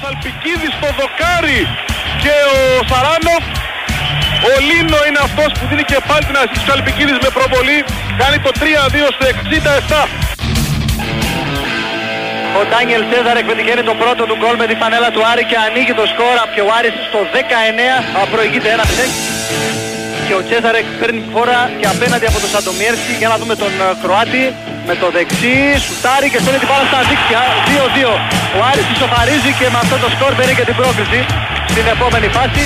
Σαλπιγγίδης στο δοκάρι. Και ο Σαράνοφ ο Λίνο είναι αυτός που δίνει και πάλι την ασίστ του Σαλπιγγίδη με προβολή. Κάνει το 3-2 στο 67 ο Ντάνιελ Σέζαρεκ πετυχαίνει το πρώτο του γκολ με τη φανέλα του Άρη και ανοίγει το σκορ. Και ο Άρης στο 19 προηγείται 1-0 και ο Τσέζαρεκ παίρνει φόρα και απέναντι από τον Σαντομιέρσκι για να δούμε τον ε, Κροάτη με το δεξί, σουτάρει και στέλνει την μπάλα στα δίκτυα. 2-2 ο Άρης ισοφαρίζει και με αυτό το σκορ παίρνει και την πρόκριση στην επόμενη φάση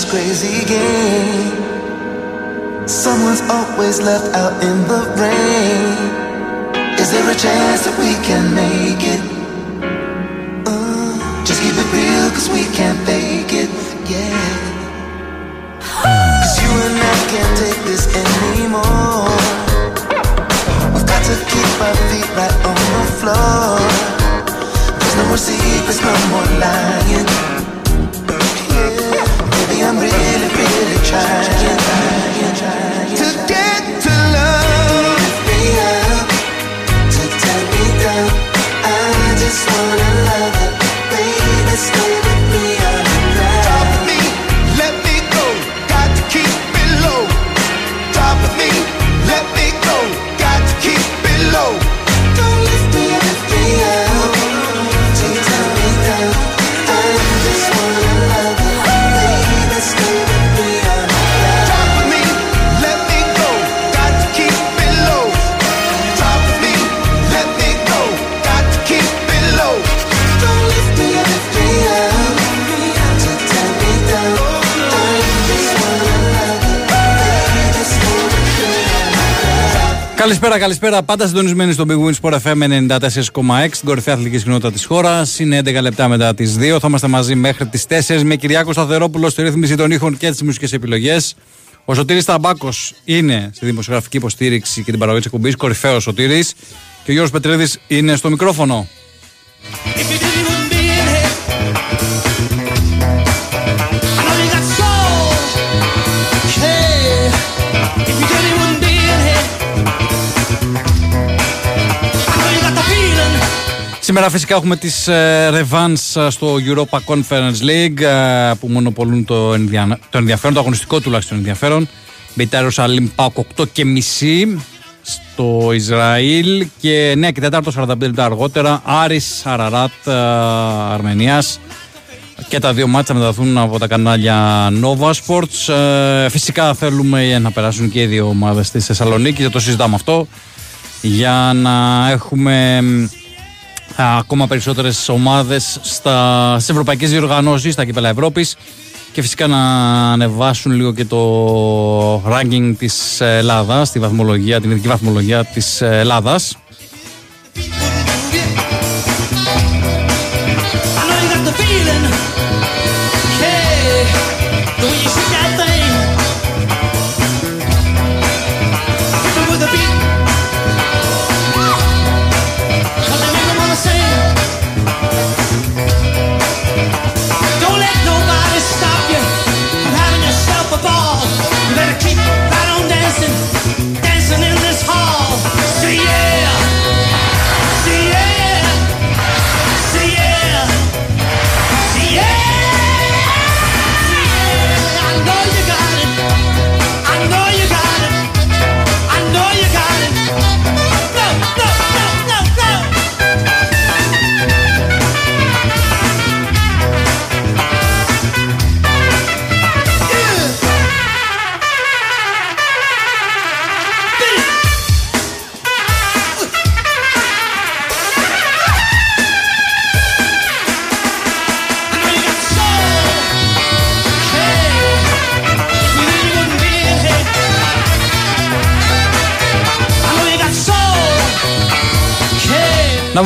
this crazy game. Someone's always left out in the rain. Is there a chance that we can make it? Uh, just keep it real, cause we can't fake it, yeah. Cause you and I can't take this anymore. We've got to keep our feet right on the floor. There's no more secrets, no more lying. child. Καλησπέρα, καλησπέρα. Πάντα συντονισμένοι στο Big Win Sport FM 94,6, την κορυφαία αθλητική κοινότητα της χώρας. Είναι 11 λεπτά μετά τις 2. Θα είμαστε μαζί μέχρι τις 4 με Κυριάκο Σταθερόπουλο στη ρύθμιση των ήχων και τις μουσικές επιλογές. Ο Σωτήρης Ταμπάκος είναι στη δημοσιογραφική υποστήριξη και την παραγωγή της εκπομπής. Κορυφαίος Σωτήρης. Και ο Γιώργος Πετρίδης είναι στο μικρόφωνο. Σήμερα φυσικά έχουμε τις ε, Revans ε, στο Europa Conference League ε, που μονοπολούν το, ενδια... το ενδιαφέρον, το αγωνιστικό τουλάχιστον ενδιαφέρον. Μπεϊτά Ρωσαλήμ Πάοκ 8 και μισή στο Ισραήλ και 9 και 4 45 λεπτά αργότερα Άρης Αραράτ ε, Αρμενίας και τα δύο μάτια μεταδοθούν από τα κανάλια Nova Sports. Ε, φυσικά θέλουμε να περάσουν και οι δύο ομάδες στη Θεσσαλονίκη, δεν το συζητάμε αυτό, για να έχουμε ακόμα περισσότερες ομάδες στα, στις ευρωπαϊκές διοργανώσεις, στα κύπελα Ευρώπης. Και φυσικά να ανεβάσουν λίγο και το ranking της Ελλάδας, τη βαθμολογία, την ειδική βαθμολογία της Ελλάδας. Να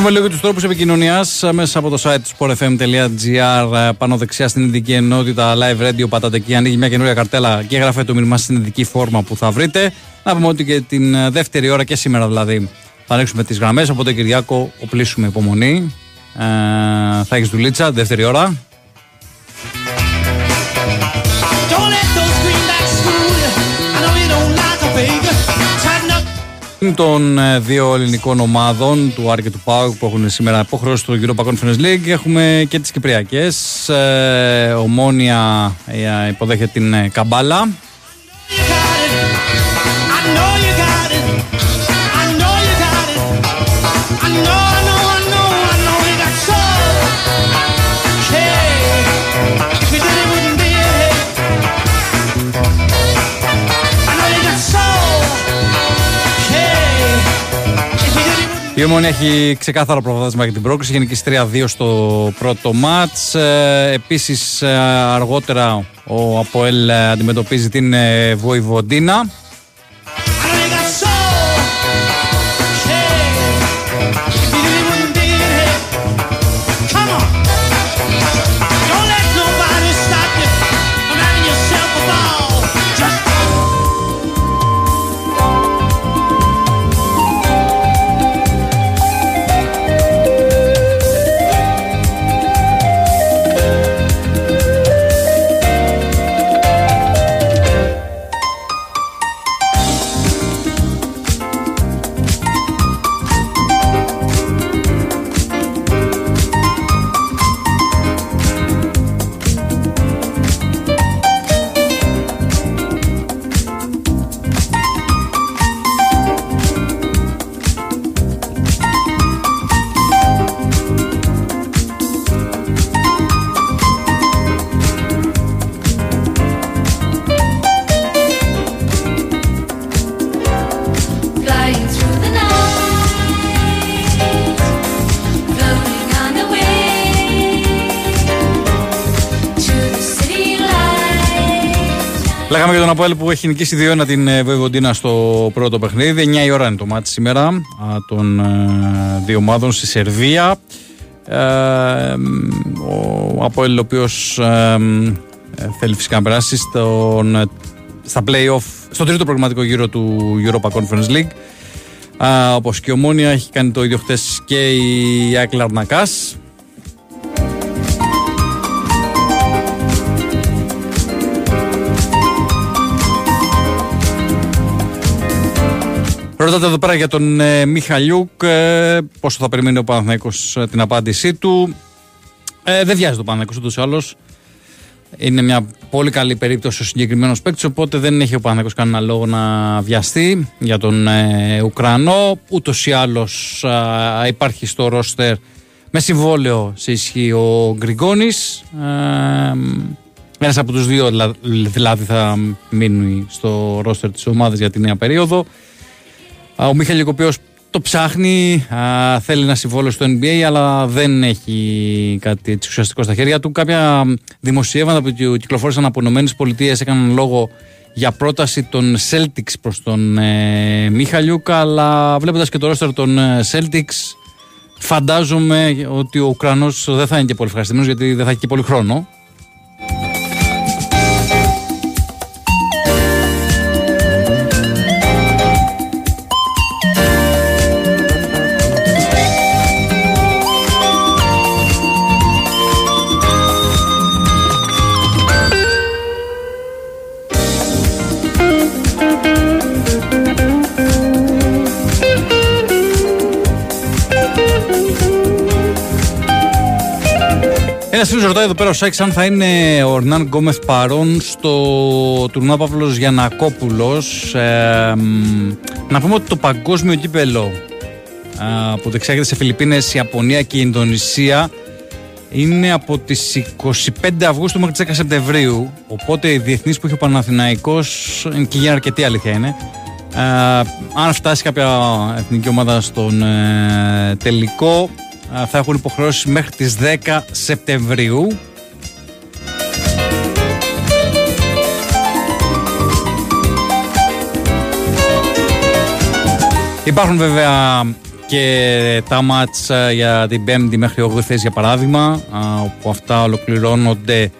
πούμε λίγο τους τρόπους επικοινωνίας μέσα από το site του sportfm.gr. Πάνω δεξιά στην ειδική ενότητα live radio πατάτε εκεί. Ανοίγει μια καινούρια καρτέλα και γράφει το μήνυμα στην ειδική φόρμα που θα βρείτε. Να πούμε ότι και την δεύτερη ώρα και σήμερα δηλαδή θα ανοίξουμε τις γραμμές. Οπότε Κυριάκο, οπλίσουμε υπομονή. Ε, θα έχεις δουλίτσα, δεύτερη ώρα. Των ε, δύο ελληνικών ομάδων του Άρη και του ΠΑΟΚ που έχουν σήμερα απόχρωση στο Europa Conference League έχουμε και τις Κυπριακές. Ε, Ομόνια ε, υποδέχεται την ε, Καμπάλα Η Ομόνια έχει ξεκάθαρο προβάδισμα για την πρόκληση. Γενική 3-2 στο πρώτο μάτς. Ε, επίσης ε, αργότερα ο Αποέλ αντιμετωπίζει την ε, Βοηβοντίνα. Τον Αποέλ που έχει νικήσει 2-1 την ε, Βοηβοντίνα στο πρώτο παιχνίδι. 9 η ώρα είναι το μάτι σήμερα των ε, δύο ομάδων στη Σερβία. Ε, ο Αποέλ ο οποίος θέλει φυσικά να περάσει στον, στα play-off, στο τρίτο προγραμματικό γύρο του Europa Conference League. Όπως και η Ομόνια έχει κάνει το ίδιο χτες και η Άκη Ρωτάτε εδώ πέρα για τον ε, Μιχαλιούκ ε, πόσο θα περιμένει ο Παναθηναϊκός ε, την απάντησή του. Ε, δεν βιάζει το Παναθηναϊκός ούτως ή άλλως. Είναι μια πολύ καλή περίπτωση ο συγκεκριμένος παίκτης, οπότε δεν έχει ο Παναθηναϊκός κανένα λόγο να βιαστεί για τον ε, Ουκρανό. Ούτως ή άλλως υπάρχει στο ρόστερ με συμβόλαιο σε ισχύ ο Γκριγκόνης. Ε, Ένας από τους δύο δηλαδή θα μείνει στο ρόστερ της ομάδας για τη νέα περίοδο. Ο Μίχαλ ο οποίο το ψάχνει, α, θέλει ένα συμβόλαιο στο NBA, αλλά δεν έχει κάτι έτσι ουσιαστικό στα χέρια του. Κάποια δημοσιεύματα που κυκλοφόρησαν από ΗΠΑ έκαναν λόγο για πρόταση των Celtics προς τον ε, Μίχαλιουκ, αλλά βλέποντας και το ρόστερ των ε, Celtics, φαντάζομαι ότι ο Ουκρανός δεν θα είναι και πολύ ευχαριστημένος γιατί δεν θα έχει και πολύ χρόνο. Ένας φίλος ρωτάει εδώ πέρα ο Σάιξ αν θα είναι ο Ορνάν Γκόμεθ παρόν στο τουρνουά Παύλος Γιανακόπουλος. Ε, να πούμε ότι το παγκόσμιο κύπελο ε, που δεξάγεται σε Φιλιππίνες, Ιαπωνία και Ινδονησία είναι από τις 25 Αυγούστου μέχρι τις 10 Σεπτεμβρίου οπότε οι διεθνείς που έχει ο Παναθηναϊκός και για αρκετή αλήθεια είναι ε, αν φτάσει κάποια εθνική ομάδα στον ε, τελικό θα έχουν υποχρεώσει μέχρι τις 10 Σεπτεμβρίου. Υπάρχουν βέβαια και τα μάτς για την 5η μέχρι 8η θέση για παράδειγμα όπου αυτά ολοκληρώνονται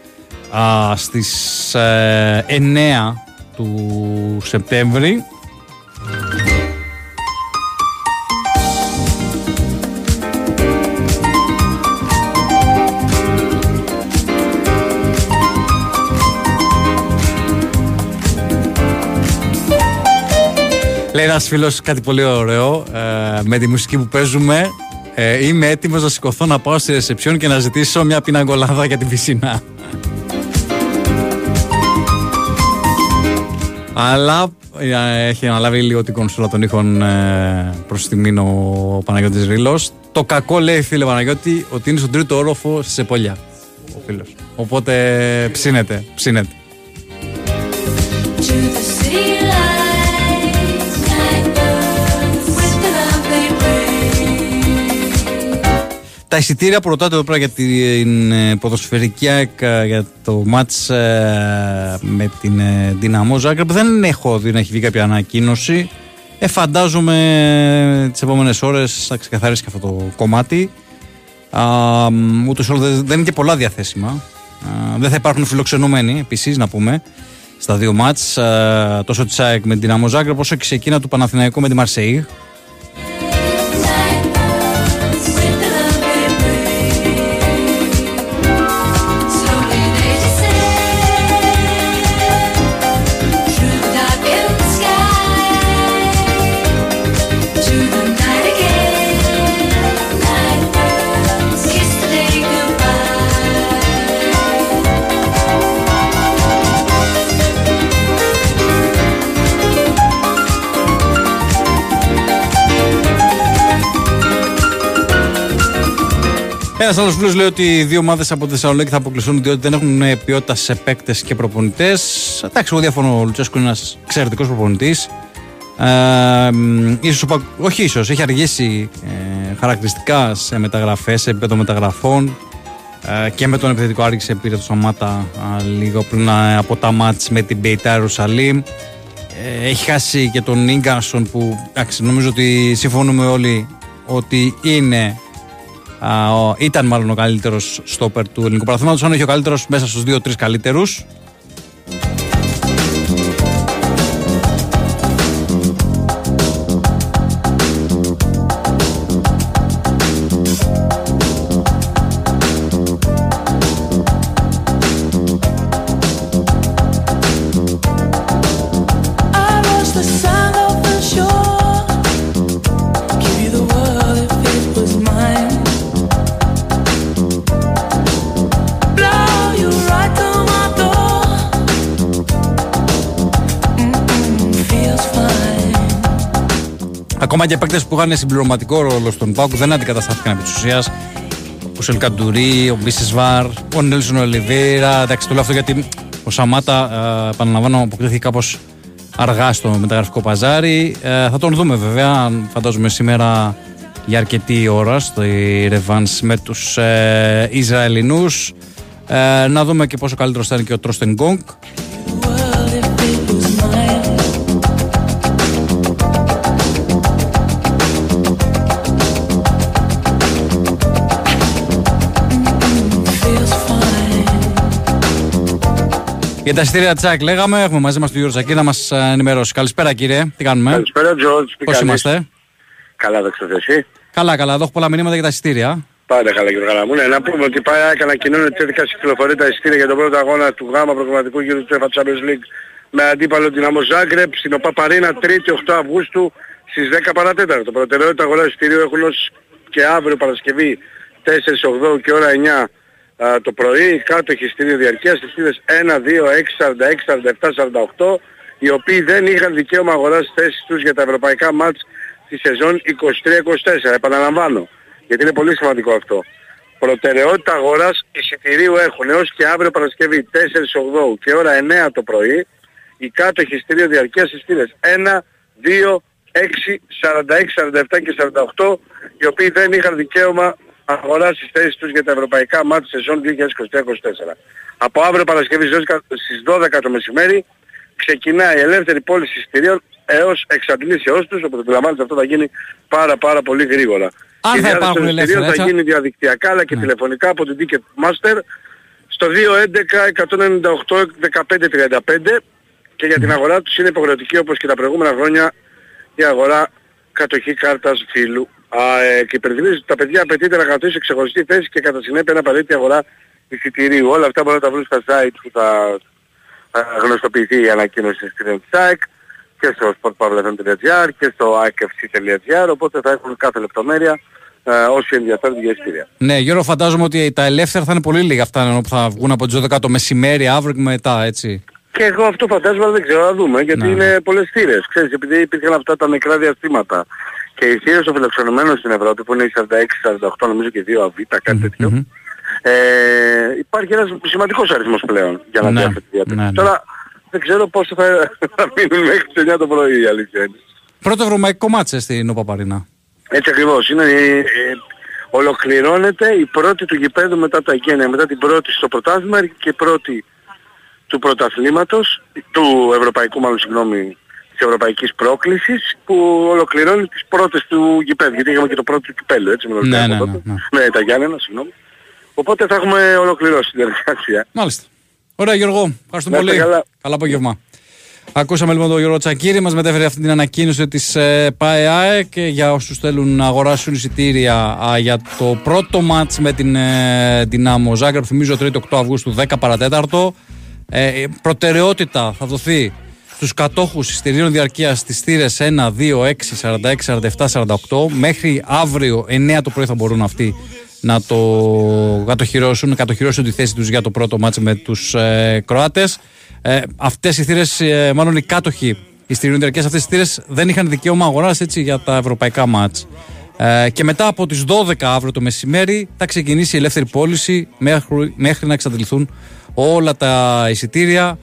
στις 9 ε, του Σεπτέμβρη Λέει ένας φίλος κάτι πολύ ωραίο. Ε, με τη μουσική που παίζουμε, ε, είμαι έτοιμος να σηκωθώ να πάω στη ρεσεψιόν και να ζητήσω μια πιναγκολάδα για την πισίνα. Αλλά ε, έχει αναλάβει λίγο την κονσούλα των ήχων ε, προς τιμήν ο Παναγιώτης Ρήλος. Το κακό λέει φίλε Παναγιώτη ότι είναι στον τρίτο όροφο στη Σεπολιά ο φίλος. Οπότε ψήνεται, ψήνεται. Τα εισιτήρια που ρωτάτε εδώ πέρα για την ε, ποδοσφαιρική ΑΕΚ ε, για το μάτς ε, με την Δυναμό Ζάγκρεπ δεν έχω δει να έχει βγει κάποια ανακοίνωση. Ε, φαντάζομαι τις επόμενες ώρες θα ξεκαθαρίσει και αυτό το κομμάτι. Ούτως δεν είναι και πολλά διαθέσιμα. δεν θα υπάρχουν φιλοξενούμενοι επίσης να πούμε στα δύο μάτς τόσο της ΑΕΚ με την Δυναμό Ζάγκρεπ όσο και σε εκείνα του Παναθηναϊκού με τη Μαρσεή Ένας άλλος φίλος λέει ότι οι δύο ομάδες από τη Θεσσαλονίκη θα αποκλειστούν διότι δεν έχουν ε, ποιότητα σε παίκτες και προπονητές. Εντάξει, εγώ διαφωνώ. Ο Λουτσέσκου είναι ένας εξαιρετικός προπονητής. Ε, ίσως, όχι ίσως, έχει αργήσει ε, χαρακτηριστικά σε μεταγραφές, σε επίπεδο μεταγραφών ε, και με τον επιθετικό άργησε πήρε το Σαμάτα λίγο πριν ε, από τα μάτς με την Μπεϊτά Ιερουσαλήμ. Ε, έχει χάσει και τον Ίγκασον που εντάξει, νομίζω ότι συμφωνούμε όλοι ότι είναι ήταν μάλλον ο καλύτερος στόπερ του ελληνικού παραθυματο αν όχι ο καλύτερος μέσα στους δύο-τρεις καλύτερους. Ακόμα και παίκτες που είχαν συμπληρωματικό ρόλο στον Πάουκ δεν αντικαταστάθηκαν επί της ουσίας. Ο Σελκαντουρί, ο Μπίσης Βαρ, ο Νέλσον Ολιβέρα. Εντάξει, το λέω αυτό γιατί ο Σαμάτα, ε, επαναλαμβάνω, αποκρίθηκε κάπως αργά στο μεταγραφικό παζάρι. Ε, θα τον δούμε βέβαια, φαντάζομαι σήμερα για αρκετή ώρα στη Ρεβάνς με τους ε, Ισραηλινούς. Ε, να δούμε και πόσο καλύτερος θα είναι και ο Τρόστεν Γκόγκ. Για τα εισιτήρια Τσάκ, λέγαμε, έχουμε μαζί μας τον Γιώργο Τσακή να μας ενημερώσει. Καλησπέρα κύριε, τι κάνουμε; Καλησπέρα Τζορτζ, Πώς είμαστε; Καλά, δόξα εσύ. Καλά, καλά, εδώ έχω πολλά μηνύματα για τα εισιτήρια. Πάντα καλά κύριε Καλαμούνε. Ναι, να πούμε ότι πάει έκανα κοινωνία ότι έδικα κυκλοφορεί τα εισιτήρια για τον πρώτο αγώνα του γάμα προγραμματικού γύρου του UEFA Champions League με αντίπαλο την Ζάγκρεπ στην Οπαπαρίνα 3η 8 Αυγούστου στις 10 παρατέταρτο. Προτεραιότητα αγορά εισιτηρίου έχουν ως και αύριο Παρασκευή 4 8 και ώρα 9 α, το πρωί, κάτω εισιτήριο διαρκείας στις 1, 2, 6, 46, 47, 48 οι οποίοι δεν είχαν δικαίωμα αγοράς θέσεις τους για τα ευρωπαϊκά μάτς τη σεζόν 23-24. Επαναλαμβάνω, γιατί είναι πολύ σημαντικό αυτό. Προτεραιότητα αγοράς εισιτηρίου έχουν έως και αύριο Παρασκευή 4 8 και ώρα 9 το πρωί οι κάτοχοι εισιτηρίου διαρκείας στις 1, 2, 6, 46, 47 και 48 οι οποίοι δεν είχαν δικαίωμα αγοράς στις θέσεις τους για τα ευρωπαϊκά μάτια σεζόν 2023-2024. Από αύριο Παρασκευή στις 12 το μεσημέρι ξεκινάει η ελεύθερη πώληση εισιτηρίων έως εξαντλήσεώς τους, οπότε αντιλαμβάνεστε αυτό θα γίνει πάρα πάρα πολύ γρήγορα. Αν θα υπάρχουν ελεύθερα, θα γίνει διαδικτυακά αλλά και ναι. τηλεφωνικά από την Ticketmaster στο 211-198-1535 και για την αγορά τους είναι υποχρεωτική όπως και τα προηγούμενα χρόνια η αγορά κατοχή κάρτας φύλου. Α, ε, και υπενθυμίζω ότι τα παιδιά απαιτείται να κρατήσουν ξεχωριστή θέση και κατά συνέπεια να απαραίτητη αγορά εισιτηρίου. Όλα αυτά μπορούν να τα βρουν στα site που θα, θα γνωστοποιηθεί η ανακοίνωση στην site και στο sportpavlefm.gr και στο ikfc.gr οπότε θα έχουν κάθε λεπτομέρεια ε, όσοι ενδιαφέρονται για εισιτήρια. Ναι, Γιώργο, φαντάζομαι ότι τα ελεύθερα θα είναι πολύ λίγα αυτά που θα βγουν από τις 12 το μεσημέρι, αύριο και μετά, έτσι. Και εγώ αυτό φαντάζομαι δεν ξέρω, να δούμε, γιατί ναι. είναι πολλές θύρες. Ξέρεις, επειδή υπήρχαν αυτά τα μικρά διαστήματα και οι θύρες των φιλοξενουμένων στην Ευρώπη που είναι οι 46-48 νομίζω και 2 αβ, κάτι τέτοιο, mm-hmm. ε, υπάρχει ένας σημαντικός αριθμός πλέον για να ναι. διαθέτει. Ναι, ναι. Τώρα δεν ξέρω πόσο θα, θα μείνουν μέχρι τις 9 το πρωί η αλήθεια είναι. Πρώτο ευρωπαϊκό μάτσε στην Οπαπαρίνα. Έτσι ακριβώς. Είναι, ε, ε, ολοκληρώνεται η πρώτη του γηπέδου μετά τα εγγένεια, μετά την πρώτη στο πρωτάθλημα και η πρώτη του πρωταθλήματος, του ευρωπαϊκού μάλλον συγγνώμη, της ευρωπαϊκής πρόκλησης που ολοκληρώνει τις πρώτες του γηπέδου. Γιατί είχαμε και το πρώτο του κυπέλου, έτσι με, ναι, ναι, ναι, ναι. με τα Γιάννενα, συγγνώμη. Οπότε θα έχουμε ολοκληρώσει την διαδικασία. Μάλιστα. Ωραία Γιώργο, ευχαριστούμε πολύ. Καλά. Καλά απόγευμα. Ακούσαμε λοιπόν τον Γιώργο Τσακύρη, μας μετέφερε αυτή την ανακοίνωση της ε, ΠΑΕΑΕ και για όσους θέλουν να αγοράσουν εισιτήρια α, για το πρώτο μάτς με την ε, Δυνάμο Ζάγκρεπ. Θυμίζω 3 8 Αυγούστου 10 παρατέταρτο. Ε, προτεραιότητα θα δοθεί στου κατόχους εισιτηρίων διαρκεία στις θύρες 1, 2, 6, 46, 47, 48. Μέχρι αύριο 9 το πρωί θα μπορούν αυτοί να το κατοχυρώσουν, να κατοχυρώσουν τη θέση τους για το πρώτο μάτς με τους ε, Κροάτες. Ε, αυτές οι θύρες, ε, μάλλον οι κάτοχοι, οι στηρινοδιακές αυτές οι θύρες δεν είχαν δικαίωμα αγοράς έτσι για τα ευρωπαϊκά μάτς. Ε, και μετά από τις 12 αύριο το μεσημέρι θα ξεκινήσει η ελεύθερη πώληση μέχρι, μέχρι να εξαντληθούν όλα τα εισιτήρια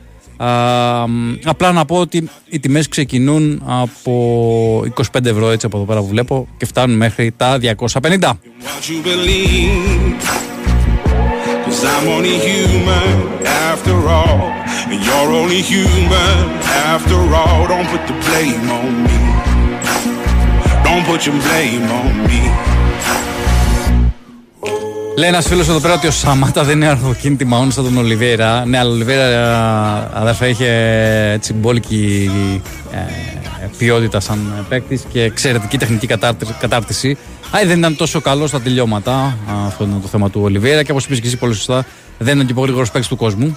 απλά να πω ότι οι τιμές ξεκινούν από 25 ευρώ έτσι από εδώ πέρα που βλέπω και φτάνουν μέχρι τα 250. Don't put your blame on me. Λέει ένας φίλος εδώ πέρα ότι ο Σαμάτα δεν είναι αρθοκίνητη μόνο σαν τον Ολιβέρα. Ναι, αλλά ο Ολιβέρα αδερφέ είχε έτσι μπόλικη ε, ποιότητα σαν παίκτης και εξαιρετική τεχνική κατάρτιση. Α, δεν ήταν τόσο καλό στα τελειώματα. Αυτό είναι το θέμα του Ολιβέρα και όπως είπες και εσύ πολύ σωστά, δεν είναι και πολύ γρήγορος παίκτης του κόσμου.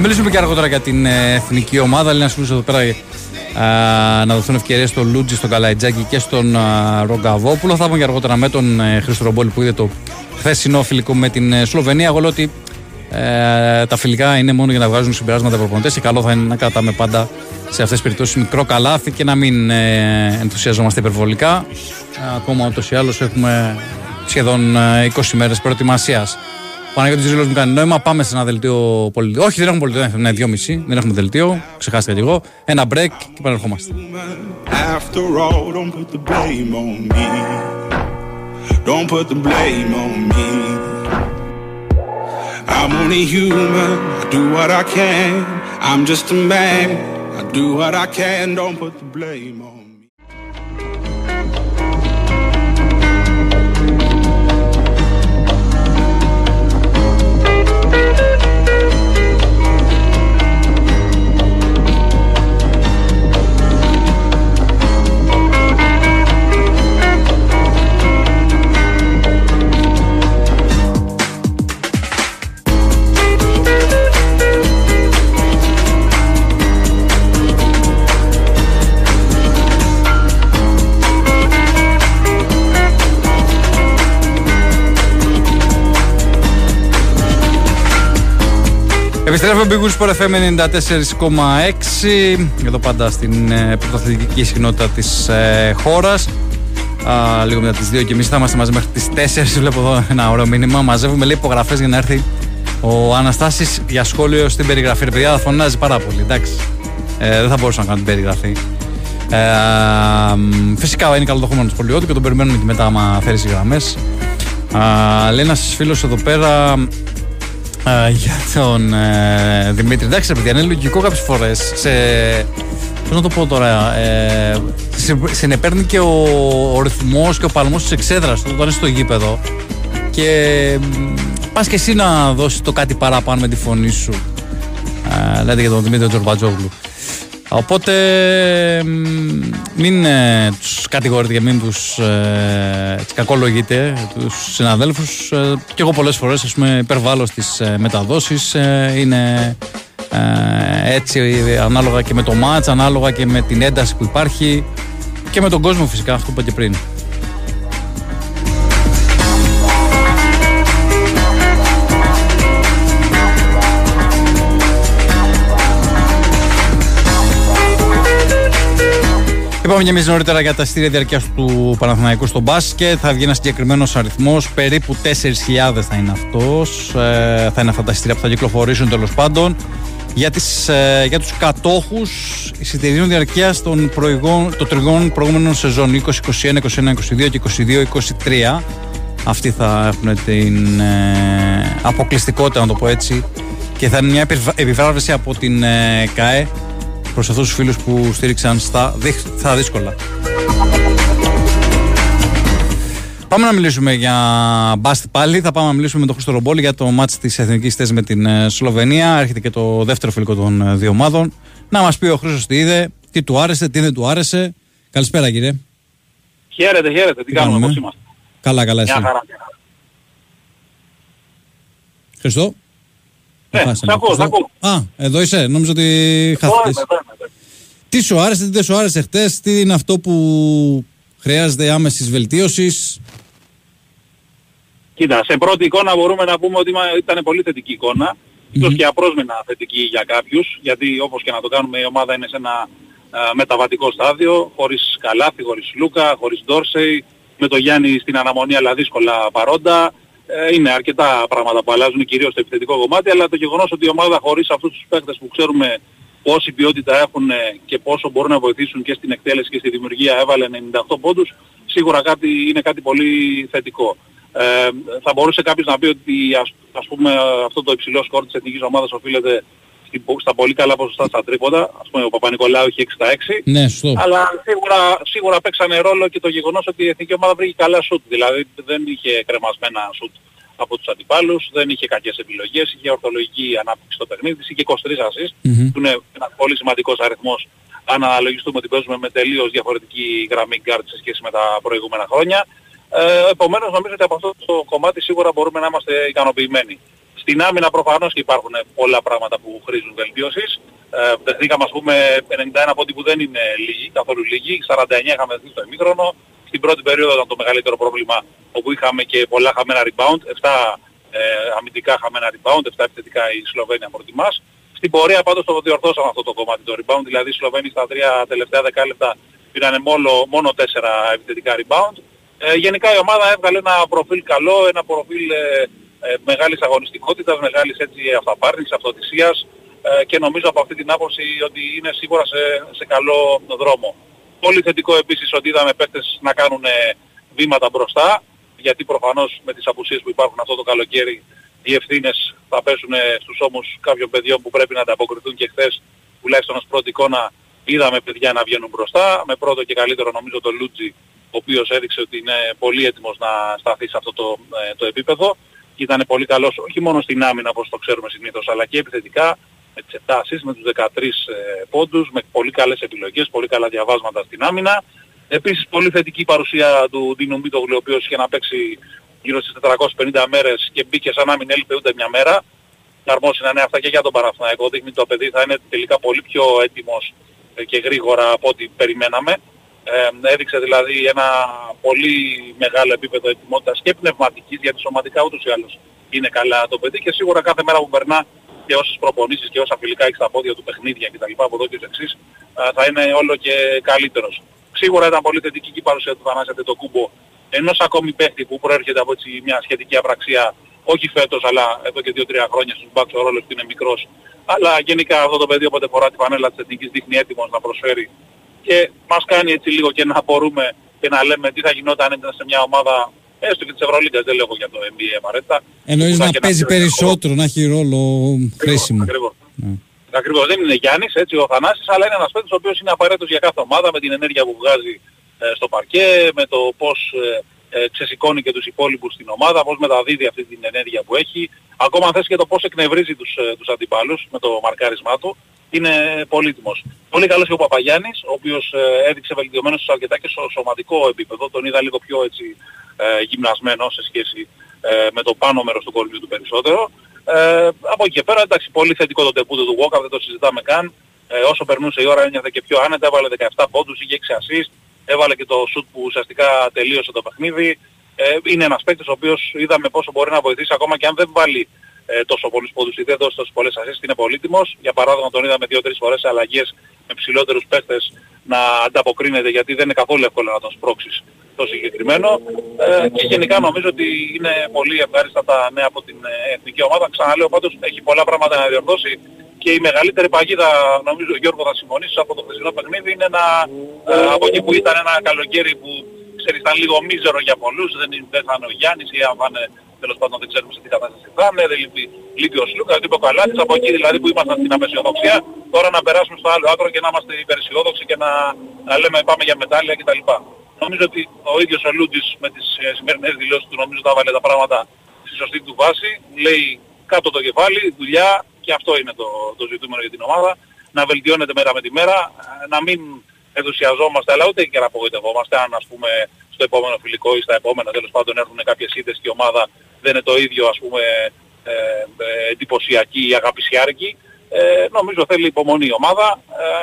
Θα μιλήσουμε και αργότερα για την ε, εθνική ομάδα. Λέει ένα φίλο εδώ πέρα α, να δοθούν ευκαιρίες στον Λούτζι, στον Καλαϊτζάκη και στον α, Ρογκαβόπουλο. Θα πούμε και αργότερα με τον ε, Χρήστο Ρομπόλη που είδε το χθεσινό φιλικό με την ε, Σλοβενία. Εγώ λέω ότι ε, τα φιλικά είναι μόνο για να βγάζουν συμπεράσματα οι προπονητές και καλό θα είναι να κρατάμε πάντα σε αυτές τις περιπτώσεις μικρό καλάθι και να μην ε, ενθουσιαζόμαστε υπερβολικά. Ε, ακόμα ούτως ή άλλως έχουμε σχεδόν ε, 20 μέρες προετοιμασίας. Παναγιώτη Ζήλος μου κάνει νόημα. Πάμε σε ένα δελτίο πολιτικό. Όχι, δεν έχουμε πολιτικό. Ναι, δυόμιση. Δεν έχουμε δελτίο. Ξεχάστηκα κι εγώ. Ένα break και επανερχόμαστε. After all, don't put the blame on me. Don't put the blame on me. I'm only human. I do what I can. I'm just a man. I do what I can. Don't put the blame on me. Επιστρέφουμε Big Wings Sport FM 94,6 Εδώ πάντα στην ε, πρωτοαθλητική συχνότητα της ε, χώρας. Α, Λίγο μετά τις 2 και εμείς θα είμαστε μαζί μέχρι τις 4 Βλέπω εδώ ένα ωραίο μήνυμα. Μαζεύουμε λέει υπογραφές για να έρθει ο Αναστάσης για σχόλιο στην περιγραφή. Ρε παιδιά θα φωνάζει πάρα πολύ εντάξει. Ε, Δεν θα μπορούσα να κάνω την περιγραφή. Ε, φυσικά είναι καλοδοχούμενο το σχολείο του και τον περιμένουμε και μετά άμα φέρεις οι γραμμές. Λέει ένας φίλος εδώ πέρα Α, για τον ε, Δημήτρη. Εντάξει, παιδιά, είναι λογικό κάποιες φορές. Σε. Πώς να το πω τώρα. Ε, σε, συνεπέρνει και ο, ο ρυθμός και ο παλμός της εξέδρας όταν είσαι στο γήπεδο. Και πας και εσύ να δώσεις το κάτι παραπάνω με τη φωνή σου. Ε, λέτε για τον Δημήτρη Τζορμπατζόγλου. Οπότε μην ε, τους κατηγορείτε και μην τους ε, κακολογείτε τους συναδέλφους. Ε, και εγώ πολλές φορές ας πούμε υπερβάλλω στις ε, μεταδόσεις. Ε, είναι ε, έτσι ανάλογα και με το μάτς ανάλογα και με την ένταση που υπάρχει και με τον κόσμο φυσικά αυτό που είπα και πριν Είπαμε και εμείς νωρίτερα για τα στήρια διαρκείας του Παναθηναϊκού στο μπάσκετ. Θα βγει ένα συγκεκριμένος αριθμός. Περίπου 4.000 θα είναι αυτός. Ε, θα είναι αυτά τα στήρια που θα κυκλοφορήσουν τέλος πάντων. Για, τις, ε, για τους κατόχους εισιτηρίων διαρκείας των προηγών, των τριγών προηγούμενων σεζόν 2021, 21, 22 και 22, 23 αυτοί θα έχουν την ε, αποκλειστικότητα να το πω έτσι και θα είναι μια επιβράβευση από την ε, ΚΑΕ προς αυτούς τους φίλους που στήριξαν στα, στα δύσκολα. Πάμε να μιλήσουμε για μπάστι πάλι. Θα πάμε να μιλήσουμε με τον Χρήστο Ρομπόλη για το μάτς της Εθνικής θέσης με την ε, Σλοβενία. Έρχεται και το δεύτερο φιλικό των ε, δύο ομάδων. Να μας πει ο Χρήστος τι είδε, τι του άρεσε, τι δεν του άρεσε. Καλησπέρα κύριε. Χαίρετε, χαίρετε. Τι, Τι κάνουμε, κάνουμε; πώς είμαστε; Καλά, καλά εσύ. Μια χαρά. Χριστό. Ναι, Χάσαμε. σ' ακούω, σ' Χριστό. ακούω. Α, εδώ είσαι. Νόμιζα ότι Εδώ χάθηκες. είμαι, εδώ είμαι, εδώ είμαι. Τι σου άρεσε, τι δεν σου άρεσε χτες, τι είναι αυτό που χρειάζεται άμεσης βελτίωσης; Κοίτα, σε πρώτη εικόνα μπορούμε να πούμε ότι μα- ήταν πολύ θετική εικόνα. Ίσως και απρόσμενα θετική για κάποιους, γιατί όπως και να το κάνουμε η ομάδα είναι σε ένα ε, μεταβατικό στάδιο, χωρίς Καλάθι, χωρίς Λούκα, χωρίς Ντόρσεϊ, με το Γιάννη στην αναμονή αλλά δύσκολα παρόντα. Ε, είναι αρκετά πράγματα που αλλάζουν κυρίως στο επιθετικό κομμάτι, αλλά το γεγονός ότι η ομάδα χωρίς αυτούς τους παίκτες που ξέρουμε πόση ποιότητα έχουν και πόσο μπορούν να βοηθήσουν και στην εκτέλεση και στη δημιουργία έβαλε 98 πόντους, σίγουρα κάτι, είναι κάτι πολύ θετικό. Ε, θα μπορούσε κάποιος να πει ότι ας, ας πούμε αυτό το υψηλό σκορ της εθνικής ομάδας οφείλεται στα πολύ καλά ποσοστά στα τρίποντα. Ας πούμε ο Παπα-Νικολάου είχε 6 Ναι, σωστό. Αλλά σίγουρα, σίγουρα παίξανε ρόλο και το γεγονός ότι η εθνική ομάδα βρήκε καλά σουτ. Δηλαδή δεν είχε κρεμασμένα σουτ από τους αντιπάλους, δεν είχε κακές επιλογές, είχε ορθολογική ανάπτυξη στο παιχνίδι, είχε 23 assist, Μμμ. που είναι ένας πολύ σημαντικός αριθμός αν αναλογιστούμε ότι παίζουμε με τελείως διαφορετική γραμμή guard σε σχέση με τα προηγούμενα χρόνια. Ε, επομένως νομίζω ότι από αυτό το κομμάτι σίγουρα μπορούμε να είμαστε ικανοποιημένοι. Στην άμυνα προφανώς και υπάρχουν πολλά πράγματα που χρήζουν βελτίωσης. Ε, δεχτήκαμε ας πούμε 91 πόντι που δεν είναι λίγοι, καθόλου λίγοι. 49 είχαμε δεχτεί στο ημίχρονο. Στην πρώτη περίοδο ήταν το μεγαλύτερο πρόβλημα όπου είχαμε και πολλά χαμένα rebound. 7 ε, αμυντικά χαμένα rebound, 7 επιθετικά η Σλοβένια από τη μας. Στην πορεία πάντως το διορθώσαμε αυτό το κομμάτι το rebound, δηλαδή οι Σλοβαίνοι στα τρία τελευταία δεκάλεπτα πήραν μόνο, μόνο 4 επιθετικά rebound. Ε, γενικά η ομάδα έβγαλε ένα προφίλ καλό, ένα προφίλ ε, ε, μεγάλης αγωνιστικότητας, μεγάλης έτσι αυταπάρνησης, αυτοτησίας ε, και νομίζω από αυτή την άποψη ότι είναι σίγουρα σε, σε καλό δρόμο. Πολύ θετικό επίσης ότι είδαμε παίκτες να κάνουν ε, βήματα μπροστά, γιατί προφανώς με τις απουσίες που υπάρχουν αυτό το καλοκαίρι οι ευθύνες θα πέσουν ε, στους ώμους κάποιων παιδιών που πρέπει να ανταποκριθούν και χθες τουλάχιστον ως πρώτη εικόνα είδαμε παιδιά να βγαίνουν μπροστά, με πρώτο και καλύτερο νομίζω τον Λούτζι ο οποίος έδειξε ότι είναι πολύ έτοιμος να σταθεί σε αυτό το, ε, το επίπεδο και ήταν πολύ καλός όχι μόνο στην άμυνα όπως το ξέρουμε συνήθως αλλά και επιθετικά με τις 7 assists, με τους 13 ε, πόντους, με πολύ καλές επιλογές, πολύ καλά διαβάσματα στην άμυνα. Επίσης πολύ θετική παρουσία του Ντίνου Μίτογλου, ο οποίος είχε να παίξει γύρω στις 450 μέρες και μπήκε σαν να μην έλειπε ούτε μια μέρα. Αρμόσυνα είναι αυτά και για τον Παναθηναϊκό. Δείχνει το παιδί θα είναι τελικά πολύ πιο έτοιμος ε, και γρήγορα από ό,τι περιμέναμε. Ε, έδειξε δηλαδή ένα πολύ μεγάλο επίπεδο ετοιμότητας και πνευματικής, γιατί σωματικά ούτως ή άλλως είναι καλά το παιδί και σίγουρα κάθε μέρα που περνά και όσες προπονήσεις και όσα φιλικά έχεις στα πόδια του παιχνίδια κτλ. από εδώ και ως εξής θα είναι όλο και καλύτερος. Σίγουρα ήταν πολύ θετική και η παρουσία του Θανάση Αντετοκούμπο ενός ακόμη παίχτη που προέρχεται από έτσι μια σχετική απραξία όχι φέτος αλλά εδώ και 2-3 χρόνια στους μπακς ο ρόλος του είναι μικρός αλλά γενικά αυτό το παιδί όποτε φορά τη φανέλα της εθνικής δείχνει έτοιμος να προσφέρει και μας κάνει έτσι λίγο και να μπορούμε και να λέμε τι θα γινόταν αν ήταν σε μια ομάδα έστω και της Ευρωλίγκας, δεν λέω για το NBA απαραίτητα. Εννοείς Που να θα και παίζει ένα πιο περισσότερο, να έχει ρόλο χρήσιμο. Ακριβώς. Ναι. Ακριβώς. Δεν είναι Γιάννης, έτσι ο Θανάσης, αλλά είναι ένας παίκτης ο οποίος είναι απαραίτητος για κάθε ομάδα με την ενέργεια που βγάζει ε, στο παρκέ, με το πώς ε, ε, ξεσηκώνει και τους υπόλοιπους στην ομάδα, πώς μεταδίδει αυτή την ενέργεια που έχει. Ακόμα αν θες και το πώς εκνευρίζει τους, ε, τους αντιπάλους με το μαρκάρισμά του, είναι πολύτιμος. Πολύ καλός και ο Παπαγιάννης, ο οποίος ε, έδειξε βελτιωμένος αρκετά και στο σωματικό επίπεδο, τον είδα λίγο πιο έτσι ε, γυμνασμένο σε σχέση ε, με το πάνω μέρος του κορμιού του περισσότερο. Ε, από εκεί και πέρα, εντάξει, πολύ θετικό το τεπούτο του Walker, δεν το συζητάμε καν. Ε, όσο περνούσε η ώρα ένιωθε και πιο άνετα, έβαλε 17 πόντους, είχε 6 assist, έβαλε και το shoot που ουσιαστικά τελείωσε το παιχνίδι. Ε, είναι ένας παίκτης ο οποίος είδαμε πόσο μπορεί να βοηθήσει ακόμα και αν δεν βάλει ε, τόσο πολλούς πόντους ή δεν δώσει τόσο πολλές assist, είναι πολύτιμος. Για παράδειγμα τον είδαμε 2-3 φορές σε αλλαγές με ψηλότερους παίκτες να ανταποκρίνεται γιατί δεν είναι καθόλου εύκολο να τον σπρώξεις το συγκεκριμένο ε, και γενικά νομίζω ότι είναι πολύ ευχάριστα τα νέα από την ε, εθνική ομάδα. Ξαναλέω πάντως έχει πολλά πράγματα να διορθώσει και η μεγαλύτερη παγίδα νομίζω Γιώργο θα συμφωνήσεις από το χθεσινό παιχνίδι είναι ένα, ε, από εκεί που ήταν ένα καλοκαίρι που ξέρεις ήταν λίγο μίζερο για πολλούς, δεν, δεν θα είναι ο Γιάννης ή αν θα είναι τέλος πάντων δεν ξέρουμε σε τι κατάσταση θα είναι, δεν λείπει, λείπει ο Σλούκα, λείπει ο Καλάτης, από εκεί δηλαδή που ήμασταν στην απεσιοδοξία, τώρα να περάσουμε στο άλλο άκρο και να είμαστε υπεραισιόδοξοι και να, να λέμε πάμε για μετάλλια κτλ. Νομίζω ότι ο ίδιος ο Λούντις με τις ε, σημερινές δηλώσεις του νομίζω τα βάλε τα πράγματα στη σωστή του βάση, λέει κάτω το κεφάλι, δουλειά και αυτό είναι το, το ζητούμενο για την ομάδα, να βελτιώνεται μέρα με τη μέρα, ε, να μην ενθουσιαζόμαστε αλλά ούτε και να απογοητευόμαστε αν ας πούμε στο επόμενο φιλικό ή στα επόμενα. Τέλος πάντων έρθουν κάποιες είδες και η ομάδα δεν είναι το ίδιο ας πούμε ε, ε, εντυπωσιακή ή αγαπησιάρικη. Ε, νομίζω θέλει υπομονή η ομάδα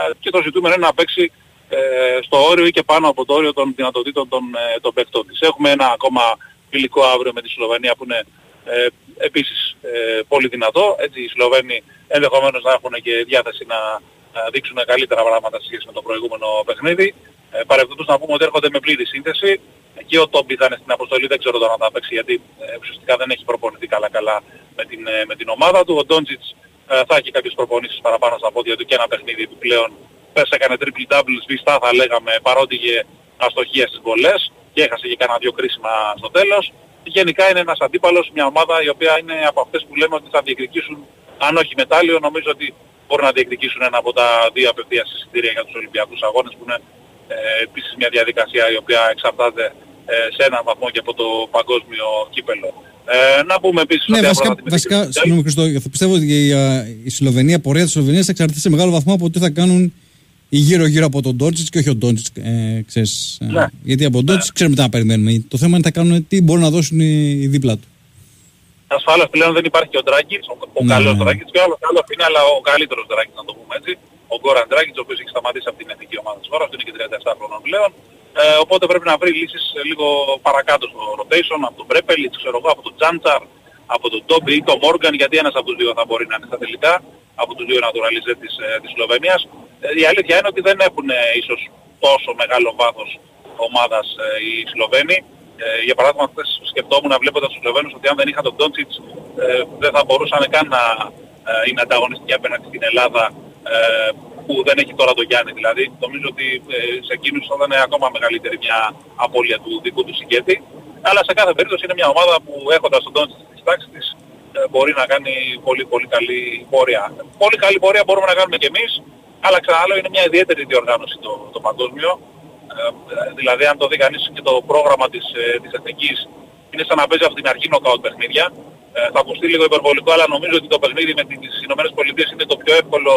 ε, και το ζητούμενο είναι να παίξει ε, στο όριο ή και πάνω από το όριο των δυνατοτήτων των, ε, των παικτών της. Έχουμε ένα ακόμα φιλικό αύριο με τη Σλοβενία που είναι ε, επίσης ε, πολύ δυνατό. Έτσι οι Σλοβαίνοι ενδεχομένως να έχουν και διάθεση να, να δείξουν καλύτερα πράγματα σε σχέση με το προηγούμενο παιχνίδι. Ε, παρεπτόντως να πούμε ότι έρχονται με πλήρη σύνθεση. Και ο Τόμπι θα είναι στην αποστολή, δεν ξέρω τώρα αν θα παίξει γιατί ε, ουσιαστικά δεν έχει προπονηθεί καλά καλά με την, ε, με την ομάδα του. Ο Ντόντζιτς ε, θα έχει κάποιες προπονήσεις παραπάνω στα πόδια του και ένα παιχνίδι επιπλέον. Πες έκανε triple double σβηστά θα λέγαμε παρότι είχε αστοχία στις βολές και έχασε και κανένα δύο κρίσιμα στο τέλος. Γενικά είναι ένας αντίπαλος, μια ομάδα η οποία είναι από αυτές που λέμε ότι θα διεκδικήσουν αν όχι μετάλλιο νομίζω ότι μπορούν να διεκδικήσουν ένα από τα δύο απευθείας εισιτήρια για τους Ολυμπιακούς Αγώνες που είναι ε, επίσης μια διαδικασία η οποία εξαρτάται ε, σε έναν βαθμό και από το παγκόσμιο κύπελο. Ε, να πούμε επίσης Ναι, ότι βασικά, αύριο θα βασικά αντιμετωπίσουμε- συγγνώμη Χριστό, θα πιστεύω ότι η, α, η Σλοβενία, η πορεία της Σλοβενίας θα εξαρτηθεί σε μεγάλο βαθμό από τι θα κάνουν οι γύρω-γύρω από τον Ντότσιτς και όχι ο Ντότσιτς, ε, ξέρεις. ε, Ναι. γιατί από τον Ντότσιτς ξέρουμε τι να περιμένουμε. Το θέμα είναι τι θα κάνουν, τι μπορούν να δώσουν οι, οι δίπλα του. Ασφάλως πλέον δεν υπάρχει και ο Ντράγκητς, ο, ο Ναι, καλός ναι. Ντράγκητς και ο άλλος καλός είναι, αλλά ο καλύτερος Ντράγκητς να το πούμε έτσι. Ο Γκόραν Ντράγκητς, ο οποίος έχει σταματήσει από την εθνική ομάδα της χώρας, του είναι και 37 χρονών πλέον. Ε, οπότε πρέπει να βρει λύσεις ε, λίγο παρακάτω στο rotation, από τον Πρέπελιτς, ξέρω εγώ, από τον Τζάντσαρ, από τον Ντόμπι ή τον Μόργαν, γιατί ένας από τους δύο θα μπορεί να είναι στα τελικά, από τους δύο naturalizé της, ε, της Σλοβενίας. Ε, η αλήθεια είναι ότι δεν έχουν ε, ίσως τόσο μεγάλο βάθος ομάδας ε, οι Σλοβαίνοι. Ε, για παράδειγμα, χθες σκεφτόμουν βλέποντας τους Σλοβαίνους ότι αν δεν είχαν τον Ντόντσιτς ε, δεν θα μπορούσαν καν να ε, είναι ανταγωνιστικοί απέναντι στην Ελλάδα ε, που δεν έχει τώρα τον Γιάννη. Δηλαδή νομίζω ότι ε, σε εκείνους θα ήταν ακόμα μεγαλύτερη μια απώλεια του δικού του συγκέτη. Αλλά σε κάθε περίπτωση είναι μια ομάδα που έχοντας τον Ντόντσιτς της τάξης της ε, μπορεί να κάνει πολύ πολύ καλή πορεία. Πολύ καλή πορεία μπορούμε να κάνουμε κι εμείς, αλλά ξαναλέω είναι μια ιδιαίτερη διοργάνωση το, το παγκόσμιο. Ε, δηλαδή αν το δει κανείς και το πρόγραμμα της, ε, της εθνικής είναι σαν να παίζει από την αρχή νοκάουτ παιχνίδια. Ε, θα ακουστεί λίγο υπερβολικό, αλλά νομίζω ότι το παιχνίδι με τις Ηνωμένες Πολιτείες είναι το πιο εύκολο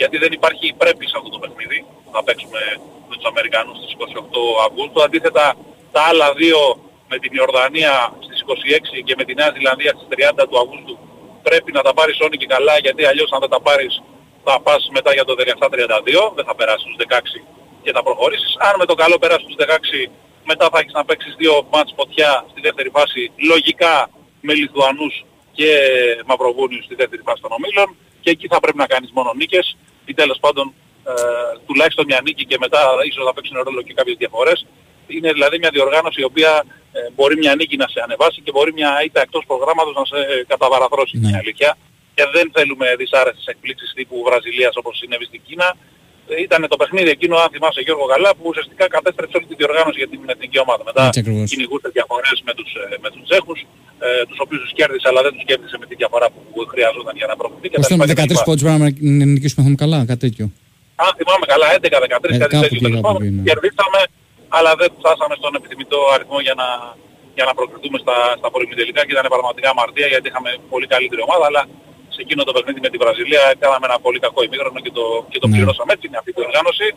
γιατί δεν υπάρχει πρέπει σε αυτό το παιχνίδι. Θα παίξουμε με τους Αμερικανούς στις 28 Αυγούστου. Αντίθετα τα άλλα δύο με την Ιορδανία στις 26 και με τη Νέα Ζηλανδία στις 30 του Αυγούστου πρέπει να τα πάρεις όλοι και καλά γιατί αλλιώς αν δεν τα πάρεις θα πας μετά για το 17-32, δεν θα περάσεις στους 16 και θα προχωρήσεις. Αν με το καλό περάσεις στους 16 μετά θα έχεις να παίξεις δύο μάτς φωτιά στη δεύτερη φάση λογικά με Λιθουανούς και Μαυροβούνιους στη δεύτερη φάση των ομίλων και εκεί θα πρέπει να κάνεις μόνο νίκες ή τέλος πάντων ε, τουλάχιστον μια νίκη και μετά ίσως θα παίξουν ρόλο και κάποιες διαφορές. Είναι δηλαδή μια διοργάνωση η οποία ε, μπορεί μια νίκη να σε ανεβάσει και μπορεί μια ήττα εκτός προγράμματος να σε καταβαραθρώσει Ναι. είναι η αλήθεια. Και δεν θέλουμε δυσάρεστες εκπλήξεις τύπου Βραζιλίας όπως συνέβη στην Κίνα. Ε, Ήταν το παιχνίδι εκείνο, αν θυμάσαι Γιώργο καλά, που ουσιαστικά κατέστρεψε όλη τη διοργάνωση για την εθνική ομάδα. Μετά Έτσι ακριβώς. κυνηγούσε διαφορές με τους, ε, με τους Τσέχους, ε, τους οποίους τους κέρδισε αλλά δεν τους κέρδισε με τη διαφορά που χρειαζόταν για να προχωρήσει. και τα Ώστε λοιπά με και τα 13 λοιπά. πόντους πρέπει να νικήσουμε θα είμαι καλά, κάτι τέτοιο. Αν θυμάμαι καλά, 11-13 Ε, κάτι κάπου τέτοιο εκεί, τέλος κάπου πάντων. εκεί, ναι. Κερδίσαμε, αλλά δεν φτάσαμε στον επιθυμητό αριθμό για να, για να προκριθούμε στα, στα πολυμητελικά και ήταν πραγματικά αμαρτία γιατί είχαμε πολύ καλύτερη ομάδα, αλλά σε εκείνο το παιχνίδι με τη Βραζιλία κάναμε ένα πολύ κακό ημίγρονο και το, και το Ναι. πληρώσαμε έτσι είναι αυτή η οργάνωση.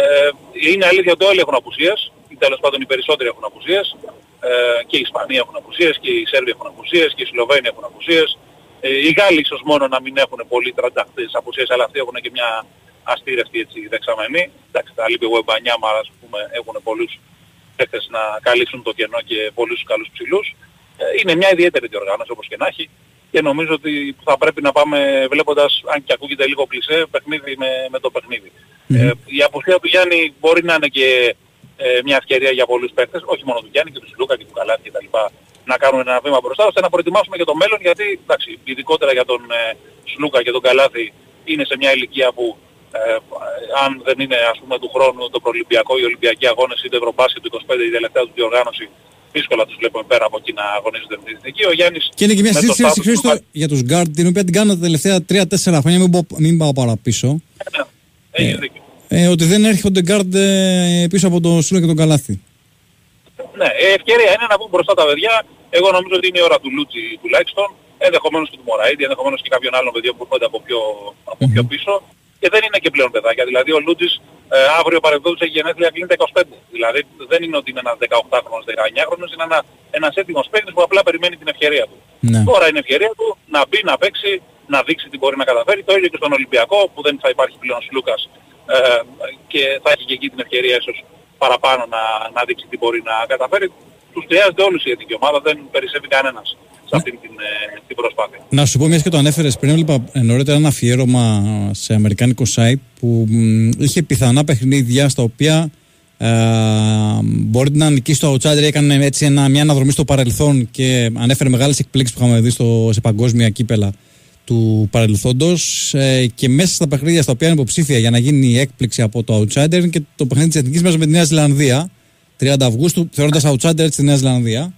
Ε, είναι αλήθεια ότι όλοι έχουν απουσίες, ή τέλος πάντων οι περισσότεροι έχουν απουσίες. Ε, και οι Ισπανοί έχουν απουσίες, και οι Σέρβοι έχουν απουσίες, και οι Σλοβαίνοι έχουν απουσίες. Ε, οι Γάλλοι ίσως μόνο να μην έχουν πολύ τρανταχτές απουσίες, αλλά αυτοί έχουν και μια αστήρευτη έτσι δεξαμενή. Εντάξει, τα λείπει ο Εμπανιάμα, ας πούμε, έχουν πολλούς παίκτες να καλύψουν το κενό και πολλούς καλούς ψηλούς. Ε, είναι μια ιδιαίτερη διοργάνωση όπως και να έχει και νομίζω ότι θα πρέπει να πάμε βλέποντας, αν και ακούγεται λίγο κλεισέ, παιχνίδι με, με το παιχνίδι. Ε, η απουσία του Γιάννη μπορεί να είναι και ε, μια ευκαιρία για πολλούς παίκτες, όχι μόνο του Γιάννη και του Σλούκα και του Καλάθι και τα λοιπά, να κάνουν ένα βήμα μπροστά, ώστε να προετοιμάσουμε και το μέλλον, γιατί εντάξει, ειδικότερα για τον ε, Σλούκα και τον Καλάθι είναι σε μια ηλικία που ε, αν δεν είναι ας πούμε του χρόνου το προολυμπιακό, οι Ολυμπιακοί αγώνες ή το Ευρωμπάσκετ του 25 η τελευταία τους διοργάνωση, δύσκολα τους βλέπουμε πέρα από εκεί να αγωνίζονται με την εθνική. Ο Γιάννης Και είναι και μια με το συζήτηση status του Χρήστο πα- για τους γκαρντ, την οποία την κάνω τα τελευταία 3-4 χρόνια, μην, πω, μην πάω παραπίσω. Ναι, Έχεις δίκιο. Ε, ότι δεν έρχονται γκαρντ ε, πίσω από τον Σλούκα και τον Καλάθι. Ναι, η ευκαιρία είναι να βγουν μπροστά τα παιδιά. Εγώ νομίζω ότι είναι η ώρα του Λούντζη τουλάχιστον. Ενδεχομένως και του Μωραΐτη, ενδεχομένως και κάποιων άλλων παιδιών που έρχονται από πιο, από πιο πίσω. Και δεν είναι και πλέον παιδάκια. Δηλαδή ο Λούντζης ε, αύριο παρεμπιπτόντως έχει γενέθλια κλείνει τα 25. Δηλαδή δεν είναι ότι είναι ένας 18χρονος, 19χρονος, είναι ένας, ένας έτοιμος παίκτης που απλά περιμένει την ευκαιρία του. Ναι. Τώρα είναι η ευκαιρία του να μπει, να παίξει, να δείξει τι μπορεί να καταφέρει. Το ίδιο και στον Ολυμπιακό που δεν θα υπάρχει πλέον Σλούκας ε, και θα έχει και εκεί την ευκαιρία ίσως παραπάνω να, να δείξει τι μπορεί να καταφέρει. Τους χρειάζεται όλους η εθνική ομάδα, δεν περισσεύει κανένας σε αυτή την, ε, την προσπάθεια. Να σου πω, μιας και το ανέφερες πριν, έβλεπα ε, νωρίτερα ένα αφιέρωμα σε αμερικάνικο site που μ, είχε πιθανά παιχνίδια στα οποία ε, μπορεί να νικήσει το outsider. Έκανε έτσι ένα, μια αναδρομή στο παρελθόν και ανέφερε μεγάλες εκπλήξεις που είχαμε δει στο, σε παγκόσμια κύπελα του παρελθόντος ε, και μέσα στα παιχνίδια στα οποία είναι υποψήφια για να γίνει η έκπληξη από το outsider είναι και το παιχνίδι της εθνικής μα με τη Νέα Ζηλανδία 30 Αυγούστου, θεωρώντας outsider της Νέας Ζηλανδία.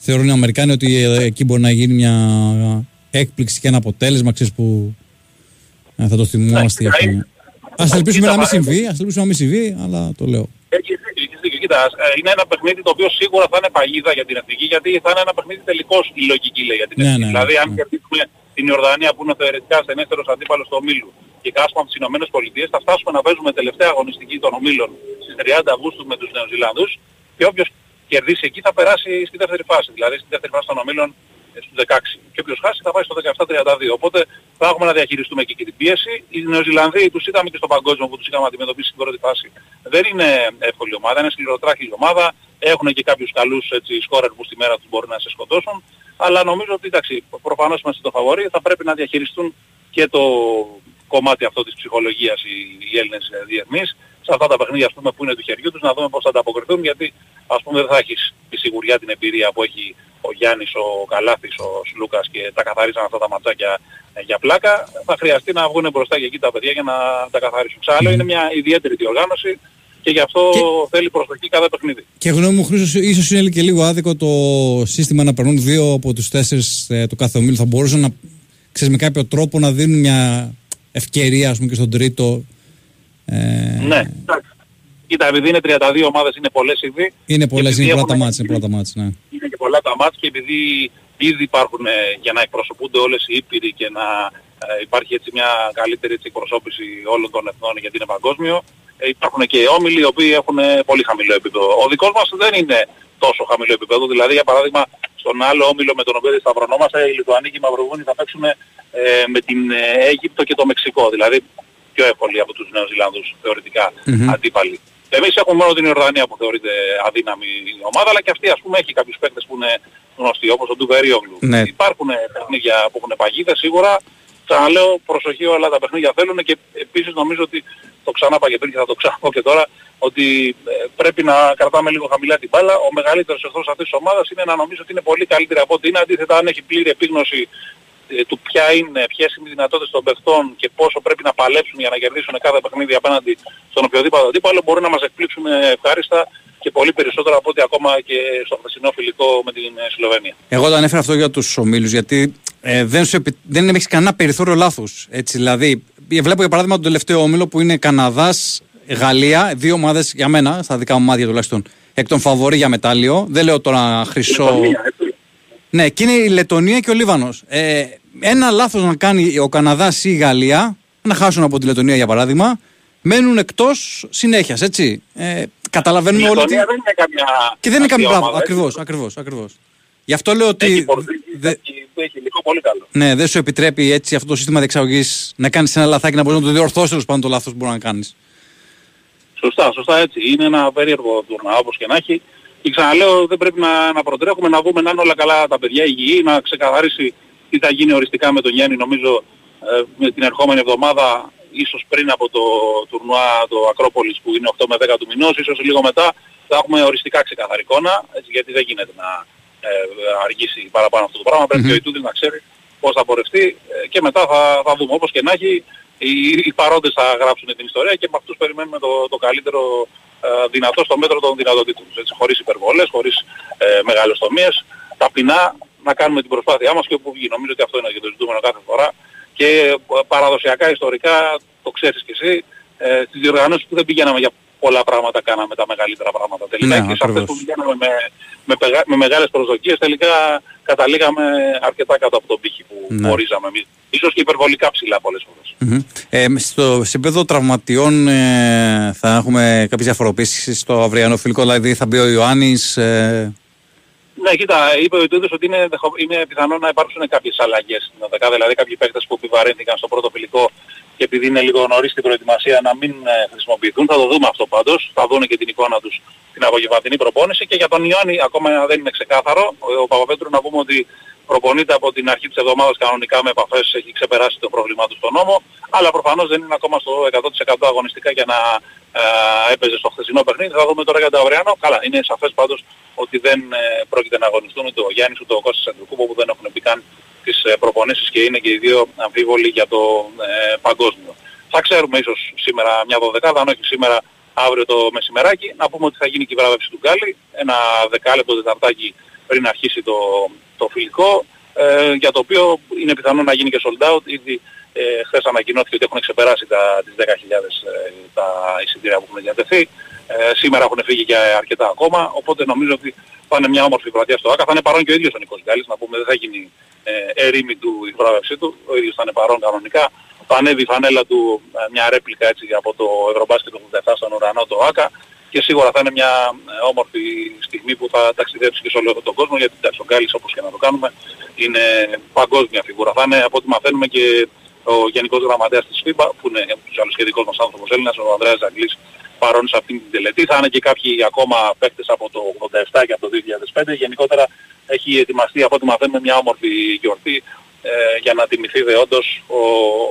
Θεωρούν οι Αμερικάνοι ότι ε, εκεί μπορεί να γίνει μια έκπληξη και ένα αποτέλεσμα ξέρεις, που ε, θα το θυμόμαστε για χρόνια. Α ελπίσουμε να μην συμβεί, ας ελπίσουμε να μην συμβεί, αλλά το λέω. Έχεις δίκιο, έχεις δίκιο. Κοίτα, ε, είναι ένα παιχνίδι το οποίο σίγουρα θα είναι παγίδα για την εθνική, γιατί θα είναι ένα παιχνίδι τελικός η λογική λέει για την Ναι, εθνική. ναι, ναι. δηλαδή, αν Ναι. κερδίσουμε την Ιορδανία που είναι θεωρητικά στενέστερος αντίπαλος του ομίλου και κάσουμε από τις Ηνωμένες Πολιτείες, θα φτάσουμε να παίζουμε τελευταία αγωνιστική των ομίλων στις 30 Αυγούστου με τους Νεοζηλανδούς και όποιος κερδίσει εκεί θα περάσει στη δεύτερη φάση, δηλαδή στη δεύτερη φάση των ομίλων ε, στους 16. Και όποιος χάσει θα πάει στο 17-32. Οπότε θα έχουμε να διαχειριστούμε και, και την πίεση. Οι Νεοζηλανδοί τους είδαμε και στο παγκόσμιο που τους είχαμε αντιμετωπίσει στην πρώτη φάση. Δεν είναι εύκολη ομάδα, είναι σκληροτράχη ομάδα. Έχουν και κάποιους καλούς έτσι, σκόρερ που στη μέρα τους μπορεί να σε σκοτώσουν. Αλλά νομίζω ότι εντάξει, προφανώς είμαστε το φαβορή, θα πρέπει να διαχειριστούν και το κομμάτι αυτό της ψυχολογίας οι, οι Έλληνες ε, διεθνείς σε αυτά τα παιχνίδια ας πούμε, που είναι του χεριού τους να δούμε πώς θα ανταποκριθούν γιατί ας πούμε δεν θα έχεις τη σιγουριά την εμπειρία που έχει ο Γιάννης, ο Καλάθης, ο Σλούκας και τα καθαρίζαν αυτά τα ματσάκια ε, για πλάκα θα χρειαστεί να βγουν μπροστά και εκεί τα παιδιά για να τα καθαρίσουν. Ξαναλέω είναι μια ιδιαίτερη διοργάνωση και γι' αυτό Και- θέλει προσοχή κάθε παιχνίδι. Και γνώμη μου, Χρήστος, ίσως είναι και λίγο άδικο το σύστημα να περνούν δύο από τους τέσσερις ε, του κάθε ομίλου. Θα μπορούσαν να, ξέρεις, με κάποιο τρόπο να δίνουν μια ευκαιρία, ας πούμε, και στον τρίτο. Ε, Ναι, εντάξει. Κοίτα, επειδή είναι 32 ομάδες, είναι πολλές ήδη. Είναι Και πολλές, επειδή είναι πολλά τα έχουμε- μάτια. Είναι πολλά τα μάτς, ναι. είναι και πολλά τα μάτια και επειδή ήδη υπάρχουν ε, για να εκπροσωπούνται όλες οι ήπειροι και να ε, υπάρχει έτσι μια καλύτερη έτσι, εκπροσώπηση όλων των εθνών γιατί είναι παγκόσμιο, ε, υπάρχουν και όμιλοι οι οποίοι έχουν ε, πολύ χαμηλό επίπεδο. Ο δικός μας δεν είναι τόσο χαμηλό επίπεδο, δηλαδή για παράδειγμα στον άλλο όμιλο με τον οποίο σταυρωνόμαστε, οι Λιθουανοί και οι Μαυροβούνοι θα παίξουν ε, με την ε, Αίγυπτο και το Μεξικό, δηλαδή πιο εύκολοι από τους Νέους Ζηλανδούς θεωρητικά Μμμ. αντίπαλοι. Εμείς έχουμε μόνο την Ιορδανία που θεωρείται αδύναμη ομάδα, αλλά και αυτή ας πούμε έχει κάποιους παίκτες που είναι γνωστοί, όπως ο Ντουβεριόγλου. Ναι. Υπάρχουν ε, παιχνίδια που έχουν παγίδες σίγουρα. Ξαναλέω προσοχή όλα τα παιχνίδια θέλουν και επίσης νομίζω ότι το ξανά είπα και πριν και θα το ξαναπώ και τώρα ότι ε, πρέπει να κρατάμε λίγο χαμηλά την μπάλα. Ο μεγαλύτερος εχθρός αυτής της ομάδας είναι να νομίζω ότι είναι πολύ καλύτερη από ό,τι είναι. Αντίθετα αν έχει πλήρη επίγνωση ε, του ποια είναι, ποιες είναι οι δυνατότητες των παιχτών και πόσο πρέπει να παλέψουν για να κερδίσουν κάθε παιχνίδι απέναντι στον οποιοδήποτε αντίπαλο μπορούν να μας εκπλήξουν ε, ευχάριστα και πολύ περισσότερο από ό,τι ακόμα και στο χθεσινό φιλικό με την ε, Σλοβενία. Εγώ το ανέφερα αυτό για τους ομίλους, γιατί ε, δεν, σου επι... δεν έχεις κανένα περιθώριο λάθο. Δηλαδή, ε, βλέπω για παράδειγμα τον τελευταίο όμιλο που είναι Καναδάς, Γαλλία, δύο ομάδες για μένα, στα δικά μου μάτια τουλάχιστον, εκ των φαβορή για μετάλλιο. Δεν λέω τώρα χρυσό. Λετωνία, έτσι. Ναι, και είναι η Λετωνία και ο Λίβανος. Ε, ένα λάθος να κάνει ο Καναδάς ή η Γαλλία, να χάσουν από τη Λετωνία για παράδειγμα, μένουν εκτός συνέχειας, έτσι. Ε, Η καταλαβαίνουμε όλοι ότι. Λετωνία δεν είναι καμιά Και δεν είναι αστεία καμία ομάδα, πράγμα. έτσι. Ακριβώς, ακριβώς, ακριβώς. Γι' αυτό λέω ότι. Έχει πορτίγι, δε- έχει, έχει υλικό πολύ καλό. ναι, δεν σου επιτρέπει έτσι αυτό το σύστημα διεξαγωγής να κάνεις ένα λαθάκι να μπορείς να το διορθώσεις τέλος πάντων το λάθος που μπορεί να κάνεις. Σωστά, σωστά έτσι. Είναι ένα περίεργο τουρνά όπως και να έχει. Και ξαναλέω δεν πρέπει να, να προτρέχουμε να δούμε να είναι όλα καλά τα παιδιά υγιή, να ξεκαθαρίσει τι θα γίνει οριστικά με τον Γιάννη νομίζω ε, με την ερχόμενη εβδομάδα ίσως πριν από το τουρνουά το Ακρόπολης που είναι 8 με 10 του μηνός, ίσως λίγο μετά θα έχουμε οριστικά ξεκαθαρή εικόνα, έτσι, γιατί δεν γίνεται να ε, αργήσει παραπάνω αυτό το πράγμα. Πρέπει και ο Ιτούδης να ξέρει πώς θα πορευτεί ε, και μετά θα, θα δούμε. Όπως και να έχει, οι, οι παρόντες θα γράψουν την ιστορία και με αυτούς περιμένουμε το, το καλύτερο ε, δυνατό στο μέτρο των δυνατοτήτων τους. Έτσι, χωρίς υπερβολές, χωρίς ε, μεγάλες τομίες, ταπεινά να κάνουμε την προσπάθειά μας και όπου βγει. Νομίζω ότι αυτό είναι και το ζητούμενο κάθε φορά. Και ε, παραδοσιακά, ιστορικά, το ξέρεις κι εσύ, ε, στις διοργανώσεις που δεν πηγαίναμε για πολλά πράγματα κάναμε τα μεγαλύτερα πράγματα. Τελικά Ναι, και σε αυτές ακριβώς. που πηγαίναμε με, με, πεγα- με μεγάλες προσδοκίες τελικά καταλήγαμε αρκετά κάτω από τον πύχη που Ναι. ορίζαμε εμείς. Ίσως και υπερβολικά ψηλά πολλές φορές. Μμμ. Ε, στο σε επίπεδο τραυματιών ε, θα έχουμε κάποιες διαφοροποίησεις στο αυριανό φιλικό, δηλαδή θα μπει ο Ιωάννης. Ε, Ναι, κοίτα, είπε ο Ιτούδης ότι είναι, δεχο- είναι πιθανό να υπάρξουν κάποιες αλλαγές στην ΟΔΕΚΑ, δηλαδή κάποιοι παίκτες που επιβαρύνθηκαν στο πρώτο φιλικό και επειδή είναι λίγο νωρίς στην προετοιμασία να μην ε, χρησιμοποιηθούν. Θα το δούμε αυτό πάντως, θα δουν και την εικόνα τους στην απογευματινή προπόνηση και για τον Ιωάννη ακόμα δεν είναι ξεκάθαρο. Ο, ο Παπαπέτρου να πούμε ότι προπονείται από την αρχή της εβδομάδας κανονικά με επαφές, έχει ξεπεράσει το πρόβλημά του στον νόμο, αλλά προφανώς δεν είναι ακόμα στο 100% αγωνιστικά για να ε, έπαιζε στο χθεσινό παιχνίδι. Θα δούμε τώρα για το αυριανό. Καλά, είναι σαφές πάντως ότι δεν ε, πρόκειται να αγωνιστούν ούτε ο Γιάννης ούτε ο Κώστας Αντρικούπο που δεν έχουν μπει καν τις ε, προπονήσεις και είναι και οι δύο αμφίβολοι για το ε, παγκόσμιο. Θα ξέρουμε ίσως σήμερα μια δωδεκάδα, αν όχι σήμερα αύριο το μεσημεράκι, να πούμε ότι θα γίνει και η βράβευση του Γκάλι, ένα δεκάλεπτο τεταρτάκι πριν αρχίσει το, το φιλικό, ε, για το οποίο είναι πιθανό να γίνει και sold out. Ήδη ε, χθες ανακοινώθηκε ότι έχουν ξεπεράσει τα, τις 10.000 ε, τα εισιτήρια που έχουν διατεθεί. Ε, σήμερα έχουν φύγει και αρκετά ακόμα, οπότε νομίζω ότι θα είναι μια όμορφη βραδιά στο ΆΚΑ. Θα είναι παρόν και ο ίδιος ο Νικός Γκάλης, να πούμε δεν θα γίνει ε, ερήμη του η βράβευσή του. Ο ίδιος θα είναι παρόν κανονικά. Θα ανέβει η φανέλα του ε, μια ρέπλικα έτσι από το Ευρωμπάσκετ του 87 στον ουρανό το ΆΚΑ και σίγουρα θα είναι μια ε, όμορφη στιγμή που θα ταξιδέψεις και σε όλο τον κόσμο γιατί εντάξει, ο Γκάλης όπως και να το κάνουμε είναι παγκόσμια φιγούρα. Θα είναι από ό,τι μαθαίνουμε και ο Γενικός Γραμματέας της FIBA που είναι τους άλλους σχετικός μας άνθρωπος Έλληνας, ο Ανδρέας Ζαγκλής παρόν σε αυτήν την τελετή. Θα είναι και κάποιοι ακόμα παίκτες από το 87 και από το 2005. Γενικότερα έχει ετοιμαστεί από ό,τι μαθαίνουμε μια όμορφη γιορτή ε, για να τιμηθεί δε όντως ο,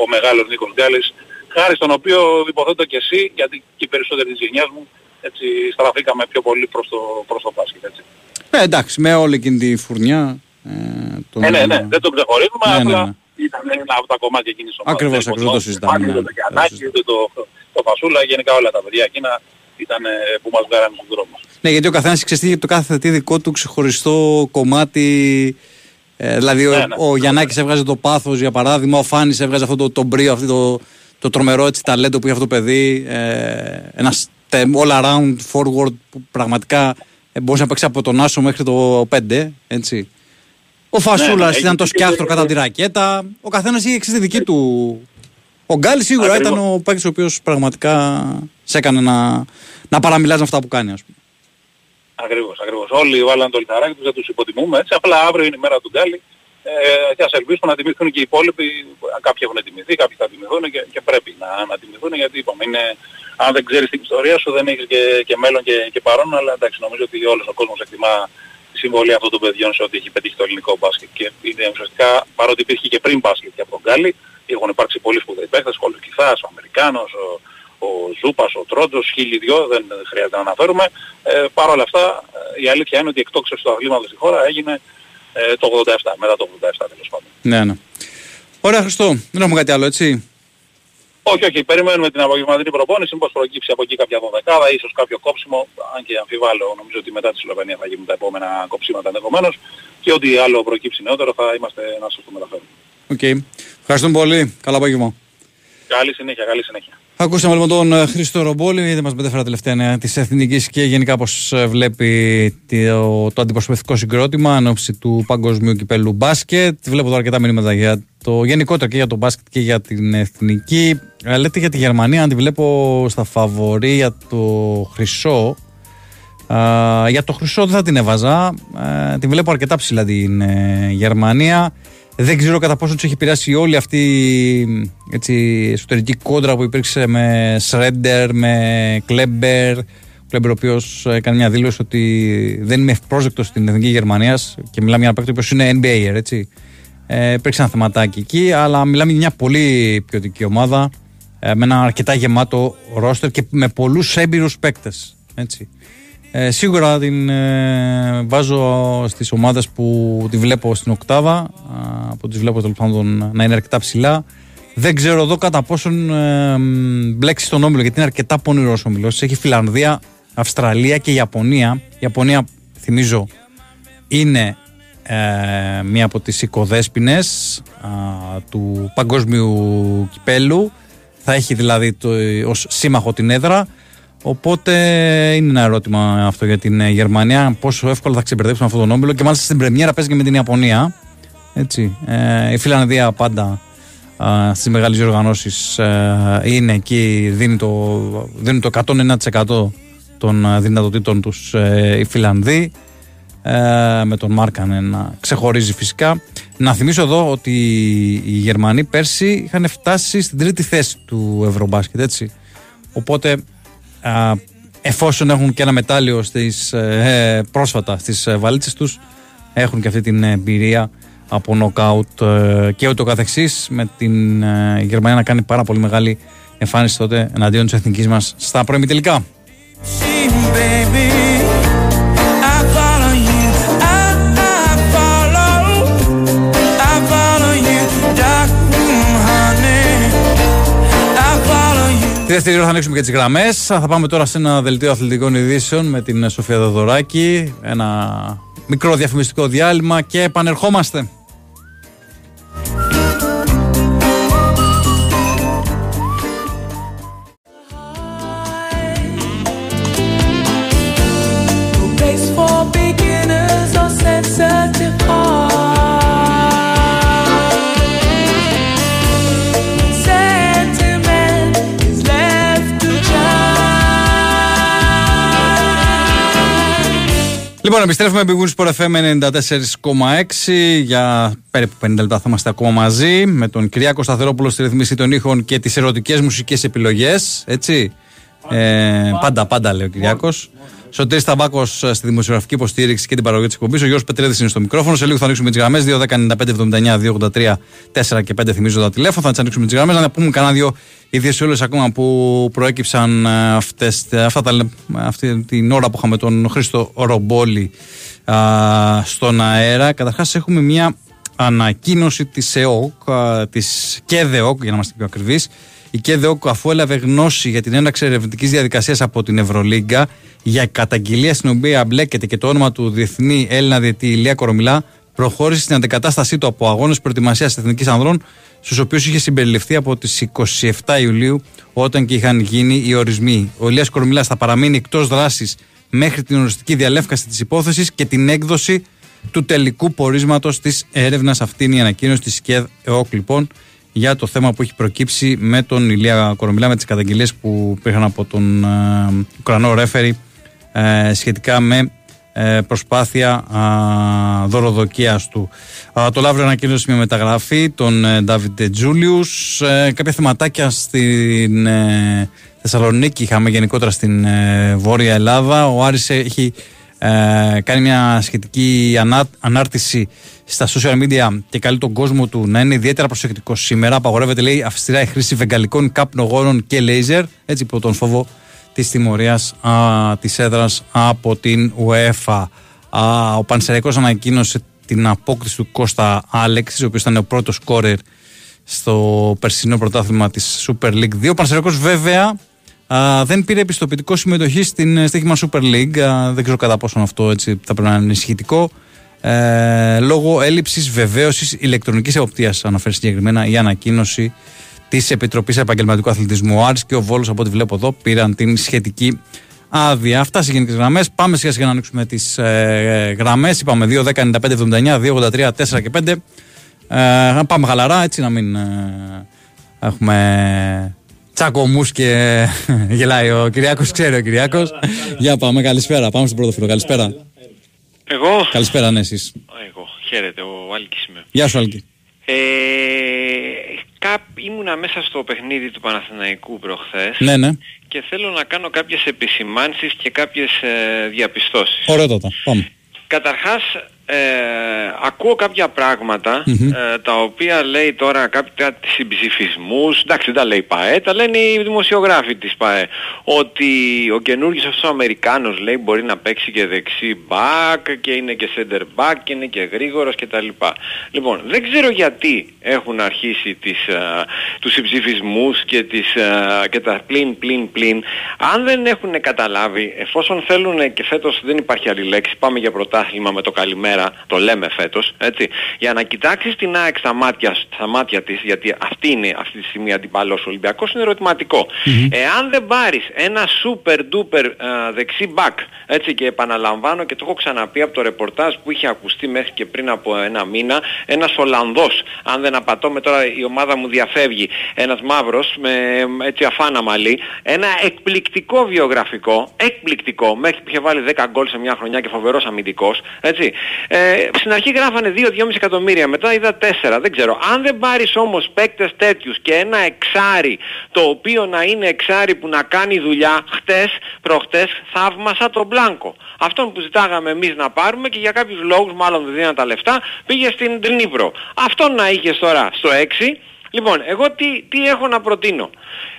ο μεγάλος Νίκος Γκάλης χάρη στον οποίο υποθέτω και εσύ, γιατί και οι περισσότεροι της γενιάς μου, έτσι στραφήκαμε πιο πολύ προς το, προς το μπάσκετ. Έτσι. Ε, εντάξει, με όλη εκείνη τη φουρνιά. Ε, τον... ε, ναι, ναι, δεν το ξεχωρίζουμε, ναι, απλά ναι, ναι. ήταν ένα από τα κομμάτια εκείνης της ομάδας. Ακριβώς, ακριβώς το συζητάμε. Ναι. Το Γιαννάκη, το, το, το Φασούλα, γενικά όλα τα παιδιά εκείνα ήταν που μας βγάλανε στον δρόμο. Ναι, γιατί ο καθένας ξέρει το κάθε τι δικό του ξεχωριστό κομμάτι ε, δηλαδή ναι, ο, ναι, ο Γιαννάκης έβγαζε το πάθος για παράδειγμα, ο Φάνης έβγαζε αυτό το, το μπρίο, αυτό το, το τρομερό έτσι, ταλέντο που είχε αυτό το παιδί. Ε, ένας all around forward που πραγματικά ε, μπορούσε να παίξεις από τον Άσο μέχρι το 5. Έτσι. Ο Φασούλας ναι, ήταν το σκιάχτρο κατά τη ρακέτα. Ο καθένας είχε εξή τη δική του. Ο Γκάλι σίγουρα Ακριβώς. ήταν ο παίκτης ο οποίος πραγματικά σε έκανε να, να παραμιλάζει αυτά που κάνει, ας πούμε. Ακριβώς, ακριβώς. Όλοι βάλαν το λιθαράκι τους, δεν τους υποτιμούμε έτσι. Απλά αύριο είναι η μέρα του Γκάλι ε, και ας ελπίσουμε να τιμηθούν και οι υπόλοιποι. Κάποιοι έχουν τιμηθεί, κάποιοι θα τιμηθούν και, και πρέπει να, να τιμηθούν γιατί είπαμε, είναι, αν δεν ξέρεις την ιστορία σου δεν έχεις και, και μέλλον και, και παρόν, αλλά εντάξει νομίζω ότι όλος ο κόσμος εκτιμά τη συμβολή αυτών των παιδιών σε ό,τι έχει πετύχει το ελληνικό μπάσκετ. Και είναι ουσιαστικά παρότι υπήρχε και πριν μπάσκετ και από τον Γκάλι, έχουν υπάρξει πολλοί σπουδαίοι παίχτες, ο Κολοκυθάς, ο Αμερικάνος, ο, ο Ζούπας, ο Τρόντος, χίλιοι δυο, δεν χρειάζεται να αναφέρουμε. Ε, Παρ' όλα αυτά η αλήθεια είναι ότι η εκτόξευση του αθλήματος στη χώρα έγινε ε, το 87, μετά το 87 τέλος πάντων. Ναι, ναι. Ωραία Χριστό, δεν έχουμε κάτι άλλο έτσι. Όχι, όχι, περιμένουμε την απογευματινή προπόνηση, μήπως προκύψει από εκεί κάποια δωδεκάδα, ίσως κάποιο κόψιμο, αν και αμφιβάλλω, νομίζω ότι μετά τη Σλοβενία θα γίνουν τα επόμενα κόψιματα ενδεχομένως και ό,τι άλλο προκύψει νεότερο θα είμαστε να σας το μεταφέρουμε. OK. Okay. Ευχαριστούμε πολύ. Καλό απόγευμα. Καλή συνέχεια, καλή συνέχεια. Ακούσαμε λοιπόν τον ε, Χρήστο Ρομπόλη, είτε μας μετέφερε τα τελευταία νέα της Εθνικής και γενικά πώς ε, βλέπει το, το αντιπροσωπευτικό συγκρότημα εν όψει του Παγκοσμίου Κυπέλλου Μπάσκετ. Βλέπω τώρα αρκετά μηνύματα για το γενικότερο και για το μπάσκετ και για την Εθνική. Ε, λέτε για τη Γερμανία, αν τη βλέπω στα φαβορή για το Χρυσό. για το Χρυσό δεν θα την έβαζα. Uh, την βλέπω αρκετά ψηλά την Γερμανία. Δεν ξέρω κατά πόσο τους έχει πειράσει όλη αυτή η εσωτερική κόντρα που υπήρξε με Σρέντερ, με Κλέμπερ. Ο Κλέμπερ, ο οποίος έκανε μια δήλωση ότι δεν είμαι ευπρόσδεκτος στην εθνική Γερμανίας και μιλάμε για ένα παίκτη που είναι NBA, έτσι. Ε, υπήρξε ένα θεματάκι εκεί, αλλά μιλάμε για μια πολύ ποιοτική ομάδα ε, με ένα αρκετά γεμάτο ρόστερ και με πολλούς έμπειρους παίκτες. Ε, σίγουρα την ε, βάζω στις ομάδες που τη βλέπω στην οκτάδα, που τις βλέπω τέλος πάντων να είναι αρκετά ψηλά. Δεν ξέρω εδώ κατά πόσον ε, μπλέξει στον όμιλο, γιατί είναι αρκετά πονηρός ο όμιλος. Έχει Φιλανδία, Αυστραλία και Ιαπωνία. Η Ιαπωνία, θυμίζω, είναι ε, μία από τις οικοδέσποινες του παγκόσμιου κυπέλου. Θα έχει δηλαδή το, ως σύμμαχο την έδρα. Οπότε είναι ένα ερώτημα αυτό για την ε, Γερμανία. Πόσο εύκολα θα ξεμπερδέψουν αυτόν τον όμιλο και μάλιστα στην Πρεμιέρα παίζει και με την Ιαπωνία. Έτσι. Ε, η Φιλανδία πάντα ε, στις μεγάλες διοργανώσεις ε, είναι εκεί, δίνει το, δίνει το 101% των ε, δυνατοτήτων τους ε, οι Φιλανδοί. Ε, με τον Μάρκανε να ξεχωρίζει φυσικά. Να θυμίσω εδώ ότι οι Γερμανοί πέρσι είχαν φτάσει στην τρίτη θέση του Ευρωμπάσκετ, έτσι. Οπότε εφόσον έχουν και ένα μετάλλιο στις, ε, πρόσφατα στις ε, βαλίτσες τους έχουν και αυτή την εμπειρία από νοκάουτ ε, και ούτω καθεξής με την ε, Γερμανία να κάνει πάρα πολύ μεγάλη εμφάνιση τότε εναντίον της εθνικής μας στα πρώιμη τελικά. Τη δεύτερη ώρα θα ανοίξουμε και τις γραμμές. Θα πάμε τώρα σε ένα δελτίο αθλητικών ειδήσεων με την Σοφία Δοδωράκη. Ένα μικρό διαφημιστικό διάλειμμα και επανερχόμαστε. Λοιπόν, επιστρέφουμε με Big Wins Sport FM 94,6. Για περίπου 50 λεπτά θα είμαστε ακόμα μαζί με τον Κυριάκο Σταθερόπουλο στη ρυθμίση των ήχων και τις ερωτικές μουσικές επιλογές. Έτσι. Ε, πάντα, πάντα λέει ο Κυριάκος. Σωτήρης Ταμπάκο στη δημοσιογραφική υποστήριξη και την παραγωγή της εκπομπής. Ο Γιώργος Πετρέδη είναι στο μικρόφωνο. Σε λίγο θα ανοίξουμε τις γραμμές 2.195.79.283 4 και 5 θυμίζω τα τηλέφωνα. Θα τις ανοίξουμε τις γραμμές. Να πούμε κανένα δύο ιδιαίτερε ακόμα που προέκυψαν ε, αυτές, αυτά τα, αυτή την ώρα που είχαμε τον Χρήστο Ρομπόλη α, στον αέρα. Καταρχάς έχουμε μια ανακοίνωση της ΕΟΚ, α, της ΚΕΔΕΟΚ για να είμαστε πιο ακριβείς. Η ΚΕΔΕΟΚ, αφού έλαβε γνώση για την έναρξη ερευνητικής διαδικασίας από την Ευρωλίγκα για καταγγελία στην οποία μπλέκεται και το όνομα του διεθνή Έλληνα διετή Ηλία Κορομιλά, προχώρησε στην αντικατάστασή του από αγώνες προετοιμασίας Εθνικής Ανδρών, στους οποίους είχε συμπεριληφθεί από τις 27 Ιουλίου, όταν και είχαν γίνει οι ορισμοί. Ο Ηλίας Κορομιλάς θα παραμείνει εκτός δράσης μέχρι την οριστική διαλεύκαση της υπόθεσης και την έκδοση του τελικού πορίσματος της έρευνας. Αυτή είναι η ανακοίνωση της ΚΕΔ ΕΟΚ, λοιπόν, για το θέμα που έχει προκύψει με τον Ηλία Κορομιλά, με τις καταγγελίες που υπήρχαν από τον ε, Ουκρανό ρέφερη ε, σχετικά με ε, προσπάθεια α, δωροδοκίας του. Α, το Λαύριο ανακοίνωσε μια μεταγραφή, τον ε, Ντάβιντ Τζούλιους, ε, κάποια θεματάκια στην ε, Θεσσαλονίκη είχαμε γενικότερα στην ε, Βόρεια Ελλάδα. Ο Άρης έχει ε, κάνει μια σχετική ανά, ανάρτηση στα social media και καλεί τον κόσμο του να είναι ιδιαίτερα προσεκτικός σήμερα. Απαγορεύεται, λέει, αυστηρά η χρήση βεγγαλικών καπνογόνων και λέιζερ, έτσι υπό τον φόβο της τιμωρίας της έδρας από την UEFA. Α, ο Πανσεραϊκός ανακοίνωσε την απόκτηση του Κώστα Άλεξης, ο οποίος ήταν ο πρώτος σκόρερ στο περσινό πρωτάθλημα της Super League 2. Ο Πανσεραϊκός βέβαια α, δεν πήρε επιστοποιητικό συμμετοχή στην ε, στοίχημα Super League. Α, δεν ξέρω κατά πόσο αυτό έτσι θα πρέπει να είναι ενισχυτικό. Ε, λόγω έλλειψης βεβαίωσης ηλεκτρονικής εποπτείας, αναφέρει συγκεκριμένα η ανακοίνωση της Επιτροπής Επαγγελματικού Αθλητισμού. Ο Άρης και ο Βόλος, από ό,τι βλέπω εδώ, πήραν την σχετική άδεια. Αυτά σε γενικές γραμμές. Πάμε σιγά σιγά να ανοίξουμε τις ε, γραμμές. Είπαμε 2, 10, 95, 79, 2, 83, 4 και 5. Ε, πάμε χαλαρά, έτσι να μην ε, έχουμε τσακωμούς και γελάει ο Κυριάκος. Ξέρει ο Κυριάκος. Για πάμε, καλησπέρα. Πάμε στον πρώτο φίλο. Καλησπέρα. Εγώ. Καλησπέρα, ναι, εσείς. Εγώ. Χαίρετε, ο Άλκης είμαι. Γεια σου, Άλκη. Ε, κάπ, ήμουνα μέσα στο παιχνίδι του Παναθηναϊκού προχθές Ναι, ναι. και θέλω να κάνω κάποιες επισημάνσεις και κάποιες ε, διαπιστώσεις. Ωραιότατα. Πάμε. Καταρχάς, ε, ακούω κάποια πράγματα, Μμμ. ε, τα οποία λέει τώρα κάποια συμψηφισμούς, εντάξει δεν τα λέει η ΠΑΕ, τα λένε οι δημοσιογράφοι της ΠΑΕ, ότι ο καινούργιος αυτός ο Αμερικάνος λέει μπορεί να παίξει και δεξί back και είναι και center back και είναι και γρήγορος κτλ. Λοιπόν, δεν ξέρω γιατί έχουν αρχίσει τις, ε, τους συμψηφισμούς και, τις, ε, και τα πλην πλην πλην. Αν δεν έχουν καταλάβει, εφόσον θέλουν και φέτος δεν υπάρχει άλλη λέξη, πάμε για πρωτάθλημα με το καλημέρα, το λέμε φέτος, έτσι, για να κοιτάξεις την ΑΕΚ στα μάτια, στα μάτια της, γιατί αυτή είναι αυτή τη στιγμή αντιπαλός ο Ολυμπιακός, είναι ερωτηματικό. Εάν δεν πάρεις ένα super duper ε, δεξί back, έτσι και επαναλαμβάνω και το έχω ξαναπεί από το ρεπορτάζ που είχε ακουστεί μέχρι και πριν από ένα μήνα, ένας Ολλανδός, αν δεν απατώμε τώρα η ομάδα μου διαφεύγει, ένας μαύρος με έτσι αφάνα μαλλί, ένα εκπληκτικό βιογραφικό, εκπληκτικό, μέχρι που είχε βάλει 10 γκολ σε μια χρονιά και φοβερός αμυντικός, έτσι. Ε, στην αρχή γράφανε 2-2,5 εκατομμύρια, μετά είδα 4, δεν ξέρω. Αν δεν πάρεις όμως παίκτες τέτοιους και ένα εξάρι, το οποίο να είναι εξάρι που να κάνει δουλειά, χτες, προχτες, θαύμασα τον Μπλάνκο. Αυτόν που ζητάγαμε εμείς να πάρουμε και για κάποιους λόγους, μάλλον δεν δίναν τα λεφτά, πήγε στην Τρνίπρο. Αυτόν να είχες τώρα στο 6. Λοιπόν, εγώ τι, τι έχω να προτείνω.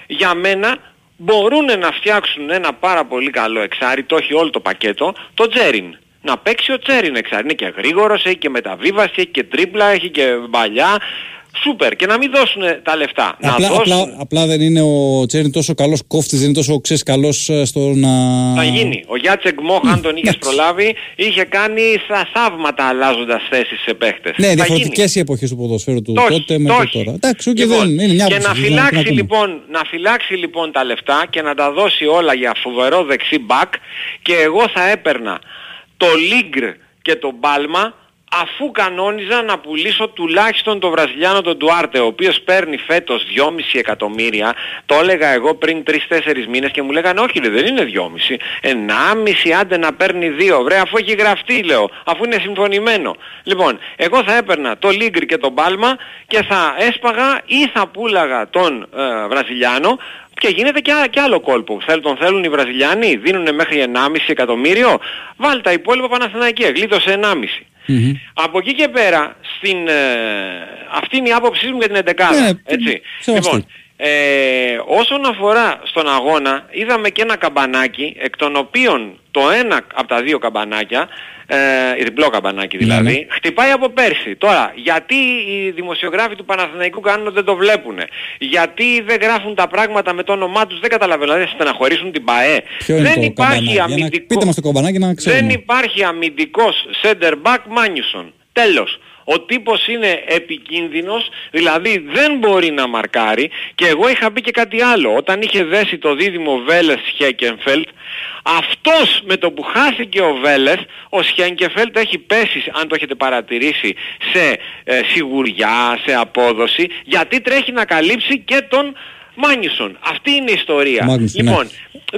Για μένα μπορούν να φτιάξουν ένα πάρα πολύ καλό εξάρι, το έχει όλο το πακέτο, το Τζέριν. Να παίξει ο Τσέριν εξάρι. Είναι και γρήγορος, έχει και μεταβίβαση, έχει και τρίπλα, έχει και μπαλιά. Σούπερ και να μην δώσουν τα λεφτά. να Απλά, δώσουν. απλά, απλά δεν είναι ο Τσέριν τόσο καλός κόφτης, δεν είναι τόσο ξέρεις καλός στο να. Θα γίνει. Ο Γιάτσεκ Μόχ, αν τον είχες εντάξει. προλάβει, είχε κάνει θα θαύματα αλλάζοντας θέσεις σε παίχτες. Ναι, Θα διαφορετικές γίνει. οι εποχές του ποδοσφαίρου του Το έχει, τότε με το το έχει. τώρα. Εντάξει, και Λοιπόν, δεν είναι μια και άποψη, να δεν είναι φυλάξει, να πούμε. λοιπόν, να φυλάξει λοιπόν τα λεφτά και να τα δώσει όλα για φοβερό δεξί μπακ και εγώ θα έπαιρνα το Λίγκρ και το Μπάλμα αφού κανόνιζα να πουλήσω τουλάχιστον τον Βραζιλιάνο τον Ντουάρτε ο οποίος παίρνει φέτος 2,5 εκατομμύρια. Το έλεγα εγώ πριν 3-4 μήνες και μου λέγανε όχι ρε, δεν είναι 2,5 1,5 άντε να παίρνει 2 βρε αφού έχει γραφτεί λέω αφού είναι συμφωνημένο λοιπόν εγώ θα έπαιρνα το Λίγκρ και τον Μπάλμα και θα έσπαγα ή θα πούλαγα τον ε, Βραζιλιάνο και γίνεται και, α- και άλλο κόλπο. Θέλ, τον θέλουν οι Βραζιλιάνοι, δίνουν μέχρι 1,5 εκατομμύριο. Βάλ τα υπόλοιπα Παναθηναϊκή, γλίτωσε 1,5. Μμμ. Από εκεί και πέρα, στην, ε, αυτή είναι η άποψή μου για την 11 Ναι, έτσι. σεβαστή. Λοιπόν, ε, όσον αφορά στον αγώνα, είδαμε και ένα καμπανάκι, εκ των οποίων το ένα από τα δύο καμπανάκια, ε, διπλό καμπανάκι δηλαδή, Ναι, ναι. χτυπάει από πέρσι. Τώρα, γιατί οι δημοσιογράφοι του Παναθηναϊκού κάνουν ότι δεν το βλέπουν. Γιατί δεν γράφουν τα πράγματα με το όνομά τους, δεν καταλαβαίνω. Δηλαδή, στεναχωρήσουν την ΠαΕ. Ποιο είναι δεν το υπάρχει καμπανάκι, για να αμυντικό... πείτε μας το καμπανάκι να ξέρουμε. Δεν υπάρχει αμυντικός center back Μάνιουσον. Τέλος. Ο τύπος είναι επικίνδυνος, δηλαδή δεν μπορεί να μαρκάρει και εγώ είχα πει και κάτι άλλο. Όταν είχε δέσει το δίδυμο Βέλες Σχέκενφελτ, αυτός με το που χάθηκε ο Βέλες, ο Σχέκενφελτ έχει πέσει, αν το έχετε παρατηρήσει, σε ε, σιγουριά, σε απόδοση, γιατί τρέχει να καλύψει και τον Μάνιουσον. Αυτή είναι η ιστορία. Μάγνουσον, ναι. λοιπόν,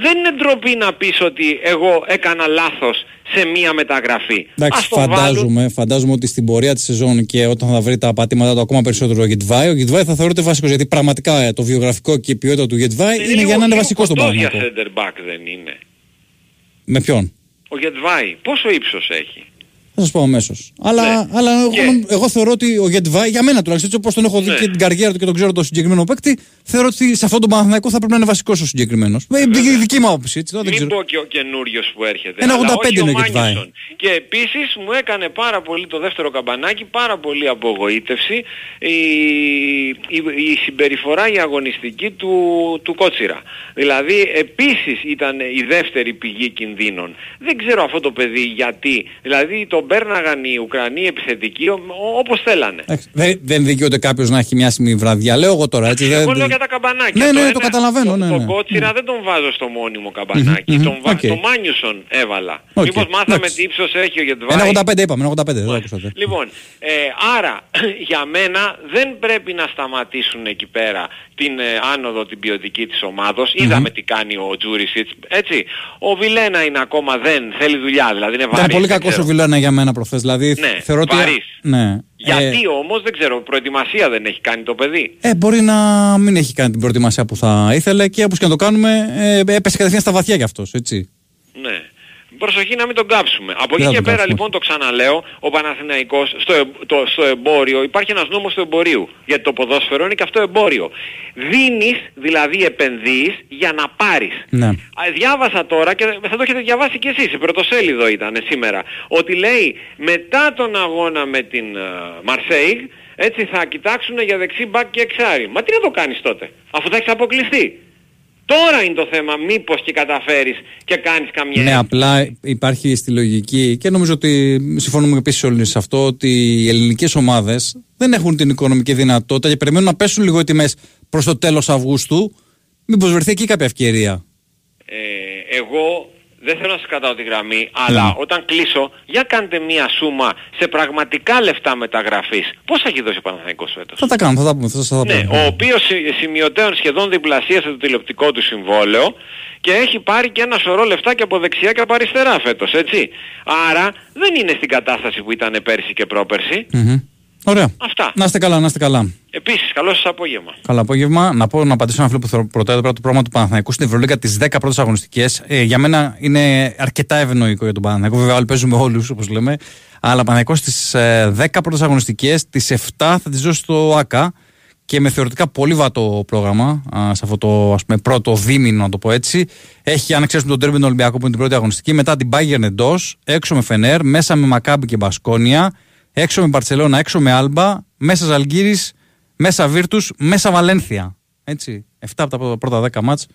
δεν είναι ντροπή να πεις ότι εγώ έκανα λάθος σε μία μεταγραφή. Εντάξει, Ας τον βάλουν. φαντάζομαι, φαντάζομαι ότι στην πορεία της σεζόν και όταν θα βρει τα πατήματα του ακόμα περισσότερο ο Γετβάη, ο Γετβάη θα θεωρείται βασικός. Γιατί πραγματικά ε, το βιογραφικό και η ποιότητα του Γετβάη είναι Λίγο- για να είναι λίγο βασικός στον κοντός για Παναγιώτο. center back δεν είναι. Με ποιον; Ο Γετβάη πόσο ύψος έχει; Θα σας πω αμέσως. Αλλά, Ναι. αλλά εγώ, Και- εγώ θεωρώ ότι ο Γετβάη, για μένα τουλάχιστον, έτσι όπως τον έχω δει Ναι. και την καριέρα του και τον ξέρω το συγκεκριμένο παίκτη, θεωρώ ότι σε αυτόν τον Παναθηναϊκό θα πρέπει να είναι βασικός ο συγκεκριμένος. Ε, η δική μου άποψη, έτσι. τώρα δεν Μην ξέρω. πω και ο καινούριος που έρχεται. Ένα αλλά 85 όχι είναι ο Μάνιουσον. Γετβάη. Και επίσης μου έκανε πάρα πολύ το δεύτερο καμπανάκι, πάρα πολύ απογοήτευση η, η, η συμπεριφορά η αγωνιστική του, του Κότσιρα. Δηλαδή επίσης ήταν η δεύτερη πηγή κινδύνων. Δεν ξέρω αυτό το παιδί γιατί. Δηλαδή τον πέρναγαν οι Ουκρανοί επιθετικοί ο- ο- όπως θέλανε. Εντάξει, Δεν, δεν δικαιούται κάποιος να έχει μια στιγμή βραδιά. Λέω εγώ τώρα. Έτσι, Εγώ δεν- λέω για τα καμπανάκια. Ναι, ναι, ένα- το καταλαβαίνω. Ναι, Τον ναι. Κότσιρα δεν τον βάζω στο μόνιμο καμπανάκι. Μμμ, Τον, βα... οκ. τον Μάγκνουσον έβαλα. Οκ, Μήπως μάθαμε εντάξει. τι ύψος έχει ο Γετβάη. Ένα 85 είπαμε, ένα 85, δεν το ακούσατε. Λοιπόν, ε, άρα για μένα δεν πρέπει να σταματήσουν εκεί πέρα την ε, άνοδο την ποιοτική της ομάδος. Είδαμε τι κάνει ο Τζούρισιτς, έτσι. Ο Βιλένα είναι ακόμα δεν θέλει δουλειά, δηλαδή είναι Ήταν βαρύς. πολύ δεν κακός ξέρω. ο Βιλένα για μένα προχθέ. Δηλαδή Ναι, θεωρώ ότι. βαρύς. Ναι. Γιατί Ε, όμως δεν ξέρω, προετοιμασία δεν έχει κάνει το παιδί. Ε, μπορεί να μην έχει κάνει την προετοιμασία που θα ήθελε και όπως και να το κάνουμε, ε, έπεσε κατευθείαν στα βαθιά κι αυτός, έτσι. Ναι. Προσοχή να μην τον κάψουμε. Από Δεν εκεί θα και τον πέρα κάψουμε. λοιπόν το ξαναλέω, ο Παναθηναϊκός στο, ε- το, στο εμπόριο, υπάρχει ένας νόμος του εμπορίου. Γιατί το ποδόσφαιρο είναι και αυτό εμπόριο. Δίνεις, δηλαδή επενδύεις για να πάρεις. Ναι. Α, Διάβασα τώρα και θα το έχετε διαβάσει κι εσείς, σε πρωτοσέλιδο ήταν σήμερα, ότι λέει μετά τον αγώνα με την Μαρσέιγ, έτσι θα κοιτάξουν για δεξί μπακ και εξάρι. Μα τι να το κάνεις τότε, αφού θα έχεις αποκλειστεί. Τώρα είναι το θέμα, μήπως και καταφέρεις και κάνεις καμιά Ναι, απλά υπάρχει στη λογική και νομίζω ότι συμφωνούμε επίσης όλοι σε αυτό ότι οι ελληνικές ομάδες δεν έχουν την οικονομική δυνατότητα και περιμένουν να πέσουν λίγο οι τιμές προς το τέλος Αυγούστου. Μήπως βρεθεί εκεί κάποια ευκαιρία; Ε, εγώ δεν θέλω να σας κρατάω τη γραμμή, αλλά Ναι. όταν κλείσω, για κάντε μία σούμα σε πραγματικά λεφτά μεταγραφής. Πώς θα έχει δώσει ο Παναθηναϊκός φέτος; Θα τα κάνω, θα τα πούμε. Θα σας τα Ναι, πούμε. ο οποίος συ- σημειωτέων σχεδόν διπλασίασε το τηλεοπτικό του συμβόλαιο και έχει πάρει και ένα σωρό λεφτά και από δεξιά και από αριστερά φέτος, έτσι. Άρα δεν είναι στην κατάσταση που ήταν πέρσι και πρόπερσι. Μμμ. Ωραία. Αυτά. Να είστε καλά, να είστε καλά. Επίσης, καλό σας απόγευμα. Καλό απόγευμα. Να πω να απαντήσω ένα φίλο που θεωρώ ρωτάει εδώ πέρα το πρόγραμμα του Παναθηναϊκού στην Ευρωλίγκα τις 10 πρώτες αγωνιστικές. Ε, για μένα είναι αρκετά ευνοϊκό για τον Παναθηναϊκό. Βέβαια, όλοι παίζουμε όλους όπως λέμε. Αλλά ο Παναθηναϊκός στι ε, 10 πρώτες αγωνιστικές, τις 7 θα τις δώσει στο ΑΚΑ και με θεωρητικά πολύ βατό πρόγραμμα α, σε αυτό το ας πούμε, πρώτο δίμηνο, να το πω έτσι. Έχει, αν ξέρουμε, τον Τέρμπιν Ολυμπιακό που είναι την πρώτη αγωνιστική. Μετά την Bayern εντός, έξω με Φενέρ, μέσα με Μακάμπι και Μπασκόνια, έξω με Μπαρσελόνα, έξω με Άλμπα, μέσα Ζαλγκύρης, Μέσα Βίρτους, μέσα Βαλένθια. Έτσι. 7 από τα πρώτα 10 μάτς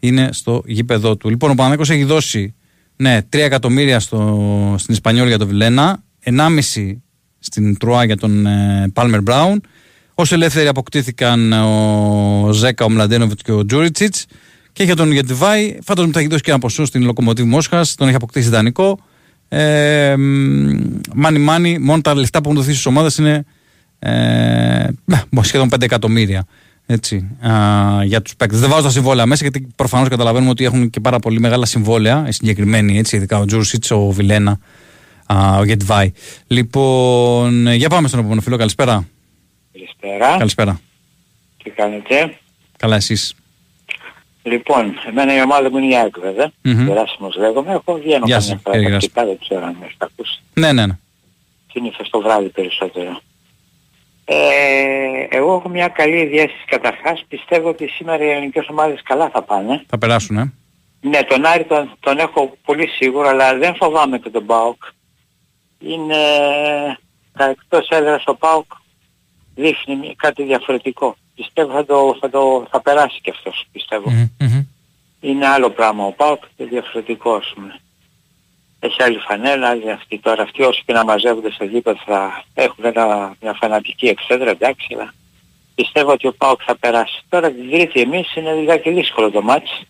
είναι στο γήπεδο του. Λοιπόν, ο Παναγιώτος έχει δώσει ναι, 3 εκατομμύρια στο, στην Ισπανιόλ για τον Βιλένα, 1,5 στην Τρουά για τον Πάλμερ Μπράουν. Ω ελεύθεροι αποκτήθηκαν ο Ζέκα, ο Μλαντένοβιτς και ο Τζούριτσιτς. Και για τον Γετιβάη, φαντάζομαι ότι θα έχει δώσει και ένα ποσό στην Λοκομοτίβ Μόσχας, τον έχει αποκτήσει ιδανικό. Ε, μάνι μάνι, μόνο τα λεφτά που έχουν δοθεί στις ομάδες είναι ε, ναι, σχεδόν 5 εκατομμύρια έτσι, α, για τους παίκτες. Δεν βάζω τα συμβόλαια μέσα γιατί προφανώς καταλαβαίνουμε ότι έχουν και πάρα πολύ μεγάλα συμβόλαια οι συγκεκριμένοι, έτσι, ειδικά ο Τζούρσιτ, ο Βιλένα, α, ο Γετβάη. Λοιπόν, για πάμε στον επόμενο φίλο. Καλησπέρα. Καλησπέρα. Καλησπέρα. Τι κάνετε; Καλά, εσείς. Λοιπόν, εμένα η ομάδα μου είναι η ΑΕΚ βέβαια. Μμμ. Γεράσιμος λέγομαι. Έχω βγαίνω Γεια καμιά σας, φορά κύριε τακτικά, δεν ξέρω αν με έχετε ακούσει. Ναι, ναι, ναι. Συνήθως το βράδυ περισσότερο. Ε, εγώ έχω μια καλή διέστηση καταρχάς. Πιστεύω ότι σήμερα οι ελληνικές ομάδες καλά θα πάνε. Θα περάσουν, ε. Ναι, τον Άρη τον, τον έχω πολύ σίγουρο, αλλά δεν φοβάμαι και τον ΠΑΟΚ. Είναι τα εκτός έδρας ο ΠΑΟΚ δείχνει μη- κάτι διαφορετικό. Πιστεύω θα, το, θα, το, θα περάσει και αυτός, πιστεύω. Μμμ, μμμ. Είναι άλλο πράγμα ο ΠΑΟΚ και διαφορετικό ας πούμε. Έχει άλλη φανέλα, άλλη αυτή. Τώρα αυτοί όσοι και να μαζεύονται στο γήπεδο θα έχουν ένα, μια φανατική εξέδρα, εντάξει, αλλά πιστεύω ότι ο ΠΑΟΚ θα περάσει. Τώρα την τρίτη εμείς είναι λιγάκι δύσκολο το μάτς.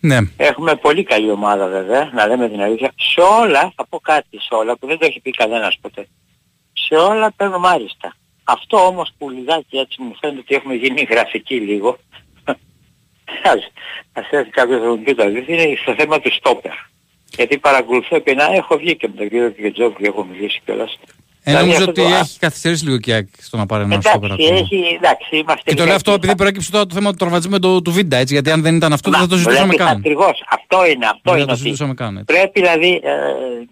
Ναι. Έχουμε πολύ καλή ομάδα βέβαια, να λέμε την αλήθεια. Σε όλα, θα πω κάτι σε όλα που δεν το έχει πει κανένας ποτέ. Σε όλα παίρνουμε άριστα. Αυτό όμως που λιγάκι έτσι μου φαίνεται ότι έχουμε γίνει γραφικοί λίγο. Ας, ας έρθει κάποιος να μου πει το αλήθεια, είναι στο θέμα του στόπερ. Γιατί παρακολουθώ και να έχω βγει και με τον κύριο Κετζόκ και έχω μιλήσει κιόλας. Ε, Δηλαδή νομίζω αυτό ότι το- έχει καθυστερήσει λίγο και η ΑΕΚ στο να πάρει ένα στόπερ Εντάξει, ακόμα. έχει, εντάξει, είμαστε Και το λέω λιγάκι- αυτό επειδή προέκυψε τώρα το θέμα του τραυματισμού του, του Βίντα, έτσι. Γιατί αν δεν ήταν αυτό δεν θα το Μα, συζητούσαμε βλέπει, καν. Ακριβώς, αυτό είναι, αυτό Δεν θα είναι το ότι συζητούσαμε καν. έτσι. Πρέπει δηλαδή ε, ε,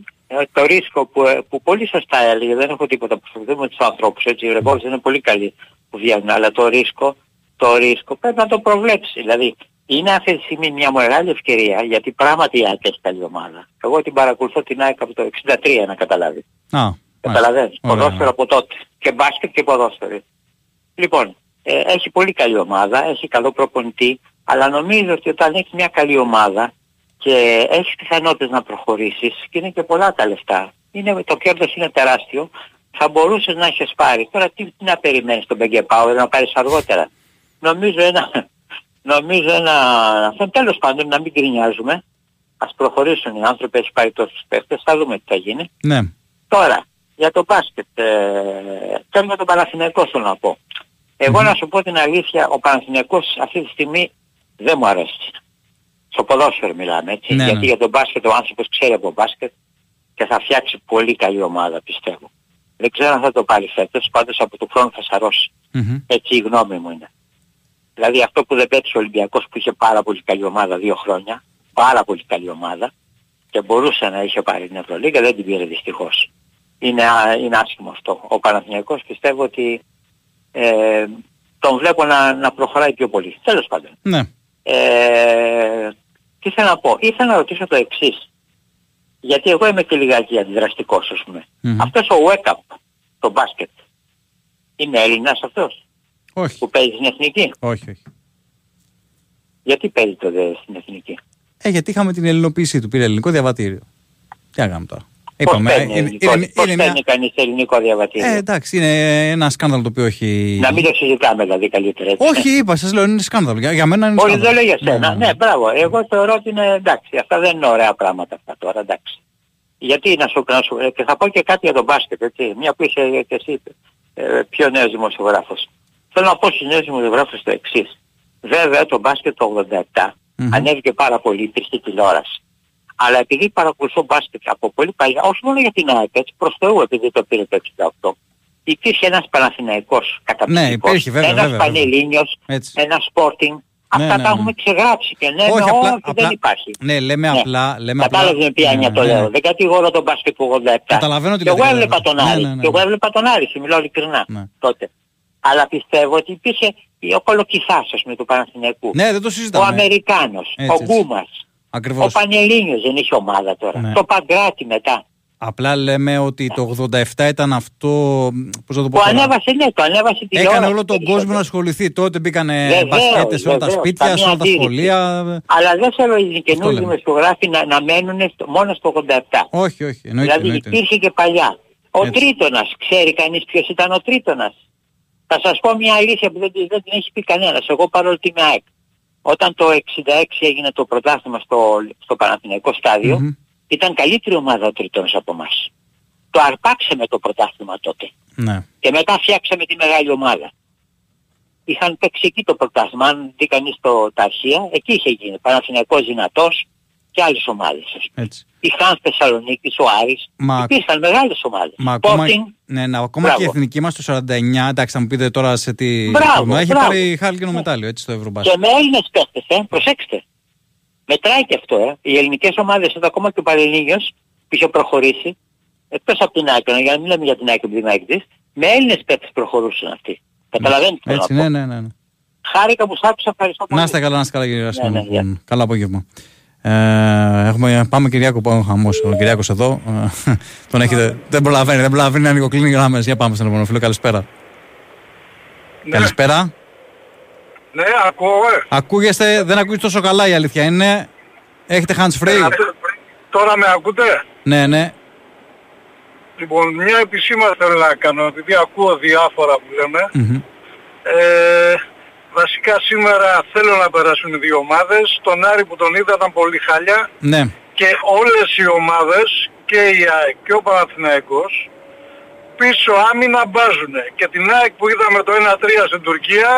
το ρίσκο που, ε, που πολύ σωστά έλεγε, δεν έχω τίποτα που συμφωνούμε τους ανθρώπους, έτσι, οι ρεπόρτες είναι πολύ καλοί που βγαίνουν, αλλά το ρίσκο, το ρίσκο πρέπει να το προβλέψει. Δηλαδή, είναι αυτή τη στιγμή μια μεγάλη ευκαιρία, γιατί πράγματι η ΑΕΚ έχει καλή ομάδα. Εγώ την παρακολουθώ την ΑΕΚ από το 63 να καταλάβεις. Α, Καταλαβαίνεις, Ωραία, ποδόσφαιρο ωραία. από τότε. Και μπάσκετ και ποδόσφαιρο. Λοιπόν, ε, έχει πολύ καλή ομάδα, έχει καλό προπονητή, αλλά νομίζω ότι όταν έχεις μια καλή ομάδα και έχεις πιθανότητες να προχωρήσεις και είναι και πολλά τα λεφτά, είναι, το κέρδος είναι τεράστιο, θα μπορούσες να έχεις πάρει. Τώρα τι, τι να περιμένεις τον Μπέγκε Power να πάρεις αργότερα. Νομίζω ένα, νομίζω ένα, αυτό τέλος πάντων να μην γκρινιάζουμε. Ας προχωρήσουν οι άνθρωποι, έχει πάρει τόσους παίχτες, θα δούμε τι θα γίνει. Ναι. Τώρα, για το μπάσκετ, ε, τώρα για τον Παναθηναϊκό θέλω να πω. Εγώ να σου πω την αλήθεια, ο Παναθηναϊκός αυτή τη στιγμή δεν μου αρέσει. Στο ποδόσφαιρο μιλάμε έτσι. Ναι, γιατί ναι. για τον μπάσκετ ο άνθρωπος ξέρει από μπάσκετ και θα φτιάξει πολύ καλή ομάδα πιστεύω. Δεν ξέρω αν θα το πάρει φέτος, πάντως από το χρόνο θα σαρώσει. Μμμ. Έτσι η γνώμη μου είναι. Δηλαδή αυτό που δεν πέτυχε ο Ολυμπιακός που είχε πάρα πολύ καλή ομάδα δύο χρόνια, πάρα πολύ καλή ομάδα και μπορούσε να είχε πάρει την Ευρωλίγα, δεν την πήρε δυστυχώς. Είναι, α- είναι άσχημο αυτό. Ο Παναθηναϊκός πιστεύω ότι ε, τον βλέπω να, να προχωράει πιο πολύ. Τέλος πάντων. Ναι. Ε, τι θέλω να πω; Ήθελα να ρωτήσω το εξής. Γιατί εγώ είμαι και λιγάκι αντιδραστικός ας πούμε. Μμμ. Αυτός ο Wake Up, το μπάσκετ, είναι Έλληνας αυτός; Όχι. που παίζει στην Εθνική; Όχι, όχι. Γιατί παίζει τότε στην Εθνική; Ε, γιατί είχαμε την ελληνοποίησή του. Πήρε ελληνικό διαβατήριο. Τι να κάνουμε τώρα. Πώς Είπαμε, παίρνει, είναι, ελληνικό- είναι, πώς είναι παίρνει μια... κανείς ελληνικό διαβατήριο; Ε, εντάξει, είναι ένα σκάνδαλο το οποίο έχει. να μην το συζητάμε δηλαδή καλύτερα. έτσι. Όχι, είπα, σας λέω είναι σκάνδαλο. Για, για μένα είναι Όχι, σκάνδαλο. δεν λέω για σένα. Ναι, Ναι, ναι. μπράβο. Εγώ θεωρώ ότι είναι εντάξει. Αυτά δεν είναι ωραία πράγματα αυτά τώρα, εντάξει. Γιατί να σου, να σου ε, και θα πω και κάτι για τον μπάσκετ, έτσι. Μια που είσαι και εσύ ε, πιο νέος δημοσιογράφος. Θέλω να πω στους νέους δημοσιογράφους το εξής. Βέβαια το μπάσκετ το 87 Μμμ. ανέβηκε πάρα πολύ, υπήρχε τηλεόραση. Αλλά επειδή παρακολουθώ μπάσκετ από πολύ παλιά, όχι μόνο για την ΑΕΚ, έτσι, προς Θεού επειδή το πήρε το 68, υπήρχε ένας Παναθηναϊκός καταπληκτικός, υπήρχε, βέβαια, ένας βέβαια, βέβαια. Πανελλήνιος, Έτσι. ένας Sporting. Αυτά ναι, τα ναι. έχουμε ξεγράψει και λέμε Όχι, όχι, απλά- όχι απλά- δεν υπάρχει. Ναι, λέμε Ναι. απλά. Λέμε απλά Κατάλαβες με ποια έννοια Ναι, το ναι, λέω. ναι. Δεν κατηγορώ τον μπάσκετ του 87. Καταλαβαίνω τι Και εγώ λέτε, έβλεπα βέβαια. τον Ναι, Άρη. ναι, ναι. Και εγώ έβλεπα τον Άρη, σου μιλάω ειλικρινά Ναι. τότε. Αλλά πιστεύω ότι υπήρχε ο κολοκυθάς ας πούμε του Παναθηναϊκού. Ναι, δεν το ο συζητάμε. Αμερικάνος, Έτσι, ο έτσι. Γκούμας, ο Ακριβώς. Πανελλήνιος δεν είχε ομάδα τώρα. Ναι. Το Παγκράτη μετά. Απλά λέμε ότι το 87 ήταν αυτό. Πώς να το πω. Που τώρα; ανέβασε, ναι, το ανέβασε την Έκανε όλο τον κόσμο να ασχοληθεί. Τότε μπήκανε Βεβαίως, μπασκέτες σε όλα τα βεβαίως, σπίτια, σε καμία όλα τα αντίρρηση. σχολεία. Αλλά δεν θέλω οι καινούργιοι λέμε. δημοσιογράφοι να, να μένουν στο- μόνο στο 87. Όχι, όχι. Εννοείται. δηλαδή εννοείται. υπήρχε και παλιά. Ο Έτσι. Τρίτονας, ξέρει κανείς ποιος ήταν ο Τρίτονας; Θα σας πω μια αλήθεια που δεν, τη- δεν την έχει πει κανένας. Εγώ παρόλο ότι είμαι ΑΕΚ. Όταν το 66 έγινε το πρωτάθλημα στο, στο Παναθηναϊκό στάδιο, Μμμ. ήταν καλύτερη ομάδα ο Τρίτονας από εμάς. Το αρπάξαμε το πρωτάθλημα τότε. Ναι. Και μετά φτιάξαμε τη μεγάλη ομάδα. Είχαν παίξει εκεί το πρωτάθλημα. Αν δει κανείς το, τα αρχεία, εκεί είχε γίνει. Παναθηναϊκός δυνατός και άλλες ομάδες. ας πούμε. Έτσι. Η Χάνς Θεσσαλονίκης, ο Άρης. Μα- Υπήρχαν μεγάλες ομάδες. Μα ακόμα, Sporting, ναι, ναι, ακόμα Μπράβο. και η εθνική μας το 49, εντάξει, θα μου πείτε τώρα σε τι. Μπράβο, τουρνουά, έχει μπράβο. πάρει χάλκινο μετάλλιο έτσι στο Ευρωμπάσκετ. Και με Έλληνες παίχτες, ε, προσέξτε. Μετράει και αυτό, ε. Οι ελληνικές ομάδες, εδώ ακόμα και ο Πανελλήνιος, που είχε προχωρήσει, εκτός από την Άκρη, για να μην λέμε για την Άκρη που την ΑΕΚ της, με Έλληνες παίχτες προχωρούσαν αυτοί. Καταλαβαίνετε τι θέλω Έτσι, να πω. ναι, ναι, ναι. ναι. Χάρηκα που σ' άκουσα, ευχαριστώ πολύ. Να είστε καλά, να είστε καλά, κύριε Ρασίδη. ναι, γεια. Καλό απόγευμα. Ε, έχουμε, πάμε Κυριάκο, πάμε χαμός. Ο Κυριάκος εδώ. ε, τον έχετε, δεν προλαβαίνει, δεν προλαβαίνει να ανοιγοκλίνει γράμμες. Για πάμε στον επόμενο φίλο. Καλησπέρα. Καλησπέρα. Ναι, ακούω, ε. Ακούγεστε, δεν ακούγεται τόσο καλά η αλήθεια είναι. Έχετε hands free; Ε, Τώρα με ακούτε; Ναι, ναι. Λοιπόν, μια επισήμανση θέλω να κάνω, επειδή ακούω διάφορα που λέμε. Μμμ. Ε, βασικά σήμερα θέλω να περάσουν οι δύο ομάδες. Τον Άρη που τον είδα ήταν πολύ χάλια. Ναι. Και όλες οι ομάδες, και η ΑΕΚ και ο Παναθηναϊκός, πίσω άμυνα μπάζουν. Και την ΑΕΚ που είδαμε το 1-3 στην Τουρκία,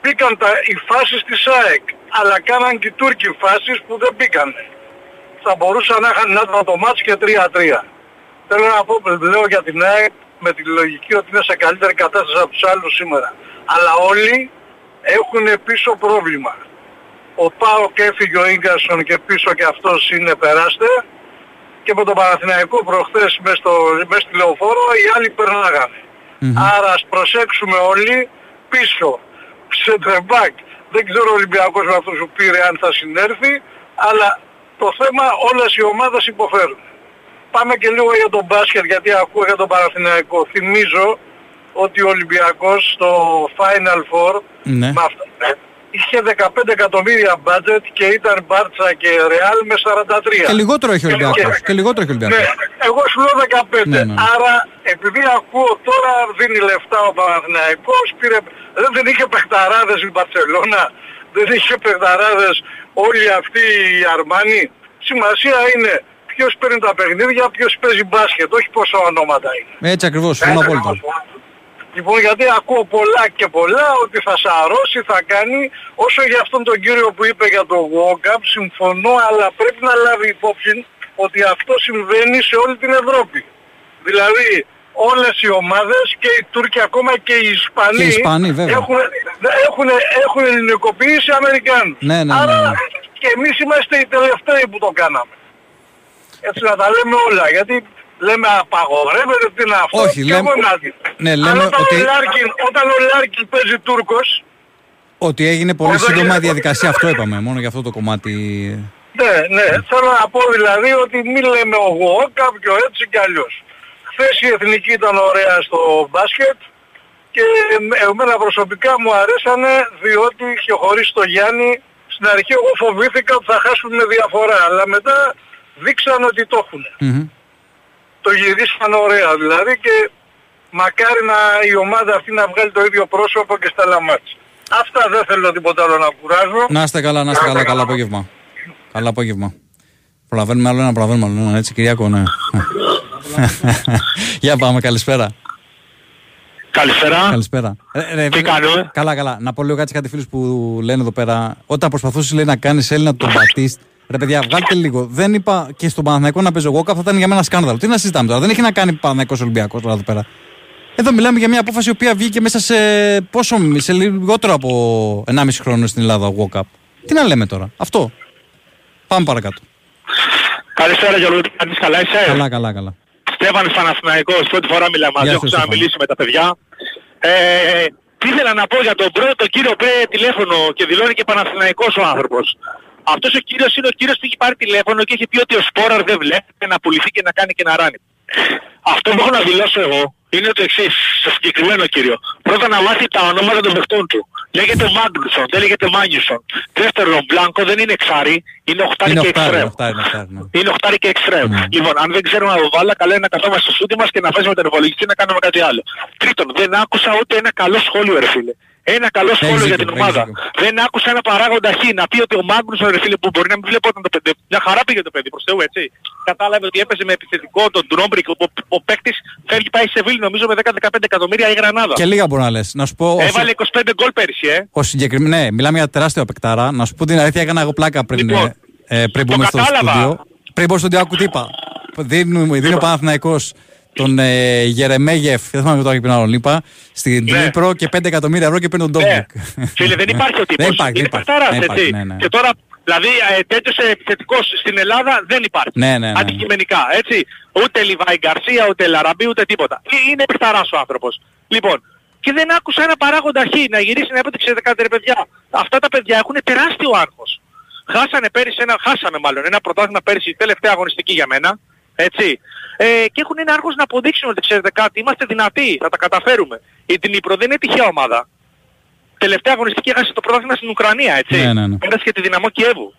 μπήκαν τα, οι φάσεις της ΑΕΚ. Αλλά κάναν και οι Τούρκοι φάσεις που δεν μπήκανε. Θα μπορούσαν να είχαν να ήταν το μάτς και 3-3. Θέλω να πω, λέω για την ΑΕΚ με τη λογική ότι είναι σε καλύτερη κατάσταση από τους άλλους σήμερα. Αλλά όλοι έχουν πίσω πρόβλημα. Ο Πάο και έφυγε ο Ίγκασον και πίσω και αυτός είναι περάστε. Και με τον Παναθηναϊκό προχθές μες, στο, μες στη λεωφόρο οι άλλοι περνάγανε. Άρα ας προσέξουμε όλοι πίσω. Σεντρεμπάκ. Δεν ξέρω ο Ολυμπιακός με αυτούς που πήρε αν θα συνέρθει. Αλλά το θέμα όλες οι ομάδες υποφέρουν. Πάμε και λίγο για τον μπάσκετ γιατί ακούω για τον Παναθηναϊκό. Θυμίζω ότι ο Ολυμπιακός στο Final Four Ναι. με αυτά, ε, είχε 15 εκατομμύρια budget και ήταν Μπάρτσα και Ρεάλ με 43. Και λιγότερο έχει ο Ολυμπιακός. Και λιγότερο έχει ο Ναι, Ολυμπιακός. εγώ σου λέω 15. Ναι, ναι. Άρα επειδή ακούω τώρα δίνει λεφτά ο Παναθηναϊκός, πήρε, δεν, δεν είχε παιχταράδες η Μπαρσελώνα, δεν είχε παιχταράδες όλοι αυτοί οι Αρμάνοι. Σημασία είναι ποιος παίρνει τα παιχνίδια, ποιος παίζει μπάσκετ, όχι πόσα ονόματα είναι. Έτσι ακριβώς, συμφωνώ απόλυτα. Λοιπόν, γιατί ακούω πολλά και πολλά ότι θα σαρώσει, θα κάνει. Όσο για αυτόν τον κύριο που είπε για το walk-up, συμφωνώ, αλλά πρέπει να λάβει υπόψη ότι αυτό συμβαίνει σε όλη την Ευρώπη. Δηλαδή, όλες οι ομάδες και οι Τούρκοι ακόμα και οι Ισπανοί, Και οι Ισπανοί, βέβαια. έχουν, έχουν, έχουν ελληνικοποιήσει Αμερικάνους. Ναι, ναι, ναι, Άρα ναι. και εμείς είμαστε οι τελευταίοι που το κάναμε. Έτσι να τα λέμε όλα, γιατί λέμε απαγορεύεται τι είναι αυτό Όχι, και λέμε- εγώ ενάντια. ναι, λέμε Αλλά όταν, ότι- ο Λάρκιν, όταν ο Λάρκιν παίζει Τούρκος, Ότι έγινε πολύ Εδώ σύντομα είναι- η διαδικασία, αυτό είπαμε. Μόνο για αυτό το κομμάτι. ναι, ναι, θέλω να πω δηλαδή ότι μην λέμε εγώ κάποιο έτσι κι αλλιώς. Χθες η εθνική ήταν ωραία στο μπάσκετ και ε, εμένα προσωπικά μου αρέσανε διότι είχε χωρίς το Γιάννη στην αρχή εγώ φοβήθηκα ότι θα χάσουν με διαφορά αλλά μετά δείξαν ότι το έχουν. Μμμ. Το γυρίσαν ωραία δηλαδή και μακάρι να η ομάδα αυτή να βγάλει το ίδιο πρόσωπο και στα λαμάτια. Αυτά δεν θέλω τίποτα άλλο να κουράζω. Να είστε καλά, να είστε καλά, καλό απόγευμα. Καλό απόγευμα. Προλαβαίνουμε άλλο ένα, προλαβαίνουμε άλλο ένα. Έτσι, Κυριακό, ναι. Για πάμε, καλησπέρα. Καλησπέρα. Καλησπέρα. Ε, ρε, Τι φίλε, κάνουμε; Καλά, καλά. Να πω λίγο κάτι σε κάτι φίλους που λένε εδώ πέρα. Όταν προσπαθούσες λέει, να κάνεις Έλληνα τον Μπατίστ, ρε παιδιά, βγάλτε λίγο. Δεν είπα και στον Παναθηναϊκό να παίζω εγώ, θα ήταν για μένα σκάνδαλο. Τι να συζητάμε τώρα. Δεν έχει να κάνει Παναθηναϊκός Ολυμπιακός τώρα εδώ πέρα. Εδώ μιλάμε για μια απόφαση η οποία βγήκε μέσα σε πόσο, σε λιγότερο από 1,5 χρόνο στην Ελλάδα ο Walk Up. Τι να λέμε τώρα. Αυτό. Πάμε παρακάτω. Καλησπέρα Γιώργο, κάνεις καλά είσαι; Καλά, καλά, καλά. Στέφανος Παναθηναϊκός, πρώτη φορά μιλάμε μαζί, Γεια έχω σου, Στέφανο. ξαναμιλήσει με τα παιδιά. Ε, τι ήθελα να πω για τον πρώτο κύριο πήρε τηλέφωνο και δηλώνει και Παναθηναϊκός ο άνθρωπος. Αυτός ο κύριος είναι ο κύριος που έχει πάρει τηλέφωνο και έχει πει ότι ο Σπόραρ δεν βλέπει να πουληθεί και να κάνει και να ράνει. Αυτό που έχω να δηλώσω εγώ είναι το εξής, στο συγκεκριμένο κύριο. Πρώτα να μάθει τα ονόματα των παιχτών του. Λέγεται Μάγνουσον, δεν λέγεται Μάγνουσον. Δεύτερον, Μπλάνκο δεν είναι εξάρι, είναι οχτάρι Είναι και οχτάρι, εξτρέμ. οχτάρι, οχτάρι, ναι. Είναι οχτάρι και εξτρέμ. Λοιπόν, αν δεν ξέρουμε να το βάλω, καλά είναι να καθόμαστε στο σούτι μας και να βάζουμε τον υπολογιστή να κάνουμε κάτι άλλο. Τρίτον, δεν άκουσα ούτε ένα καλό σχόλιο ρε φίλε. Ένα καλό σχόλιο δίκιο, για την έχεις ομάδα. δίκιο. Δεν άκουσα ένα παράγοντα χ να πει ότι ο Μάγκνουσον ρε φίλε που μπορεί να μην βλεπόταν το παιδί. Μια χαρά πήγε το παιδί προς Θεού έτσι. Κατάλαβε ότι έπαιζε με επιθετικό τον Ντρόμπρικ. Ο, ο, ο παίκτης φεύγει πάει σε Βίλη νομίζω με 10-15 εκατομμύρια η Γρανάδα. Και λίγα μπορεί να λες. Να σου πω. ο Έβαλε 25 γκολ πέρυσι ε. Ο συγκεκριμένο. Ναι, μιλάμε για τεράστιο παικτάρα. Να σου πω την αλήθεια, έκανα εγώ πλάκα πριν, Λοιπόν, ε, ε, πριν το μπούμε στο κατάλαβα. στούντιο. Πριν μπω στο στούντιο, άκου τι είπα. Δίνει, δίνει ο Παναθηναϊκός τον ε, Γερεμέγεφ, δεν θυμάμαι το πριν άλλον είπα, στην Ναι. Ντνίπρο και 5 εκατομμύρια ευρώ και παίρνει τον Ναι. Ντόμπλικ. Φίλε, δεν υπάρχει ο τύπος. Δεν υπάρχει, δεν είναι υπάρχει. παιχταράς, Δεν υπάρχει, έτσι. ναι, ναι. Και τώρα, δηλαδή, ε, τέτοιος επιθετικός στην Ελλάδα δεν υπάρχει. Ναι, ναι, ναι. Αντικειμενικά, έτσι. Ούτε Λιβάη Γκαρσία, ούτε Λαραμπή, ούτε τίποτα. Ε, Είναι παιχταράς ο άνθρωπος. Λοιπόν, και δεν άκουσα ένα παράγοντα χ να γυρίσει να έπαιξε κάτι ρε παιδιά. Αυτά τα παιδιά έχουν τεράστιο άγχος. Χάσανε πέρυσι ένα, χάσαμε μάλλον ένα πρωτάθλημα πέρυσι, τελευταία αγωνιστική για μένα. Έτσι. Ε, και έχουν ένα άγχος να αποδείξουν ότι ξέρετε κάτι, είμαστε δυνατοί, θα τα καταφέρουμε. Η Dnipro δεν είναι τυχαία ομάδα. Τελευταία αγωνιστική έχασε το πρωτάθλημα στην Ουκρανία, έτσι. Ναι, ναι, ναι. Πέρασε και τη δυναμό Κιέβου.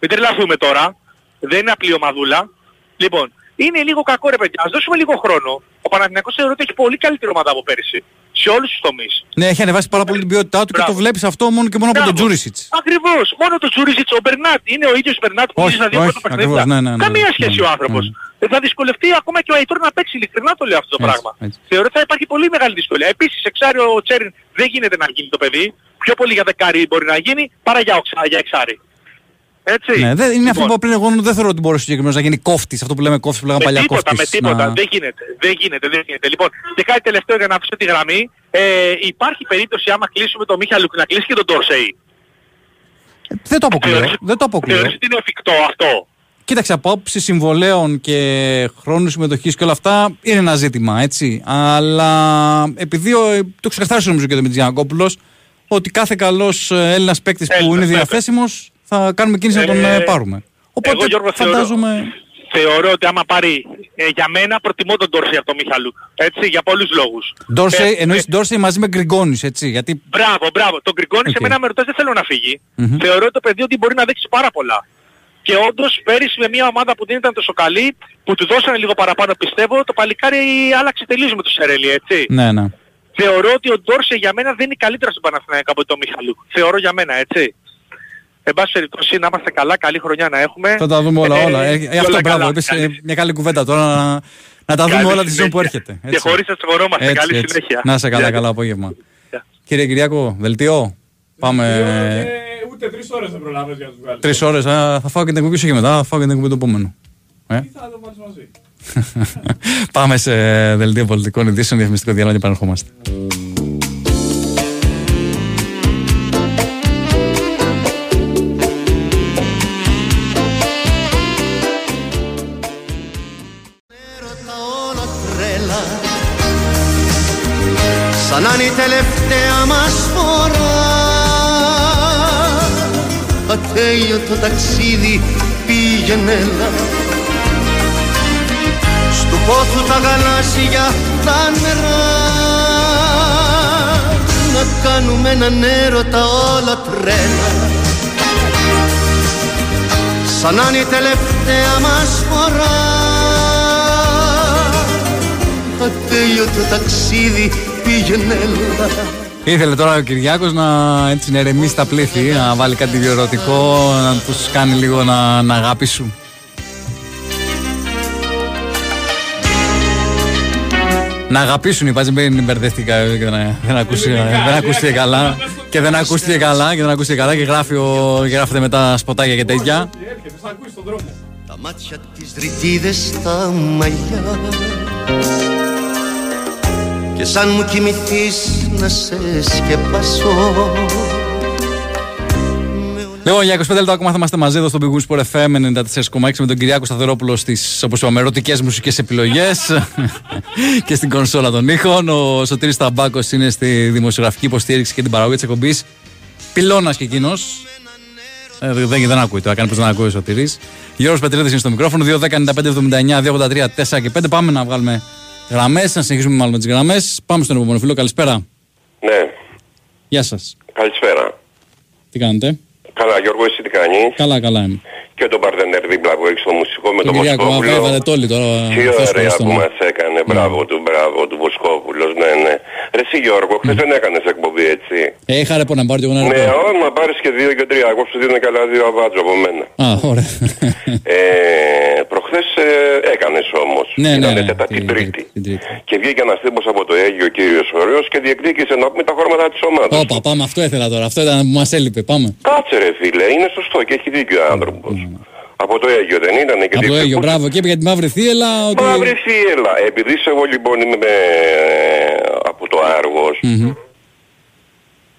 Μην τρελαθούμε τώρα. Δεν είναι απλή ομαδούλα. Λοιπόν, είναι λίγο κακό ρε παιδιά. Ας δώσουμε λίγο χρόνο. Ο Παναθηναϊκός θεωρώ ότι έχει πολύ καλύτερη ομάδα από πέρυσι. Σε όλους τους τομείς. ναι, έχει ανεβάσει πάρα πολύ την ποιότητά του και Μπράβο. το βλέπεις αυτό μόνο και μόνο από τον Μπράβο. Τζούρισιτς. Ακριβώς. Μόνο το Τζούριζιτς, ο Μπερνάτ. Είναι ο ίδιος Μπερνάτ που Όχι, γύριζε δύο όχι, πρώτα ακριβώς, παιχνίδια. ναι, ναι, ναι. Καμία Ναι, σχέση ναι, ο άνθρωπος. ναι. Ε, Θα δυσκολευτεί ακόμα και ο Αϊτόρ να παίξει. Ειλικρινά το λέω αυτό το Έτσι, πράγμα. έτσι. Θεωρώ ότι θα υπάρχει πολύ μεγάλη δυσκολία. Επίσης, εξάρι ο Τσέριν δεν γίνεται να γίνει το παιδί. Πιο πολύ για δεκάρι μπορεί να γίνει παρά για, οξά, για εξάρι. Έτσι. Ναι, δεν, είναι αυτό Λοιπόν, που είπα πριν. Εγώ δεν θεωρώ ότι μπορεί συγκεκριμένος να γίνει κόφτης. Αυτό που λέμε κόφτης που λέγαμε με παλιά τίποτα, κόφτης. με τίποτα. Δεν γίνεται. Δεν γίνεται, δεν γίνεται. Λοιπόν, και κάτι τελευταίο για να αφήσω τη γραμμή. Ε, υπάρχει περίπτωση άμα κλείσουμε τον Μίχαλουκ να κλείσει και τον Ντόρσεϊ. Δεν το αποκλείω. Θεωρείς- Δεν το αποκλείω. Θεωρείς ότι είναι εφικτό αυτό; Κοίταξε, από άποψη συμβολέων και χρόνου συμμετοχής και όλα αυτά είναι ένα ζήτημα, έτσι. Αλλά επειδή ο, το ξεκαθάρισε νομίζω και ο Δημήτρης Γιαννακόπουλος, ότι κάθε καλός Έλληνας παίκτης που Έλληνας, είναι βέβαια. διαθέσιμος θα κάνουμε κίνηση να τον Ε, ε, πάρουμε. Οπότε εγώ, Γιώργο, θεωρώ- φαντάζομαι. Θεωρώ ότι άμα πάρει ε, για μένα προτιμώ τον Ντόρσεϊ από τον Μιχαλούκ. Έτσι, για πολλούς λόγους. Ντόρσεϊ, Ε, εννοείς ε, Ντόρσεϊ μαζί με Γκριγκόνης, έτσι. Γιατί Μπράβο, μπράβο. Τον Γκριγκόνης σε Οκ. μένα με ρωτάς δεν θέλω να φύγει. Μμμ. Θεωρώ το παιδί ότι μπορεί να δείξει πάρα πολλά. Και όντως πέρυσι με μια ομάδα που δεν ήταν τόσο καλή, που του δώσανε λίγο παραπάνω πιστεύω, το παλικάρι άλλαξε τελείως με το Σερέλι, έτσι. ναι, ναι. Θεωρώ ότι ο Ντόρσε για μένα δεν είναι καλύτερος στον Παναθηναϊκό από τον Μιχαλούκ. Θεωρώ για μένα, έτσι. Εν πάση περιπτώσει να είμαστε καλά, καλή χρονιά να έχουμε. Θα τα δούμε όλα. Ε, όλα. Ε, και ε, αυτό όλα μπράβο. καλά. Είπες, ε, Καλή- μια καλή κουβέντα τώρα να, να τα δούμε καλή όλα τη σεζόν που συνέχεια. έρχεται. Και χωρίς να στενοχωρόμαστε. Έτσι, Καλή έτσι. συνέχεια. Να σε καλά, Γεια. καλά απόγευμα. Γεια. Κύριε Κυριάκο, δελτίο. Πάμε. Ούτε τρεις ώρες δεν προλάβει για να τους βγάλεις. Τρεις ώρες. Θα φάω και την εκπομπή σου και μετά. Θα φάω και την εκπομπή του επόμενου. Ε; Θα το βάλεις μαζί; Πάμε σε δελτίο πολιτικών ειδήσεων, διαφημιστικό διάλογο και επανερχόμαστε. Σαν να είναι η τελευταία μας φορά. Ατέλειωτο ταξίδι πήγαινε έλα Στου πόθου τα γαλάζια τα νερά. Να κάνουμε έναν έρωτα όλα τρέλα Σαν να είναι η τελευταία μας φορά. Ατέλειωτο ταξίδι πήγαινε έλα Ήθελε τώρα ο Κυριάκος να, έτσι, να ηρεμήσει τα πλήθη, να βάλει κάτι διορωτικό, να τους κάνει λίγο να, να αγάπησουν. Να αγαπήσουν, είπα, μην μπερδεύτηκα και δεν, δεν, ακούστηκε, δεν ακούστηκε καλά. Και δεν ακούστηκε καλά και δεν ακούστηκε καλά και γράφει ο, και γράφεται μετά σποτάκια και τέτοια. Και έρχεται, θα ακούσει τον δρόμο. Τα μάτια της ρητίδες στα μαλλιά Και σαν μου κοιμηθείς να σε σκεπάσω Λοιπόν, για 25 λεπτά ακόμα θα είμαστε μαζί εδώ στο Big Wings Sport FM 94,6 με τον Κυριάκο Σταθερόπουλο στις όπως είπαμε ερωτικές μουσικές επιλογές και στην κονσόλα των ήχων. Ο Σωτήρης Ταμπάκος είναι στη δημοσιογραφική υποστήριξη και την παραγωγή της εκπομπής. Πυλώνας και εκείνος. Ε, δεν, δεν ακούει τώρα, κάνει πως δεν ακούει ο Σωτήρης. Γιώργος Πετρίδης είναι στο μικρόφωνο, 2.10.95.79, 2.83, 4 και 5. Πάμε να βγάλουμε γραμμές, να συνεχίσουμε μάλλον με τις γραμμές. Πάμε στον επόμενο φίλο, καλησπέρα. Ναι, Γεια σας. καλησπέρα. Τι κάνετε; Καλά, Γιώργο, εσύ τι κάνεις; Καλά, καλά είμαι. Και τον Παρτενέρ δίπλα που έχεις στο μουσικό με Τον τον Κυριακό, Βοσκόπουλο. έβαλε τόλι τώρα. Τι Θεός ωραία ευχαριστώ. που μας έκανε. Μπράβο του, μπράβο του Βοσκόπουλος. Ναι, ναι. Ρε εσύ Γιώργο, χθες δεν έκανες εκπομπή έτσι. Ε, είχα ρεπό να πάρω και εγώ ένα Ναι, ρεπό. όχι, μα πάρεις και δύο και τρία. Εγώ σου δίνω και άλλα δύο αβάτζο από μένα. Α, ωραία. Ε, προχθές ε, έκανες όμως. Ναι, ναι, Ήτανε ναι. Τέταρτη Την Τρίτη. την Τρίτη. Και βγήκε ένας τύπος από το Αίγιο κύριος ωραίος και διεκδίκησε να πούμε τα χρώματα της ομάδας. Όπα, πάμε, αυτό ήθελα τώρα. Αυτό ήταν που μας έλειπε. Πάμε. Κάτσε ρε φίλε, είναι σωστό και έχει δίκιο ο άνθρωπος. Από το Αίγιο δεν ήταν και Από το διεκδικούσε- Αίγιο, μπράβο. Και είπε για τη μαύρη θύελα ότι. Μαύρη θύελα. Επειδή σε εγώ λοιπόν είμαι ε, από το Άργος, Μμμ.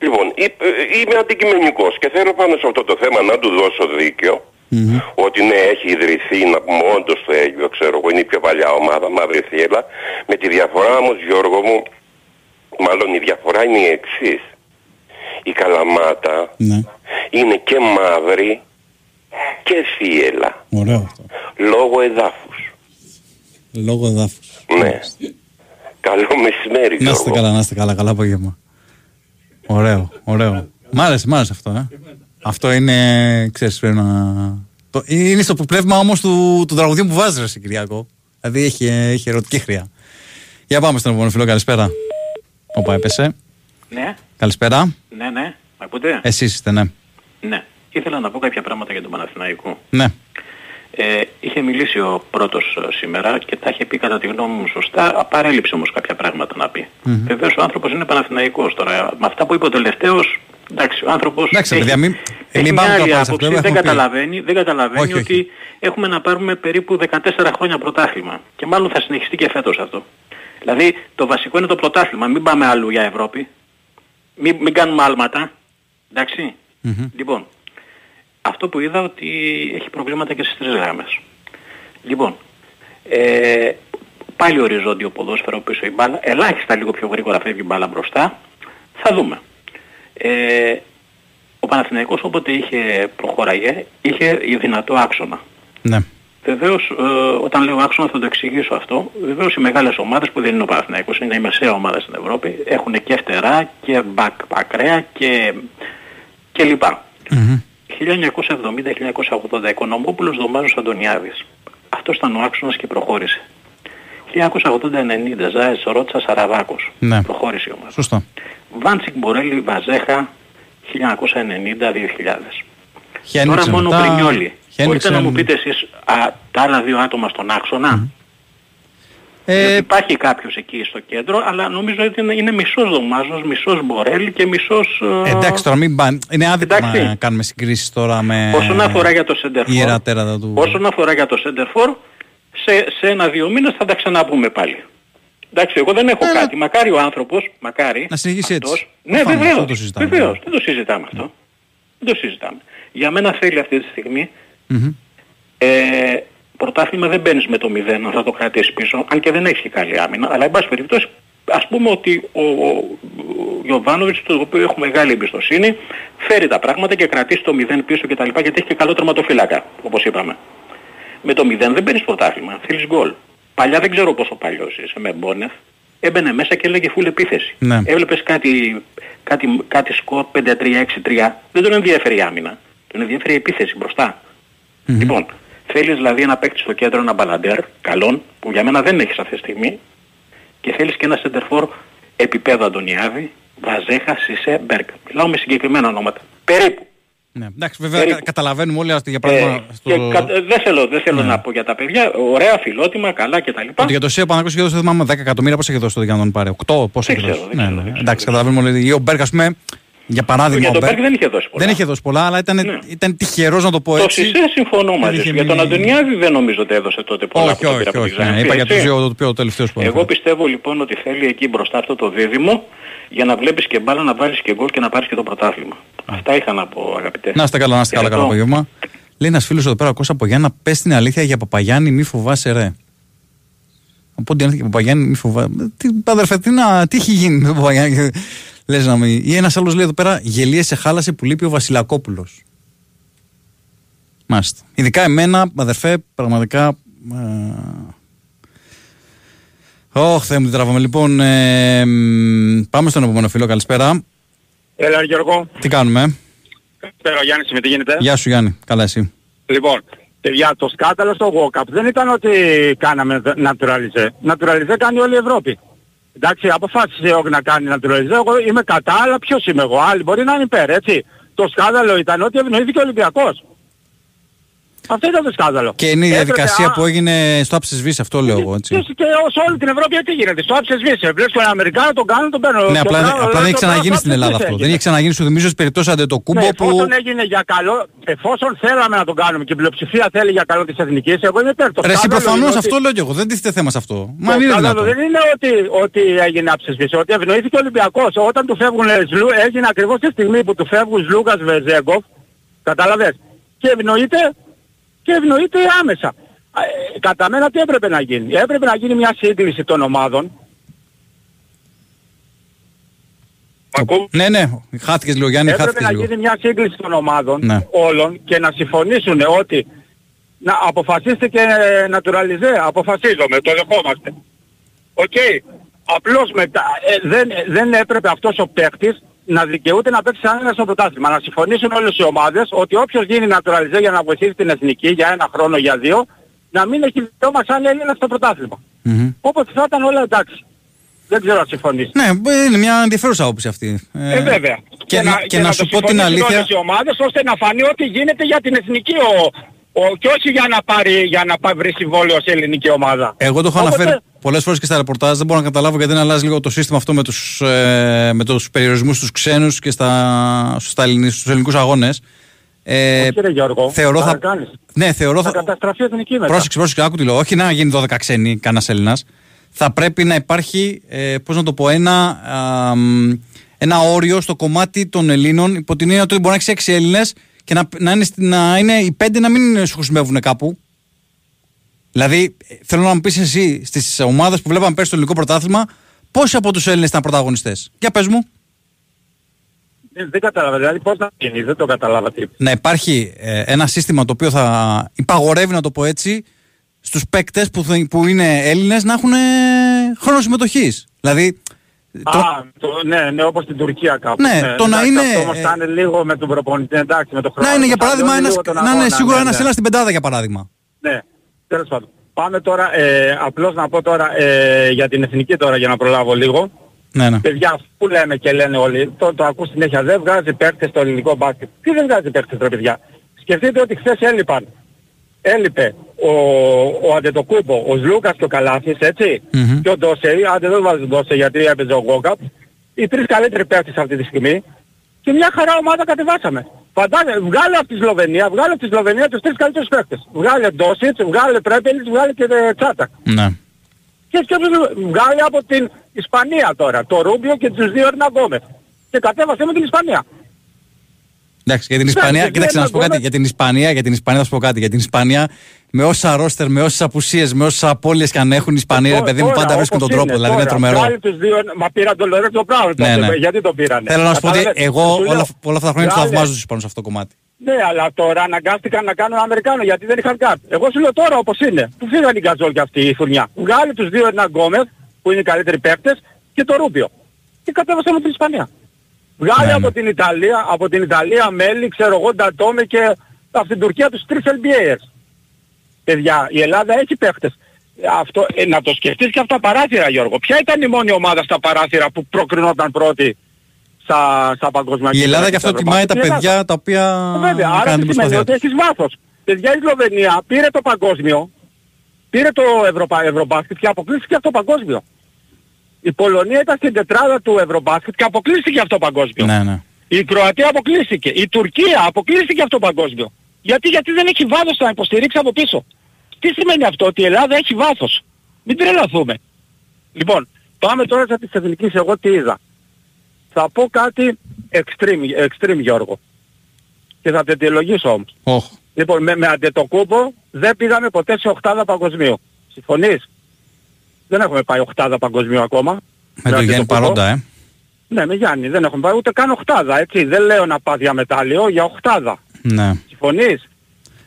λοιπόν εί- ε, είμαι αντικειμενικός και θέλω πάνω σε αυτό το θέμα να του δώσω δίκιο. Μμμ. Ότι ναι, έχει ιδρυθεί να πούμε όντως το Αίγιο, ξέρω εγώ, είναι η πιο παλιά ομάδα, Μαύρη Θύελα. Με τη διαφορά όμως, Γιώργο μου, μάλλον η διαφορά είναι η εξής. Η Καλαμάτα Ναι, είναι και μαύρη και θύελα, ωραίο αυτό. λόγω εδάφους. Λόγω εδάφους. Ναι. Καλό μεσημέρι, Να είστε Γιώργο. καλά, να είστε καλά, καλά απόγευμα. Ωραίο, ωραίο. Μ' άρεσε, μ' άρεσε αυτό, ε. Αυτό είναι, ξέρεις, πρέπει να... Το, είναι στο πνεύμα όμως του, του τραγουδιού που βάζεις, ρε, εσύ, Κυριακό. Δηλαδή έχει, έχει ερωτική χρειά. Για πάμε στον επόμενο φίλο, καλησπέρα. Όπα, έπεσε. Ναι, Καλησπέρα. ναι, ναι. Μ' ακούτε; Εσείς είστε, ναι. Ναι. Ήθελα να πω κάποια πράγματα για τον Παναθηναϊκό. Ναι. Ε, είχε μιλήσει ο πρώτος ε, σήμερα και τα είχε πει κατά τη γνώμη μου σωστά, παρέλειψε όμως κάποια πράγματα να πει. Μμμ. Βεβαίως ο άνθρωπος είναι Παναθηναϊκός τώρα. Με αυτά που είπε ο τελευταίος, εντάξει, ο άνθρωπος Εντάξει, έχει, παιδιά, μην, έχει μην μια πάμε άλλη τώρα σε αυτό. άποψη, δεν έχουμε πει. καταλαβαίνει, δεν καταλαβαίνει Όχι, όχι. ότι έχουμε να πάρουμε περίπου 14 χρόνια πρωτάθλημα. Και μάλλον θα συνεχιστεί και φέτος αυτό. Δηλαδή το βασικό είναι το πρωτάθλημα, μην πάμε αλλού για Ευρώπη. Μην, μην κάνουμε άλματα. Εντάξει. Μμμ. Λοιπόν, αυτό που είδα ότι έχει προβλήματα και στις τρεις γράμμες. Λοιπόν, ε, πάλι οριζόντιο ποδόσφαιρο πίσω η μπάλα, ελάχιστα λίγο πιο γρήγορα φεύγει η μπάλα μπροστά, θα δούμε. Ε, ο Παναθηναϊκός όποτε είχε προχώραγε, είχε δυνατό άξονα. Ναι. Βεβαίως, ε, όταν λέω άξονα θα το εξηγήσω αυτό. Βεβαίως οι μεγάλες ομάδες που δεν είναι ο Παναθηναϊκός, είναι η μεσαία ομάδα στην Ευρώπη, έχουν και φτερά και μπακ, ακραία και, και λοιπά. Μμμ. 1970-1980 Οικονομόπουλος Δωμάζος Αντωνιάδης. Αυτός ήταν ο άξονας και προχώρησε. 1980-90 Ζάες Ρότσα Σαραβάκος. Ναι. Προχώρησε η ομάδα. Σωστό. Βάντσικ Μπορέλη Βαζέχα 1990-2000. Χένιξε Τώρα μόνο μετά. Πρινιόλι. Χένιξε- Μπορείτε να μου πείτε εσείς α, τα άλλα δύο άτομα στον άξονα; Ε, Διότι υπάρχει κάποιος εκεί στο κέντρο, αλλά νομίζω ότι είναι, είναι μισός Δωμάζος, μισός Μπορέλη και μισός... ε, εντάξει, τώρα μην πάνε. Είναι άδικο Εντάξει. να κάνουμε συγκρίσεις τώρα με. Όσον αφορά για το center for, Ιερά τέρατα του. όσον αφορά για το center for, σε, σε ένα-δύο μήνες θα τα ξαναπούμε πάλι. Εντάξει, εγώ δεν έχω κάτι. Μακάρι ο άνθρωπος, μακάρι. Να συνεχίσει έτσι. αυτός- Ναι, Προφανώς, βεβαίως. δεν το συζητάμε. Βεβαίως, δεν το συζητάμε αυτό. Δεν το συζητάμε. Για μένα θέλει αυτή τη στιγμή Μμμ. ε, πρωτάθλημα δεν μπαίνεις με το 0 να θα το κρατήσεις πίσω, αν και δεν έχεις και καλή άμυνα, αλλά εν πάση περιπτώσει ας πούμε ότι ο, ο, ο Γιωβάνοβιτς, το οποίο έχω μεγάλη εμπιστοσύνη, φέρει τα πράγματα και κρατήσει το 0 πίσω κτλ. γιατί έχει και καλό τερματοφύλακα, όπως είπαμε. Με το 0 δεν παίρνεις πρωτάθλημα, θέλεις γκολ. Παλιά δεν ξέρω πόσο παλιός είσαι με Μπόνεφ, έμπαινε μέσα και έλεγε φουλ επίθεση. Ναι. Έβλεπες κάτι, κάτι, κάτι σκορ 5-3-6-3, δεν τον ενδιαφέρει η άμυνα. Τον ενδιαφέρει η επίθεση μπροστά. Λοιπόν, θέλεις δηλαδή ένα παίκτη στο κέντρο, ένα μπαλαντέρ, καλόν, που για μένα δεν έχεις αυτή τη στιγμή, και θέλεις και ένα σεντερφόρ επίπεδο Αντωνιάδη, Βαζέχα, Σισε, Μπέρκ. Μιλάω με συγκεκριμένα ονόματα. Περίπου. Ναι, εντάξει, βέβαια Περίπου. κα- καταλαβαίνουμε όλοι ότι για Ε, παράδειγμα. στο- και κα- ε, δεν θέλω, δεν θέλω Ναι. να πω για τα παιδιά. Ωραία, φιλότιμα, καλά κτλ. Ότι για το ΣΕΟ Παναγός είχε δώσει, δεν θυμάμαι, 10 εκατομμύρια πώς έχει δώσει το για να τον πάρει. 8, πώς Δεν έχει ξέρω, δώσει. δεν Ναι, ξέρω, ναι. δεν Εντάξει, καταλαβαίνουμε όλοι. Ή ο Μπέρκ, ας πούμε, για παράδειγμα. Για ο τον Μπέρκ Μπέρκ δεν είχε δώσει πολλά. δεν είχε δώσει πολλά, αλλά ήταν, Ναι. ήταν τυχερός να το πω Το έτσι. Σισε συμφωνώ Δεν μαζί είχε σου. Για τον μείνει- Αντωνιάδη δεν νομίζω ότι έδωσε τότε πολλά Όχι, που το πήρα όχι, από τη όχι. Ξάνθη, ναι. Είπα για το έτσι. Ζήο, το πιο τελευταίος που Εγώ πιστεύω λοιπόν ότι θέλει εκεί μπροστά αυτό το δίδυμο για να βλέπεις και μπάλα, να βάλεις και γκολ και να πάρεις και το πρωτάθλημα. Αυτά είχα να πω αγαπητέ. Να είστε καλά, να είστε καλά, καλό Χαιρετώ. απόγευμα. Λέει ένας φίλος εδώ πέρα, ο Κώστα από Γιάννα, πες την αλήθεια για Παπαγιάννη, μη φοβάσαι ρε. Από ό,τι αλήθεια για Παπαγιάννη, μη φοβάσαι. Τι, αδερφέ, τι, να, τι έχει γίνει με τον Παπαγιάννη. Λες να μην. Ή ένας άλλος λέει εδώ πέρα, γελίε σε χάλασε που λείπει ο Βασιλακόπουλος. Μάλιστα. Ειδικά εμένα, αδερφέ, πραγματικά. ε, Ωχ, Θεέ μου, τι τράβαμε. Λοιπόν, ε, μ, πάμε στον επόμενο φίλο. Καλησπέρα. Έλα Γιώργο. Τι κάνουμε. Καλησπέρα Γιάννη, με τι γίνεται; Γεια σου Γιάννη. Καλά εσύ. Λοιπόν, παιδιά, το σκάταλο στο walk-up δεν ήταν ότι κάναμε naturalize. Naturalize κάνει όλη η Ευρώπη. Εντάξει, αποφάσισε όχι να κάνει naturalize. Εγώ είμαι κατά, αλλά ποιος είμαι εγώ; Άλλοι μπορεί να είναι υπέρ, έτσι. Το σκάνδαλο ήταν ότι ευνοήθηκε ο Ολυμπιακός. Αυτό ήταν το σκάνδαλο. Και είναι η Έπρεπε, διαδικασία α, που έγινε στο άψες βύση, αυτό λέω εγώ. Έτσι. Και, και σε όλη την Ευρώπη τι γίνεται. Στο άψες βίσε. Βλέπεις τον Αμερικάνο, τον κάνουν, τον παίρνουν. Ναι, τον απλά, κάνουν, απλά δεν τον έχει ξαναγίνει κάνουν, στην στο Ελλάδα άψες αυτό. βίσε Δεν έχει ξαναγίνει, σου θυμίζω, στις περιπτώσεις αντετοκούμπο ναι, που... εφόσον έγινε για καλό, εφόσον θέλαμε να τον κάνουμε και η πλειοψηφία θέλει για καλό της εθνικής, εγώ είμαι υπέρ. Το Ρε, εσύ σκάνδαλο προφανώς είναι αυτό ότι- λέω και εγώ. Δεν τίθεται θέμα σε αυτό. Μα το αν είναι σκάνδαλο δυνατόν. δεν είναι ότι, ότι έγινε άψεσβήση, ότι ευνοήθηκε ο Ολυμπιακός. Όταν του φεύγουν Σλου, έγινε ακριβώς τη στιγμή που του φεύγουν Λούκας Βεζέγκοφ, κατάλαβες, και ευνοείται, και ευνοείται άμεσα. Ε, κατά μένα τι έπρεπε να γίνει. Έπρεπε να γίνει μια σύγκληση των ομάδων. Ναι, ναι, χάθηκες λίγο Γιάννη, Έπρεπε χάθηκες να λίγο. γίνει μια σύγκληση των ομάδων Ναι. όλων και να συμφωνήσουν ότι να αποφασίστηκε naturalize, αποφασίζουμε, το δεχόμαστε. Οκ. Απλώς μετά ε, δεν, δεν έπρεπε αυτός ο παίκτης να δικαιούται να παίξει σαν ένα στο πρωτάθλημα. Να συμφωνήσουν όλες οι ομάδες ότι όποιος γίνει naturalize για να βοηθήσει την εθνική για ένα χρόνο, για δύο, να μην έχει δικαίωμα σαν Έλληνα στο πρωτάθλημα. Μμμ. Όποτε θα ήταν όλα εντάξει. Δεν ξέρω αν συμφωνείς. Ναι, ε, είναι μια ενδιαφέρουσα άποψη αυτή. Ε, βέβαια. Και, να, και να το σου πω την συμφωνήσουν αλήθεια, όλες οι ομάδες ώστε να φανεί ότι γίνεται για την εθνική ο, ο, και όχι για να, πάρει, για να πά- βρει συμβόλαιο σε ελληνική ομάδα. εγώ το έχω Οπότε- αναφέρει πολλές φορές και στα ρεπορτάζ, δεν μπορώ να καταλάβω γιατί δεν αλλάζει λίγο το σύστημα αυτό με τους, ε, με τους περιορισμούς στους ξένους και στα, στα ελληνικούς, στους ελληνικούς αγώνες. Ε, Όχι ρε Γιώργο, θεωρώ θα, παρακάνεις. ναι, θεωρώ θα θα, καταστραφεί η εθνικής μετά. Πρόσεξε, πρόσεξε, άκου τι λέω. Όχι να γίνει 12 ξένοι, κανένας Έλληνας. Θα πρέπει να υπάρχει, ε, πώς να το πω, ένα, α, μ, ένα όριο στο κομμάτι των Ελλήνων υπό την έννοια ότι μπορεί να έχεις 6 Έλληνες και να, να, είναι, στη- να είναι οι 5 να μην σου χρησιμεύουν κάπου. Δηλαδή, ε, θέλω να μου πεις εσύ στις ομάδες που βλέπαμε πέρσι στο ελληνικό πρωτάθλημα, πόσοι από τους Έλληνες ήταν πρωταγωνιστές; Για πες μου. Δεν, δεν κατάλαβα, δηλαδή πώς να γίνει, δεν το κατάλαβα τι. να υπάρχει ε, ένα σύστημα το οποίο θα υπαγορεύει, να το πω έτσι, στους παίκτες που, θα- που είναι Έλληνες να έχουν ε, χρόνο συμμετοχής. Δηλαδή, το- Α, το, ναι, ναι, όπως στην Τουρκία κάπου. Ναι, το να εντάξει, είναι, Αυτό όμως ε, θα είναι λίγο με τον προπονητή, εντάξει, με το χρόνο. να είναι για θα παράδειγμα λιώνει ένας, λίγο τον να είναι αγώνα, σίγουρα ναι, ένας ναι. Έλληνας στην πεντάδα για παράδειγμα. Ναι, τέλος πάντων. Πάμε τώρα, ε, απλώς να πω τώρα ε, για την εθνική τώρα για να προλάβω λίγο. Ναι, ναι. Παιδιά, που λέμε και λένε όλοι, το, το ακούς συνέχεια, δεν βγάζει παίκτες στο ελληνικό μπάσκετ. Τι δεν βγάζει παίκτες ρε παιδιά. Σκεφτείτε ότι χθες έλειπαν. Έλειπε ο, ο Αντετοκούμπο, ο Σλούκας και ο Καλάθης, έτσι. Μμμ. Και ο Ντόσεϊ, άντε δεν βάζεις τον Ντόσεϊ γιατί έπαιζε ο Γκόκαπ. Οι τρεις καλύτεροι παίκτες αυτή τη στιγμή. Και μια χαρά ομάδα κατεβάσαμε. Φαντάζε, βγάλε από τη Σλοβενία, βγάλε από τη Σλοβενία τους τρεις καλύτερους παίκτες. Βγάλε Ντόσιτς, βγάλε Πρέπελιτς, βγάλε και ε, Τσάτα. ναι. Και σκέψου, βγάλε από την Ισπανία τώρα, το Ρούμπιο και τους δύο Ερναγκόμεθ. Και κατέβασε με την Ισπανία. Εντάξει, για την Εντάξει, Ισπανία, δεν κοίταξε να σου πω είναι κάτι. Για την Ισπανία, για την Ισπανία θα σου πω κάτι. Για την Ισπανία, με όσα ρόστερ, με όσε απουσίες, με όσε απώλειες και αν έχουν οι Ισπανοί, ρε παιδί μου, Τώρα, πάντα βρίσκουν τον όπως τρόπο. είναι, Δηλαδή είναι τώρα, τρομερό. Βγάλε τους δύο, μα πήραν τον Λορέτο Μπράουν Ναι, τότε, ναι. γιατί τον πήρανε; Θέλω να σου πω ότι Κατάλαβες, εγώ σου λέω, όλα, όλα αυτά τα χρόνια τους βγάλε- θαυμάζω τους Ισπανού σε αυτό το κομμάτι. Ναι, αλλά τώρα αναγκάστηκαν να κάνουν Αμερικάνο γιατί δεν είχαν κάτι. Εγώ σου λέω τώρα όπως είναι. Που φύγαν οι Γκαζόλ και αυτή η φουρνιά. Βγάλε τους δύο ένα Γκόμεθ που είναι οι καλύτεροι παίκτες και το Ρούμπιο. Και κατέβασε με την Ισπανία. Βγάλε Ναι, από την Ιταλία, από την Ιταλία μέλη, ξέρω εγώ, Ντατόμε και από την Τουρκία τους τρεις LBAers. Παιδιά, η Ελλάδα έχει παίκτες. Αυτό, ε, να το σκεφτείς και αυτά τα παράθυρα Γιώργο. Ποια ήταν η μόνη ομάδα στα παράθυρα που προκρινόταν πρώτη στα, στα παγκόσμια Η Ελλάδα κύπελα γι' αυτό στα τιμάει τα Ευρωπαϊκά. Η παιδιά τα οποία ε, Βέβαια, άρα κάνουν τι την σημαίνει προσπάθεια ότι τους. έχεις βάθος. Παιδιά η Σλοβενία πήρε το παγκόσμιο, πήρε το Ευρωπα... Ευρωμπάσκετ και αποκλείστηκε από το παγκόσμιο. Η Πολωνία ήταν στην τετράδα του Ευρωμπάσκετ και αποκλείστηκε από το παγκόσμιο. Ναι, ναι. Η Κροατία αποκλείστηκε. Η Τουρκία αποκλείστηκε από το παγκόσμιο. Γιατί, γιατί δεν έχει βάθος να υποστηρίξει από πίσω. Τι σημαίνει αυτό, ότι η Ελλάδα έχει βάθος. Μην τρελαθούμε. Λοιπόν, πάμε τώρα στα της εθνικής εγώ τι είδα. Θα πω κάτι extreme, extreme Γιώργο. Και θα το αιτιολογήσω όμως. Όχ. Λοιπόν, με, με αντετοκούμπο δεν πήγαμε ποτέ σε οχτάδα παγκοσμίου. Συμφωνείς; Δεν έχουμε πάει οχτάδα παγκοσμίου ακόμα. Με το Γιάννη Αντετοκούμπο. παρόντα, ε. Ναι, με Γιάννη. Δεν έχουμε πάει ούτε καν οχτάδα, έτσι. Δεν λέω να πας για μετάλλιο, για οχτάδα. Ναι. Συμφωνείς;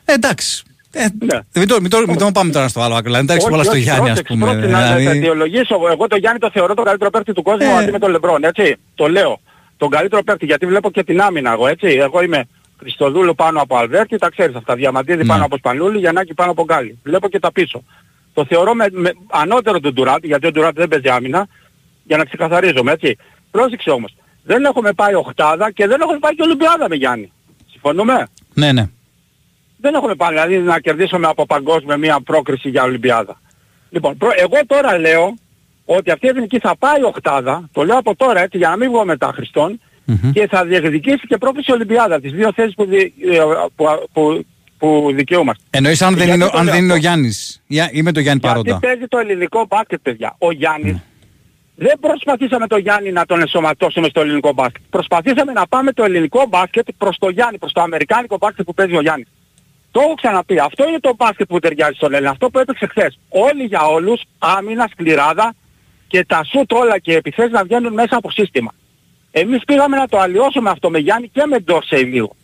Ε, εντάξει. Ε, μην, το, μην, το, μην το πάμε τώρα στο άλλο άκρο. Δηλαδή, εντάξει, Όχι, πολλά στο όχι, Γιάννη, ας πρόσεξε, πούμε. πρόσεξε, να δηλαδή- να αιτιολογήσω. Εγώ το Γιάννη το θεωρώ το καλύτερο παίκτη του κόσμου Ε. αντί με τον Λεμπρόν, έτσι. Το λέω. Τον καλύτερο παίκτη γιατί βλέπω και την άμυνα εγώ, έτσι. Εγώ είμαι Χριστοδούλου πάνω από Αλβέρτη, τα ξέρεις αυτά. Διαμαντίδη Ναι. πάνω από Σπανούλη, Γιαννάκη πάνω από Γκάλι. Βλέπω και τα πίσω. Το θεωρώ με, με ανώτερο του Ντουράτ, γιατί ο Ντουράτ δεν παίζει άμυνα, για να ξεκαθαρίζομαι, έτσι. Πρόσεξε όμως. Δεν έχουμε πάει οχτάδα και δεν έχουμε πάει και Ολυμπιάδα με Γιάννη. Συμφωνούμε; Ναι, ναι. Δεν έχουμε πάει δηλαδή να κερδίσουμε από παγκόσμια μια πρόκριση για Ολυμπιάδα. Λοιπόν, προ- εγώ τώρα λέω ότι αυτή η εθνική θα πάει οχτάδα, το λέω από τώρα έτσι για να μην βγω μετά Χριστόν, και θα διεκδικήσει και πρόκριση Ολυμπιάδα, τις δύο θέσεις που, δι, ε, που, που, που δικαιούμαστε. Εννοείς αν δεν Γιατί είναι, ο- το αν λέω δεν είναι ο αυτό. Γιάννης Ή- ή με τον Γιάννη Γιατί Παρόντα. παίζει το ελληνικό μπάσκετ, παιδιά. Ο Γιάννης δεν προσπαθήσαμε το Γιάννη να τον ενσωματώσουμε στο ελληνικό μπάσκετ. Προσπαθήσαμε να πάμε το ελληνικό μπάσκετ προς το Γιάννη, προς το αμερικάνικο μπάσκετ που παίζει ο Γιάννης. Το έχω ξαναπεί. Αυτό είναι το μπάσκετ που ταιριάζει στον Έλληνα. Αυτό που έπαιξε χθες. Όλοι για όλους, άμυνα, σκληράδα και τα σουτ όλα και οι επιθέσεις να βγαίνουν μέσα από σύστημα. Εμείς πήγαμε να το αλλοιώσουμε αυτό με Γιάννη και με Ντόρσεϊ λίγο.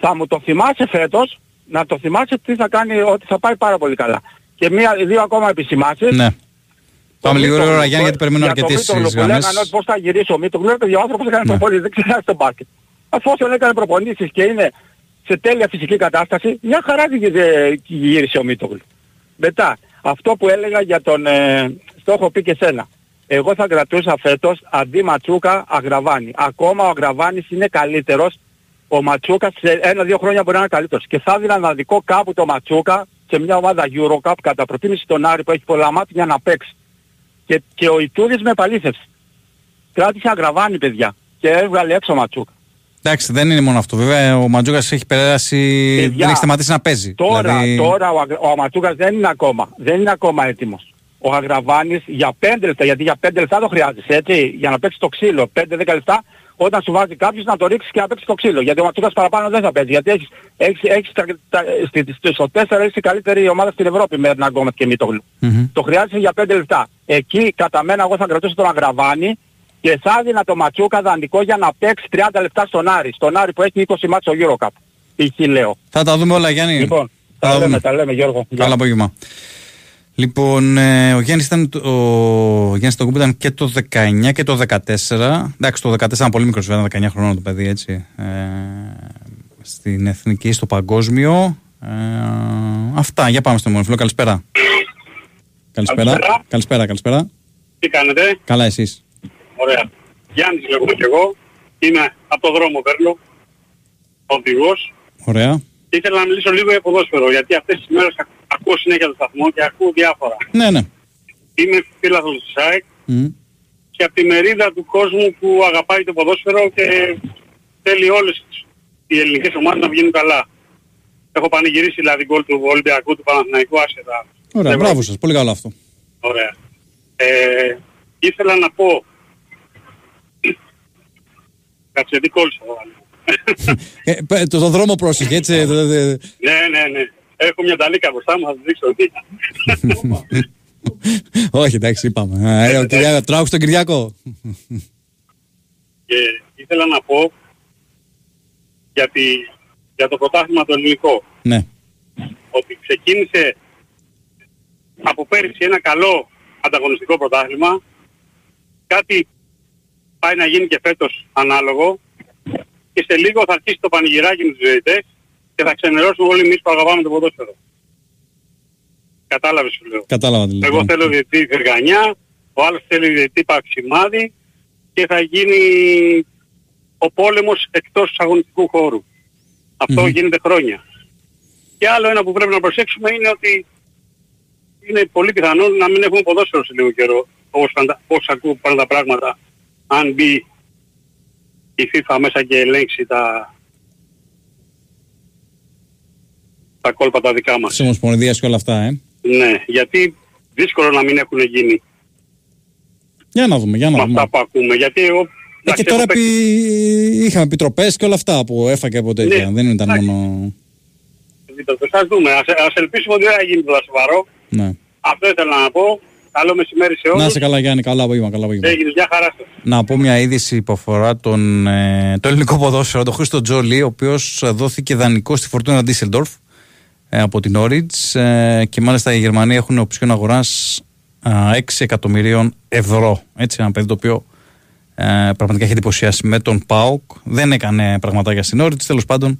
Θα μου το θυμάσαι φέτος, να το θυμάσαι τι θα κάνει, ότι θα πάει πάρα πολύ καλά. Και μία, δύο ακόμα επισημάσεις. Ναι. Πάμε λίγο Μήτογλου, γρήγορα Γιάννη γιατί περιμένω για το αρκετές Μήτογλου που γραμμές. λέγανε ότι πώς θα γυρίσει ο Μήτογλου, λέει παιδιά ο άνθρωπος έκανε Ναι. προπονήσεις, δεν ξέρει στο μπάσκετ. Αφόσον έκανε προπονήσεις και είναι σε τέλεια φυσική κατάσταση, μια χαρά γυ- γύρισε ο Μήτογλου. Μετά, αυτό που έλεγα για τον, ε, στο έχω πει και σένα. Εγώ θα κρατούσα φέτος αντί Ματσούκα Αγραβάνη. Ακόμα ο Αγραβάνης είναι καλύτερος. Ο Ματσούκας σε ένα-δύο χρόνια μπορεί να είναι καλύτερος. Και θα έδινα να δικό κάπου το Ματσούκα σε μια ομάδα Eurocup κατά προτίμηση τον Άρη που έχει πολλά μάτια για να παίξει. Και, και ο Ιτούδης με επαλήθευση. Κράτησε Αγραβάνη παιδιά και έβγαλε έξω ο Ματσούκα. Εντάξει, δεν είναι μόνο αυτό. Βέβαια, ο Ματζούκας έχει περάσει. Παιδιά, δεν έχει σταματήσει να παίζει. Τώρα, Δηλαδή, τώρα ο, Αγρα- ο Ματσούκας δεν είναι ακόμα, δεν είναι ακόμα έτοιμος. Ο Αγραβάνης για 5 λεπτά, γιατί για 5 λεπτά το χρειάζεσαι, έτσι, για να παίξει το ξύλο. 5-10 λεπτά, όταν σου βάζει κάποιος να το ρίξεις και να παίξει το ξύλο. Γιατί ο Ματσούκας παραπάνω δεν θα παίζει, γιατί έχεις, έχεις, έχεις τα, τα, στη- στη- στο 4 έχεις η καλύτερη ομάδα στην Ευρώπη με Ερναν Γκόμετ και Μίτογλου. Το χρειάζεσαι για 5 λεπτά. Εκεί κατά μένα εγώ θα κρατούσα τον Αγραβάνη και θα έδινα το Ματσούκα δανεικό για να παίξει 30 λεπτά στον Άρη. Στον Άρη που έχει 20 μάτς στο Eurocup. Π.χ. λέω. Θα τα δούμε όλα, Γιάννη. Λοιπόν, Θα τα λέμε, δούμε. τα λέμε Γιώργο. Γεια. Καλό απόγευμα. Λοιπόν, ε, ο Γιάννης ήταν, το- ο Γιάννης Τογκούμπ ήταν και το 19 και το 14. Εντάξει, το 14 ήταν πολύ μικρός, βέβαια, 19 χρονών το παιδί, έτσι. Ε, στην εθνική, στο παγκόσμιο. Ε, αυτά, για πάμε στο Μονοφιλό. Καλησπέρα. Καλησπέρα. Καλησπέρα. Καλησπέρα, καλησπέρα. Τι κάνετε, Καλά εσείς. ωραία. Γιάννης λέγομαι κι εγώ. Είμαι από το δρόμο παίρνω. Οδηγός. Ωραία. Ήθελα να μιλήσω λίγο για ποδόσφαιρο, γιατί αυτές τις μέρες ακ- ακούω συνέχεια το σταθμό και ακούω διάφορα. Ναι, ναι. Είμαι φίλαθλος της ΑΕΚ Μμ. και από τη μερίδα του κόσμου που αγαπάει το ποδόσφαιρο και θέλει όλες τις- οι ελληνικές ομάδες να βγαίνουν καλά. Έχω πανηγυρίσει δηλαδή γκολ του Ολυμπιακού, του Παναθηναϊκού, άσχετα. Ωραία, Ευρώπη. μπράβο σας. Πολύ καλό αυτό. Ωραία. Ε, ήθελα να πω... Κάτσε, γιατί κόλλησα εδώ. Ε, πε- το, το δρόμο πρόσεχε, έτσι. ε, το- το- Ναι, ναι, ναι. Έχω μια ταλίκα μπροστά μου, θα τη δείξω. Όχι, εντάξει, είπαμε. Ε, ο Κυριάκο, τράω στον Κυριακό. Και ήθελα να πω για, τη, για το πρωτάθλημα το ελληνικό. Ναι. Ότι ξεκίνησε από πέρυσι ένα καλό ανταγωνιστικό πρωτάθλημα. Κάτι πάει να γίνει και φέτος ανάλογο. Και σε λίγο θα αρχίσει το πανηγυράκι με τους διαιτητές και θα ξενερώσουμε όλοι εμείς που αγαπάμε το ποδόσφαιρο. Κατάλαβες σου λέω. Κατάλαβα τι λέτε. Εγώ θέλω διαιτητή Βεργανιά, ο άλλος θέλει διαιτητή Παυσιμάδη και θα γίνει ο πόλεμος εκτός του αγωνιστικού χώρου. Αυτό Μμμ. γίνεται χρόνια. Και άλλο ένα που πρέπει να προσέξουμε είναι ότι είναι πολύ πιθανό να μην έχουμε ποδόσφαιρο σε λίγο καιρό, όπως, φαντα- όπως ακούω πάνε τα πράγματα, αν μπει η FIFA μέσα και ελέγξει τα, τα κόλπα τα δικά μας. Της Ομοσπονδίας και όλα αυτά, ε. Ναι, γιατί δύσκολο να μην έχουν γίνει Για να δούμε, για να με δούμε. αυτά που ακούμε. Γιατί εγώ... Ε, και εντάξει, τώρα έχω παίξει- επί... είχαμε επιτροπές και όλα αυτά που έφαγε από τέτοια. Ναι, Δεν ήταν εντάξει. μόνο... επιτροπές. Ας δούμε. Ας, ας ελπίσουμε ότι δεν θα γίνει τώρα σοβαρό. Ναι. Αυτό ήθελα να πω. Καλό μεσημέρι σε όλους. Να είσαι καλά Γιάννη, καλά απόγευμα, καλά απόγευμα. Έγινε μια χαρά σας. Να πω μια είδηση που αφορά τον, ε, το ελληνικό ποδόσφαιρο, τον Χρήστο Τζόλι, ο οποίος δόθηκε δανεικό στη Φορτούνα Ντίσσελντορφ. Ε, από την Όριτς ε, και μάλιστα οι Γερμανοί έχουν οψιόν αγοράς α, 6 εκατομμυρίων ευρώ. Έτσι, ένα παιδί το οποίο ε, πραγματικά έχει εντυπωσιάσει με τον ΠΑΟΚ. Δεν έκανε πραγματάκια στην Όριτς, τέλος πάντων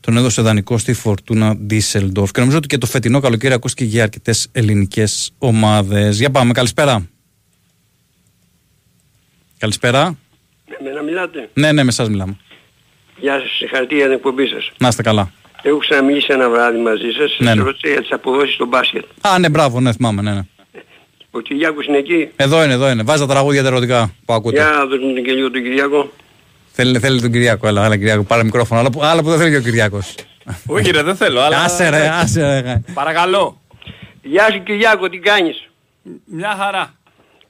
τον έδωσε δανεικό στη Φορτούνα Ντίσελντορφ. Και νομίζω ότι και το φετινό καλοκαίρι ακούστηκε για αρκετές ελληνικές ομάδες. Για πάμε, καλησπέρα. Καλησπέρα. Με να μιλάτε. Ναι, ναι, με εσάς μιλάμε. Γεια σας, συγχαρητήρια για την εκπομπή σας. Να είστε καλά. Έχω ξαναμιλήσει ένα βράδυ μαζί σας. Ναι, Σας ναι. ρώτησα για τις αποδόσεις στο μπάσκετ. Α, ναι, μπράβο, ναι, θυμάμαι, ναι, ναι. Ο Κυριάκος είναι εκεί; Εδώ είναι, εδώ είναι. Βάζει τα τραγούδια τα ερωτικά που ακούτε. Για να δώσουμε τον και λίγο τον Κυριάκο. Θέλει, θέλει τον Κυριάκο, έλα, έλα Κυριάκο, πάρε μικρόφωνο. Άλλα, που- άλλα που δεν θέλει και ο Κυριάκος. Όχι ρε, δεν θέλω, αλλά... Άσε ρε, άσε ρε. Παρακαλώ. Γεια σου Κυριάκο, τι κάνεις; Μια χαρά.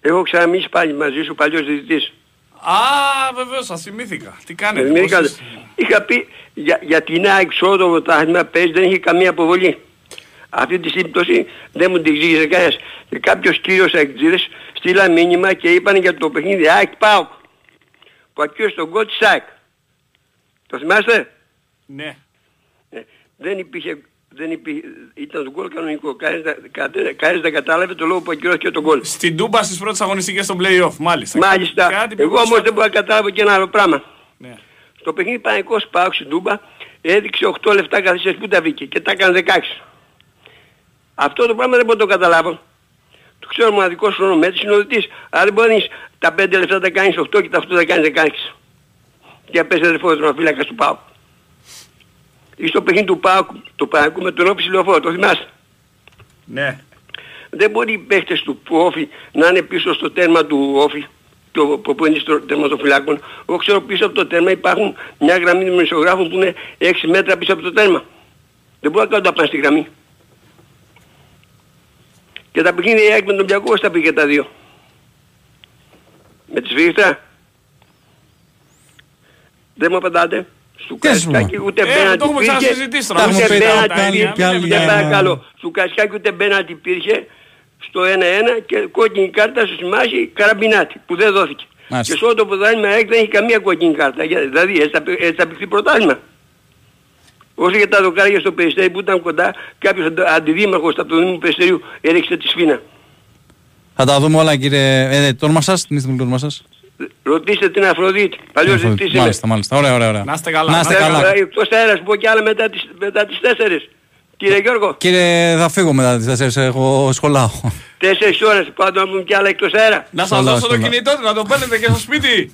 Έχω ξαναμιλήσει πάλι μαζί σου, παλιός διαιτητής. Α, βεβαίως, σας θυμήθηκα. Τι κάνετε, Δεν πώς είχα, είστε; είχα πει για, για την ΑΕΚ στο το πρωτάθλημα παίζει δεν είχε καμία αποβολή. Αυτή τη σύμπτωση δεν μου την εξήγησε κανένας. Και κάποιος κύριος αεκτζίδες στείλα μήνυμα και είπαν για το παιχνίδι ΑΕΚ ΠΑΟΚ που ακύρωσε τον γκολ της ΑΕΚ. Το θυμάστε; Ναι. Ε, δεν υπήρχε, δεν υπήρχε, ήταν το γκολ κανονικό. Κανένας, δεν- κανένας- κανένας δεν κατάλαβε το λόγο που ακυρώθηκε το γκολ. Στην Τούμπα στις πρώτες αγωνιστικές στο play-off, μάλιστα. Μάλιστα. Κάτι που Εγώ όμως πρόσφατα- δεν μπορώ να καταλάβω και ένα άλλο πράγμα. Ναι. Στο παιχνίδι Πανεκός Πάουκ στην Τούμπα έδειξε 8 λεπτά καθυστέρηση που τα βρήκε και τα έκανε 16. Αυτό το πράγμα δεν μπορώ να το καταλάβω. Το ξέρω ο μοναδικός χρονομέτρης είναι ο δυτής. Αλλά δεν μπορείς τα 5 λεπτά τα κάνεις 8 και τα 8 τα κάνεις 16. Και πες αδερφό φύλακας του Πάουκ. Ή στο παιχνίδι του Πάουκ, το Πανεκού με τον Όφη Λεωφόρο, το θυμάσαι; Ναι. Δεν μπορεί οι παίχτες του Όφη να είναι πίσω στο τέρμα του Όφη το προπονητής των τερματοφυλάκων. Εγώ ξέρω πίσω από το τέρμα υπάρχουν μια γραμμή δημοσιογράφων που είναι 6 μέτρα πίσω από το τέρμα. Δεν μπορεί να κάνουν τα πάνε στη γραμμή. Και τα παιχνίδια η ΑΕΚ με τον Πιακό στα πήγε τα δύο; Με τη σφίχτα. Δεν μου απαντάτε. Στου Τι να σου πω. Καρισκάκη ούτε Ε, μπέναντι το έχουμε υπήρχε. ξανασυζητήσει τώρα. Τα έχουμε Ούτε πει, τα μπέναντι έχουμε πει υπήρχε. κι άλλοι Δεν για- παρακαλώ. Στου Καρισκάκη ούτε μπέναντι υπήρχε στο 1-1 και κόκκινη κάρτα στο σημάδι καραμπινάτη που δεν δόθηκε. Μάλιστα. Και σε όλο το πρωτάθλημα ΑΕΚ δεν έχει καμία κόκκινη κάρτα. Για- Δηλαδή έτσι θα, παι- έτσι θα παιχτεί πρωτάθλημα. Όσο για τα δοκάρια στο Περιστέρι που ήταν κοντά, κάποιος αντι- αντιδήμαρχος από το Δήμο Περιστερίου έριξε τη σφίνα. Θα τα δούμε όλα κύριε. Ε, το όνομα σας, θυμίστε μου το όνομα σας. Ρωτήστε την Αφροδίτη. Παλιός ζητής είμαι. Μάλιστα, μάλιστα. Ωραία, ωραία, ωραία. Να είστε καλά. Να είστε Ε, καλά. ε, Εκτός αέρας πω κι άλλα μετά τις, μετά τις 4. Κύριε Γιώργο, Κύριε, θα φύγω μετά τις 4, έχω σχολάω. 4 ώρες πάντων να πούμε κι άλλα εκτός αέρα. Να σας Πολλά, δώσω το πολλά. κινητό του, να το παίρνετε και στο σπίτι.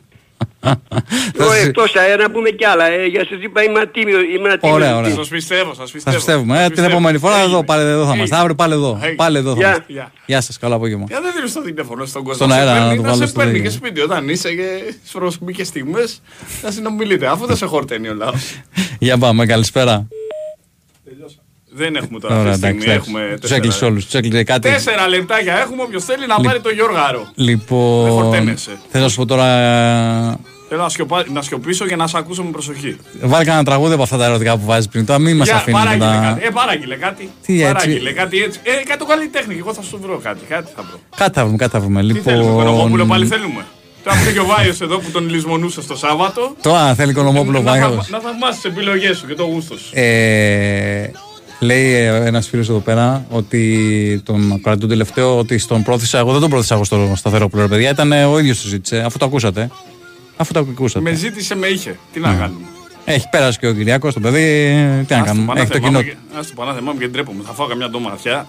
Εγώ εκτός αέρα να πούμε κι άλλα. Ε, για σας είπα είμαι ατίμιο. Είμαι ατίμιο. Ωραία, ωραία. Σας πιστεύω, σας Θα πιστεύω. πιστεύουμε. Ε, Σας την πιστεύω. επόμενη φορά Έγινε. εδώ, πάλι εδώ θα Έγινε. είμαστε. Αύριο πάλι εδώ. Έγινε. Πάλι εδώ θα Γεια. είμαστε. Γεια. Γεια σας, καλό απόγευμα. Για δεν δίνεις το τηλέφωνο στον κόσμο. Στον να σε αέρα, να παίρνει, το να βάλω σε στο παίρνει δίκτυο. και σπίτι όταν είσαι και στις προσωπικές στιγμές να συνομιλείτε. Αφού δεν σε χορταίνει ο λαός. Για πάμε, καλησπέρα. Δεν έχουμε τώρα Ωραία, αυτή τη εντάξει. στιγμή. εντάξει. Έχουμε Τους έκλεισε τέσσερα, όλους. Τους έκλεισε κάτι. τέσσερα λεπτάκια έχουμε. Όποιος θέλει να πάρει το Γιώργαρο. Δεν Λοιπόν, χορταίνεσαι. θέλω να σου πω τώρα. Θέλω να, σιωπά, να σιωπήσω και να σε ακούσω με προσοχή. Βάλει κανένα τραγούδι από αυτά τα ερωτικά που βάζεις πριν. Τώρα μην μας Για, αφήνει παράγγειλε μετά. κάτι. Ε, παράγγειλε κάτι. Τι έτσι; Παράγγειλε κάτι έτσι. Ε, κάτι το καλή τέχνη. Εγώ θα σου βρω κάτι. Κάτι θα βρω. Κάτι θα βρούμε, κάτι θα βρούμε. Τι θέλουμε, Λοιπόν. Οικονομόπουλο πάλι θέλουμε. Τώρα που είναι και ο Βάιος εδώ που τον λησμονούσε στο Σάββατο. Τώρα θέλει Οικονομόπουλο να, Βάιος. θαυμα- να θαυμάσεις τις επιλογές σου και το γούστο σου. Ε, λέει ένας φίλος εδώ πέρα ότι τον ακροατή τον τελευταίο ότι στον πρόθεσα. Εγώ δεν τον πρόθεσα εγώ στο σταθερόπουλο, ρε παιδιά. Ήταν ο ίδιος το ζήτησε, αφού το ακούσατε. Αφού το ακούσατε. Με ζήτησε, με είχε. Τι να Ναι. κάνουμε. Έχει πέρασει και ο Κυριάκος το παιδί. Τι να κάνουμε. Έχει το κοινό. του. Ας το πανά θυμάμαι και ντρέπομαι. Θα φάω καμιά ντοματιά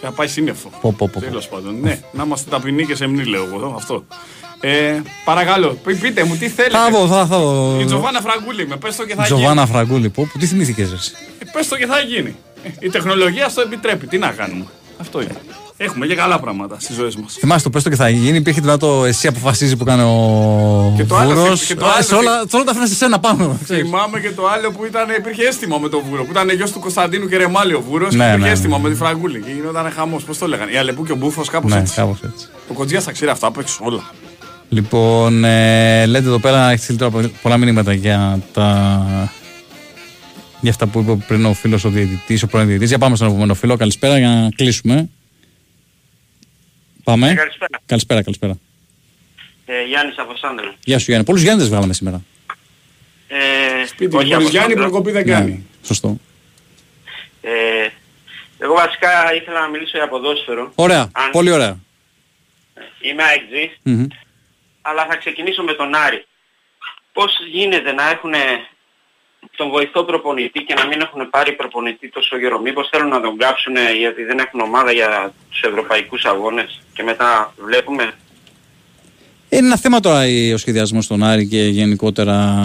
και θα πάει σύννεφο. Πω, πω, πω. Τέλος πάντων. Ναι, να είμαστε ταπεινοί και σεμνοί λέω εγώ αυτό. Ε, παρακαλώ, πεί- πείτε μου τι θέλετε; Θα δω, θα, θα δω. Η Τζοβάνα Φραγκούλη με, πες το και θα γίνει. Τζοβάνα Φραγκούλη. Πω, που τι θυμήθηκες εσύ; Ε, πες το και θα γίνει. Ε, Η τεχνολογία στο επιτρέπει. Τι να κάνουμε. Αυτό είναι. Έχουμε και καλά πράγματα στις ζωές μας. Θυμάσαι το πες το και θα γίνει. Υπήρχε τώρα το εσύ αποφασίζεις που κάνει ο Και το άλλο Βούρος. θυ- και το Α, άλλο σε όλα, σε όλα τα αφήνω σε σένα πάνω. ξέρεις. Θυμάμαι και το άλλο που ήταν, υπήρχε αίσθημα με τον Βούρο. Που ήταν γιος του Κωνσταντίνου και Ρεμάλη ο Βούρος. Ναι, και υπήρχε ναι, αίσθημα ναι. με τη Φραγκούλη. Και γινόταν χαμός. Πώς το λέγανε. Η Αλεπού και ο Μπούφος κάπως Ναι, έτσι. κάπως έτσι. Ο Κοντζιάς τα ξέρει αυτά απ' έξω όλα. Λοιπόν, ε, λέτε εδώ πέρα, έχει στείλει τώρα πο- πολλά μηνύματα για τα. Για αυτά που είπε πριν ο φίλος ο διαιτητής, ο πρώην διαιτητής. Για πάμε στον επόμενο φίλο. Καλησπέρα για να κλείσουμε. Πάμε. Καλησπέρα. Καλησπέρα, καλησπέρα. Ε, Γιάννης από Σάνδρο. Γεια σου Γιάννη. Πολλούς Γιάννη βγάλαμε σήμερα. Ε, Σπίτι, όχι χωρίς από Γιάννη Σάνδρο. προκοπή δεν Ναι, κάνει. σωστό. Ε, εγώ βασικά ήθελα να μιλήσω για ποδόσφαιρο. Ωραία, Αν- πολύ ωραία. Είμαι αεξής, Μμμ. αλλά θα ξεκινήσω με τον Άρη. Πώς γίνεται να έχουν τον βοηθό προπονητή και να μην έχουν πάρει προπονητή τόσο καιρό. Μήπως θέλουν να τον κάψουν γιατί δεν έχουν ομάδα για τους ευρωπαϊκούς αγώνες και μετά βλέπουμε. Είναι ένα θέμα τώρα η- ο σχεδιασμός στον Άρη και γενικότερα.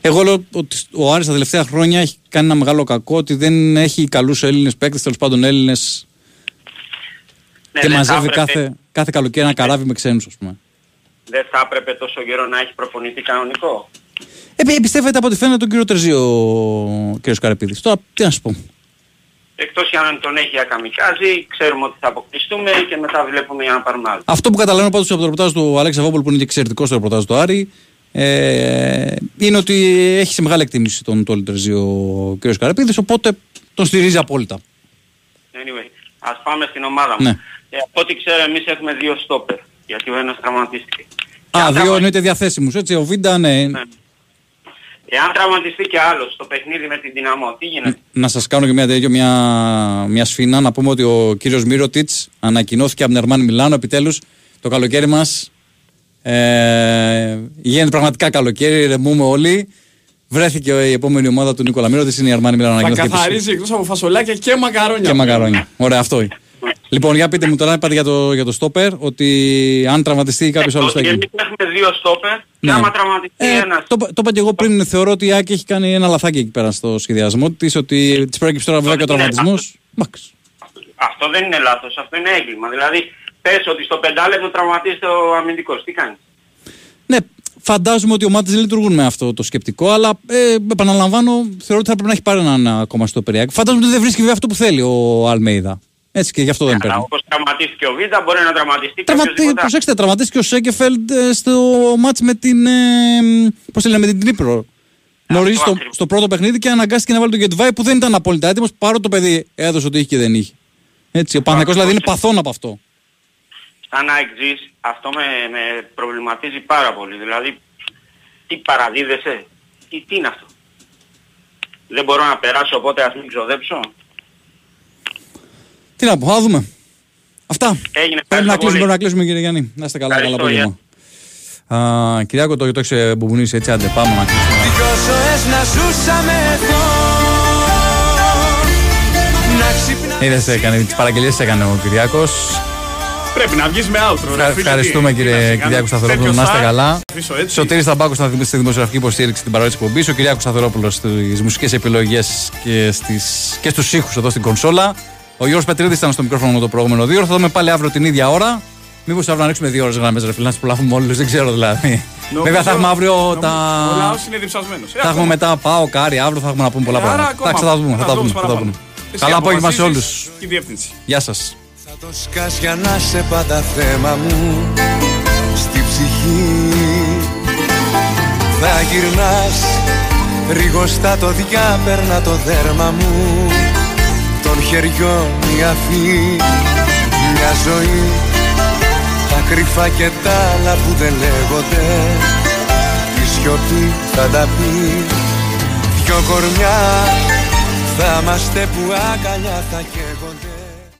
Εγώ λέω ότι ο Άρης τα τελευταία χρόνια έχει κάνει ένα μεγάλο κακό ότι δεν έχει καλούς Έλληνες παίκτες, τέλος πάντων Έλληνες. Ναι, και δεν θα μαζεύει έπρεπε- κάθε, κάθε καλοκαίρι ένα καράβι με ξένους, ας πούμε. Δεν θα έπρεπε τόσο καιρό να έχει προπονητή κανονικό. Ε, εμπιστεύεται από ό,τι φαίνεται τον κύριο Τερζή ο κ. Καρεπίδης. Τώρα τι να σου πω. Εκτός για αν τον έχει για καμικάζι, ξέρουμε ότι θα αποκλειστούμε και μετά βλέπουμε για να πάρουμε άλλο. Αυτό που καταλαβαίνω πάντως από το ρεπορτάζ του Αλέξη Αβόπουλου που είναι και εξαιρετικό στο ρεπορτάζ του Άρη ε, είναι ότι έχει σε μεγάλη εκτίμηση τον Τόλι Τερζή ο κ. Καρεπίδης, οπότε τον στηρίζει απόλυτα. Anyway, ας πάμε στην ομάδα μου. Ναι. Ε, από ό,τι ξέρω εμείς έχουμε δύο στόπερ, γιατί ο ένας τραυματίστηκε. Α, δύο εννοείται διαθέσιμους, έτσι. Ο Βίντα, ναι. Εάν τραυματιστεί και άλλος στο παιχνίδι με την δυναμό, τι γίνεται; Να σας κάνω και μια τέτοια, μια, μια σφίνα. Να πούμε ότι ο κύριος Μύρωτιτς ανακοινώθηκε από την Ερμάνη Μιλάνο επιτέλους το καλοκαίρι μας. Ε, γίνεται πραγματικά καλοκαίρι, ρεμούμε όλοι. Βρέθηκε η επόμενη ομάδα του Νίκολα Μύρωτιτ, είναι η Ερμάνη Μιλάνο. Θα ανακοινώθηκε καθαρίζει εκτός από φασολάκια και μακαρόνια. και μακαρόνια. Ωραία, αυτό είναι. Λοιπόν, για πείτε μου τώρα, είπατε για το, για το στόπερ, ότι αν τραυματιστεί κάποιος άλλος θα Και γίνει. εμείς έχουμε δύο στόπερ και Ναι. άμα τραυματιστεί Ε, ένας. το, το είπα και εγώ πριν, θεωρώ ότι η Άκη έχει κάνει ένα λαθάκι εκεί πέρα στο σχεδιασμό της, ότι της προέκυψε τώρα βέβαια και ο τραυματισμός. Αυτό δεν είναι λάθος, αυτό είναι έγκλημα. Δηλαδή, πες ότι στο πεντάλεπτο τραυματίζεται ο αμυντικός. Τι κάνεις; Ναι, φαντάζομαι ότι οι ομάδε δεν λειτουργούν με αυτό το σκεπτικό, αλλά ε, επαναλαμβάνω, θεωρώ ότι θα πρέπει να έχει πάρει έναν ακόμα στο περιάκι. Φαντάζομαι ότι δεν βρίσκει βέβαια αυτό που θέλει ο Αλμέιδα. Έτσι και γι' αυτό δεν Αλλά παίρνει. όπως τραυματίστηκε ο Βίντα μπορεί να τραυματιστεί Τραυματί, οποιοσδήποτε άλλος. προσέξτε, τραυματίστηκε ο Σέκεφελντ ε, στο μάτς με την. Ε, πώς τη λέμε, με την Τρίπρο. Νωρίς στο, στο πρώτο παιχνίδι και αναγκάστηκε να βάλει τον Γετβάη που δεν ήταν απόλυτα έτοιμος παρότι το παιδί έδωσε ότι είχε και δεν είχε. Έτσι, ο Παναγιώτης δηλαδή είναι παθών από αυτό. Σαν αεξής, αυτό με, με προβληματίζει πάρα πολύ. Δηλαδή, τι παραδίδεσαι, τι, τι είναι αυτό; Δεν μπορώ να περάσω οπότε ας μην ξοδέψω. Τι να πω, θα δούμε. Αυτά. Έγινε, Πρέπει να ευχαριστώ κλείσουμε, πολύ. πρέπει να κλείσουμε κύριε Γιάννη. Να είστε καλά, καλά Ευχαριστώ, απόγευμα. Α, Κυριάκο, το, το έχεις μπουμπουνίσει έτσι, άντε πάμε να κλείσουμε. Δυο ζωές να ζούσαμε εδώ Να ξυπνάμε Είδες, έκανε, τις παραγγελίες έκανε ο Κυριάκος. Πρέπει να βγεις με outro. ρε Ευχα- φίλε, Ευχαριστούμε τι- τι να κύριε σε Κυριάκο κάνω. Σταθερόπουλο, Τέτοιο να είστε site, καλά. αφήσω έτσι. Σωτήρης Ταμπάκος στα στη δημοσιογραφική υποστήριξη την παρόριση εκπομπής. Ο Κυριάκος Σταθερόπουλος στις μουσικές επιλογές και, στις, και στους ήχους εδώ στην κονσόλα. Ο Γιώργος Πετρίδης ήταν στο μικρόφωνο με το προηγούμενο δύο ώρο. Θα δούμε πάλι αύριο την ίδια ώρα. Μήπως αύριο να ρίξουμε δύο ώρες γραμμές ρε φίλε, να τις προλάβουμε όλους, δεν ξέρω δηλαδή. Νομίζω- Βέβαια θα έχουμε αύριο νομίζω- τα... Ο λαός είναι διψασμένος. Ε, Θα έχουμε ακόμα. μετά πάω, κάρι, αύριο θα έχουμε να πούμε πολλά Ε, άρα πράγματα. ακόμα Εντάξει, θα τα δούμε, θα τα δούμε δούμε. Θα τα παραπάνω. δούμε. Εσύ Καλά απόγευμα σε αποφασίζεις όλους. και η διεύθυνση. Γεια σας. Το σκάς για να σε πάντα θέμα μου στη ψυχή Θα γυρνάς ρηγοστά το διάπερνα το δέρμα μου Των χεριών η αφή. Μια ζωή Τα κρυφά και τα άλλα που δεν λέγονται. Η σιωπή θα τα πει. Δυο κορμιά θα είμαστε που αγκαλιά θα καίμε